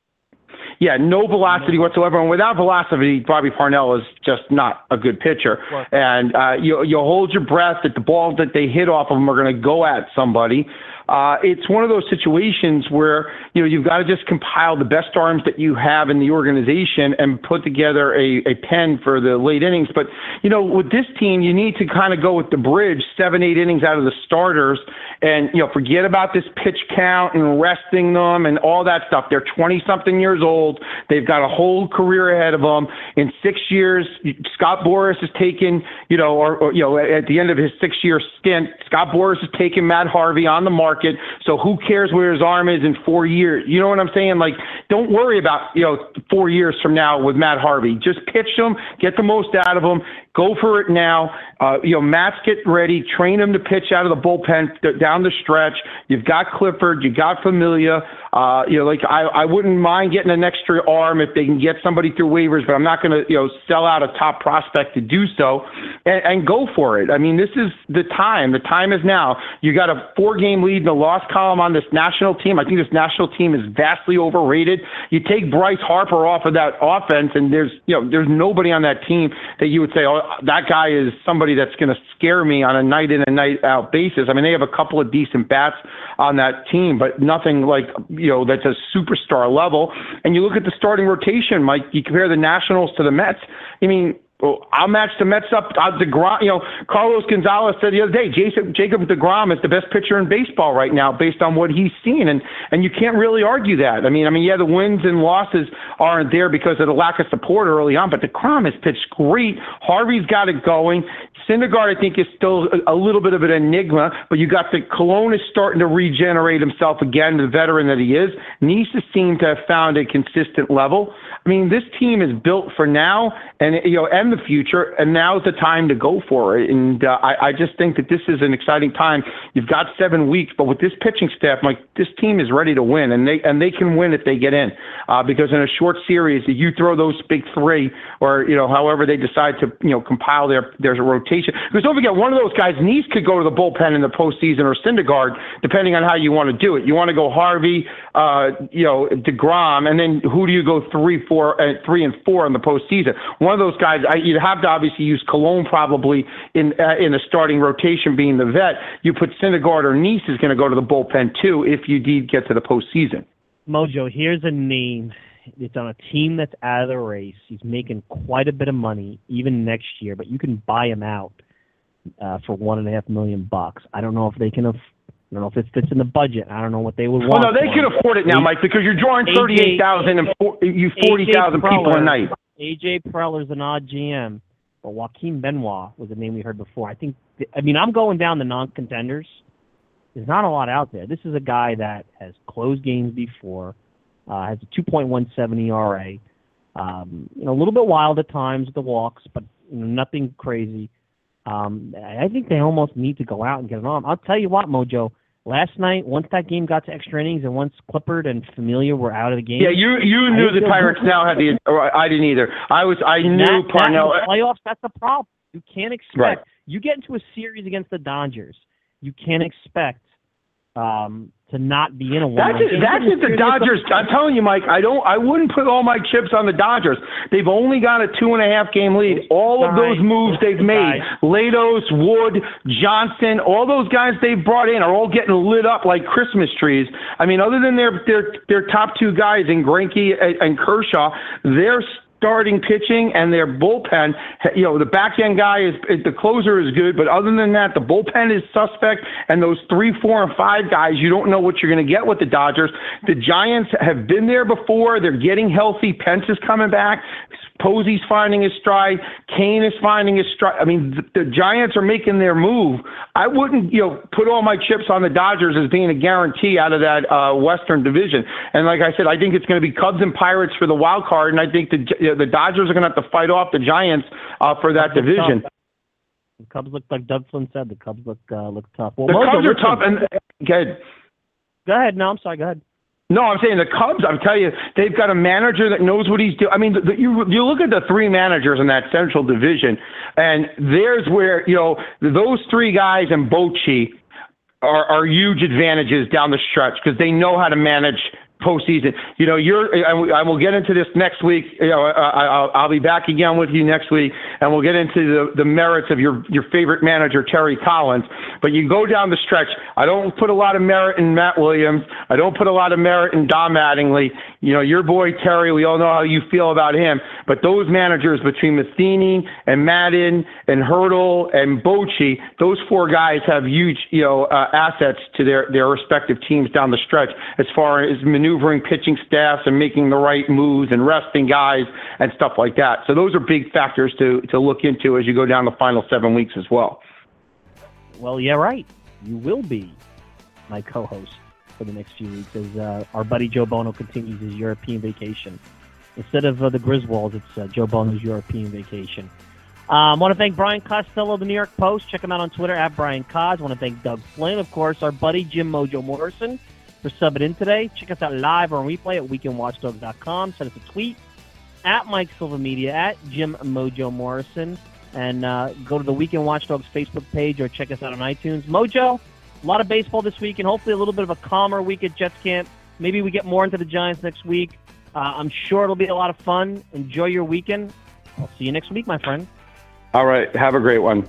Yeah, no velocity whatsoever, and without velocity, Bobby Parnell is just not a good pitcher. And uh, you you hold your breath that the balls that they hit off of him are going to go at somebody. Uh, it's one of those situations where you know you've got to just compile the best arms that you have in the organization and put together a, a pen for the late innings. But you know, with this team, you need to kind of go with the bridge, seven, eight innings out of the starters, and you know, forget about this pitch count and resting them and all that stuff. They're 20 something years old. They've got a whole career ahead of them. In six years, Scott Boras has taken, you know, or, or you know, at the end of his six year stint, Scott Boras has taken Matt Harvey on the market. So who cares where his arm is in four years? You know what I'm saying? Like, don't worry about, you know, four years from now with Matt Harvey. Just pitch him, get the most out of him, go for it now. Uh, you know, Matz getting ready, train him to pitch out of the bullpen down the stretch. You've got Clippard, you got Familia. Uh, you know, like I, I wouldn't mind getting an extra arm if they can get somebody through waivers, but I'm not going to, you know, sell out a top prospect to do so and, and go for it. I mean, this is the time. The time is now. You got a four game lead in the loss column on this national team. I think this national team is vastly overrated. You take Bryce Harper off of that offense, and there's, you know, there's nobody on that team that you would say, oh, that guy is somebody that's going to scare me on a night in and night out basis. I mean, they have a couple of decent bats on that team, but nothing like, you know, that's a superstar level. And you look at the starting rotation, Mike, you compare the Nationals to the Mets. I mean, I'll match the Mets up. Uh, DeGrom, you know, Carlos Gonzalez said the other day, Jason, Jacob DeGrom is the best pitcher in baseball right now, based on what he's seen, and and you can't really argue that. I mean, I mean, yeah, the wins and losses aren't there because of the lack of support early on, but DeGrom has pitched great. Harvey's got it going. Syndergaard, I think, is still a, a little bit of an enigma, but you got the Colon is starting to regenerate himself again, the veteran that he is. Niese seemed to have found a consistent level. I mean, this team is built for now and you know and the future, and now's the time to go for it. And uh, I, I just think that this is an exciting time. You've got seven weeks, but with this pitching staff, like this team is ready to win, and they and they can win if they get in, uh, because in a short series, you throw those big three, or you know however they decide to you know compile their their rotation. Because don't forget, one of those guys, Niese could go to the bullpen in the postseason, or Syndergaard, depending on how you want to do it. You want to go Harvey, uh, you know, Degrom, and then who do you go three, four, uh, three and four in the postseason? One of those guys, I, you'd have to obviously use Colon probably in uh, in a starting rotation, being the vet. You put Syndergaard or Niese is going to go to the bullpen too if you did get to the postseason. Mojo, here's a name. It's on a team that's out of the race. He's making quite a bit of money even next year, but you can buy him out uh, for one and a half million bucks. I don't know if they can. Aff- I don't know if it fits in the budget. I don't know what they would want. Well, no, they for can him. afford it now, Mike, because you're drawing AJ thirty-eight thousand and four, you forty thousand AJ people a night. AJ Preller's an odd GM, but Joaquin Benoit was a name we heard before. I think. I mean, I'm going down the non-contenders. There's not a lot out there. This is a guy that has closed games before, uh, has a 2.17 ERA. Um, you know, a little bit wild at times with the walks, but you know, nothing crazy. Um, I think they almost need to go out and get an arm. I'll tell you what, Mojo. Last night, once that game got to extra innings, and once Clippard and Familia were out of the game, Yeah, you you knew the Pirates good. now had the. I didn't either. I was I knew that, that Parnell. the playoffs, that's the problem. You can't expect Right. you get into a series against the Dodgers. You can't expect um, to not be in a one. That's that's it. The Dodgers. I'm telling you, Mike. I don't. I wouldn't put all my chips on the Dodgers. They've only got a two and a half game lead. All of those moves they've made. Latos, Wood, Johnson, all those guys they've brought in are all getting lit up like Christmas trees. I mean, other than their their their top two guys in Greinke and, and Kershaw, they're starting pitching and their bullpen, you know, the back end guy is the closer is good, but other than that, the bullpen is suspect. And those three, four, and five guys, you don't know what you're going to get with the Dodgers. The Giants have been there before. They're getting healthy. Pence is coming back. Posey's finding his stride. Cain is finding his stride. I mean, the, the Giants are making their move. I wouldn't, you know, put all my chips on the Dodgers as being a guarantee out of that uh, Western Division. And like I said, I think it's going to be Cubs and Pirates for the wild card, and I think the you know, the Dodgers are going to have to fight off the Giants uh, for that division. tough. The Cubs look like Doug Flynn said. The Cubs look uh, look tough. Well, The Mojo, Cubs are listen. tough, and good. Go ahead. No, I'm sorry. Go ahead. No, I'm saying the Cubs. I'm telling you, they've got a manager that knows what he's doing. I mean, the, you you look at the three managers in that Central Division, and there's where you know those three guys and Bochy are, are huge advantages down the stretch because they know how to manage postseason. You know, you're, I will get into this next week. You know, I, I, I'll, I'll be back again with you next week, and we'll get into the, the merits of your, your favorite manager, Terry Collins. But you go down the stretch. I don't put a lot of merit in Matt Williams. I don't put a lot of merit in Dom Mattingly. You know, your boy Terry, we all know how you feel about him. But those managers between Matheny and Maddon and Hurdle and Bochy, those four guys have huge, you know, uh, assets to their, their respective teams down the stretch as far as maneuvering pitching staffs and making the right moves and resting guys and stuff like that. So those are big factors to, to look into as you go down the final seven weeks as well. Well, yeah, right. You will be my co-host for the next few weeks as uh, our buddy Joe Bono continues his European vacation. Instead of uh, the Griswolds, it's uh, Joe Bono's European vacation. I um, want to thank Brian Costello of the New York Post. Check him out on Twitter at Brian Coz. want to thank Doug Flynn, of course, our buddy Jim Mojo Morrison for subbing in today. Check us out live or on replay at weekendwatchdogs.com. Send us a tweet at Mike Silva Media, at Jim Mojo Morrison, and uh, go to the Weekend Watchdogs Facebook page or check us out on iTunes. Mojo, a lot of baseball this week, and hopefully a little bit of a calmer week at Jets camp. Maybe we get more into the Giants next week. Uh, I'm sure it'll be a lot of fun. Enjoy your weekend. I'll see you next week, my friend. All right. Have a great one.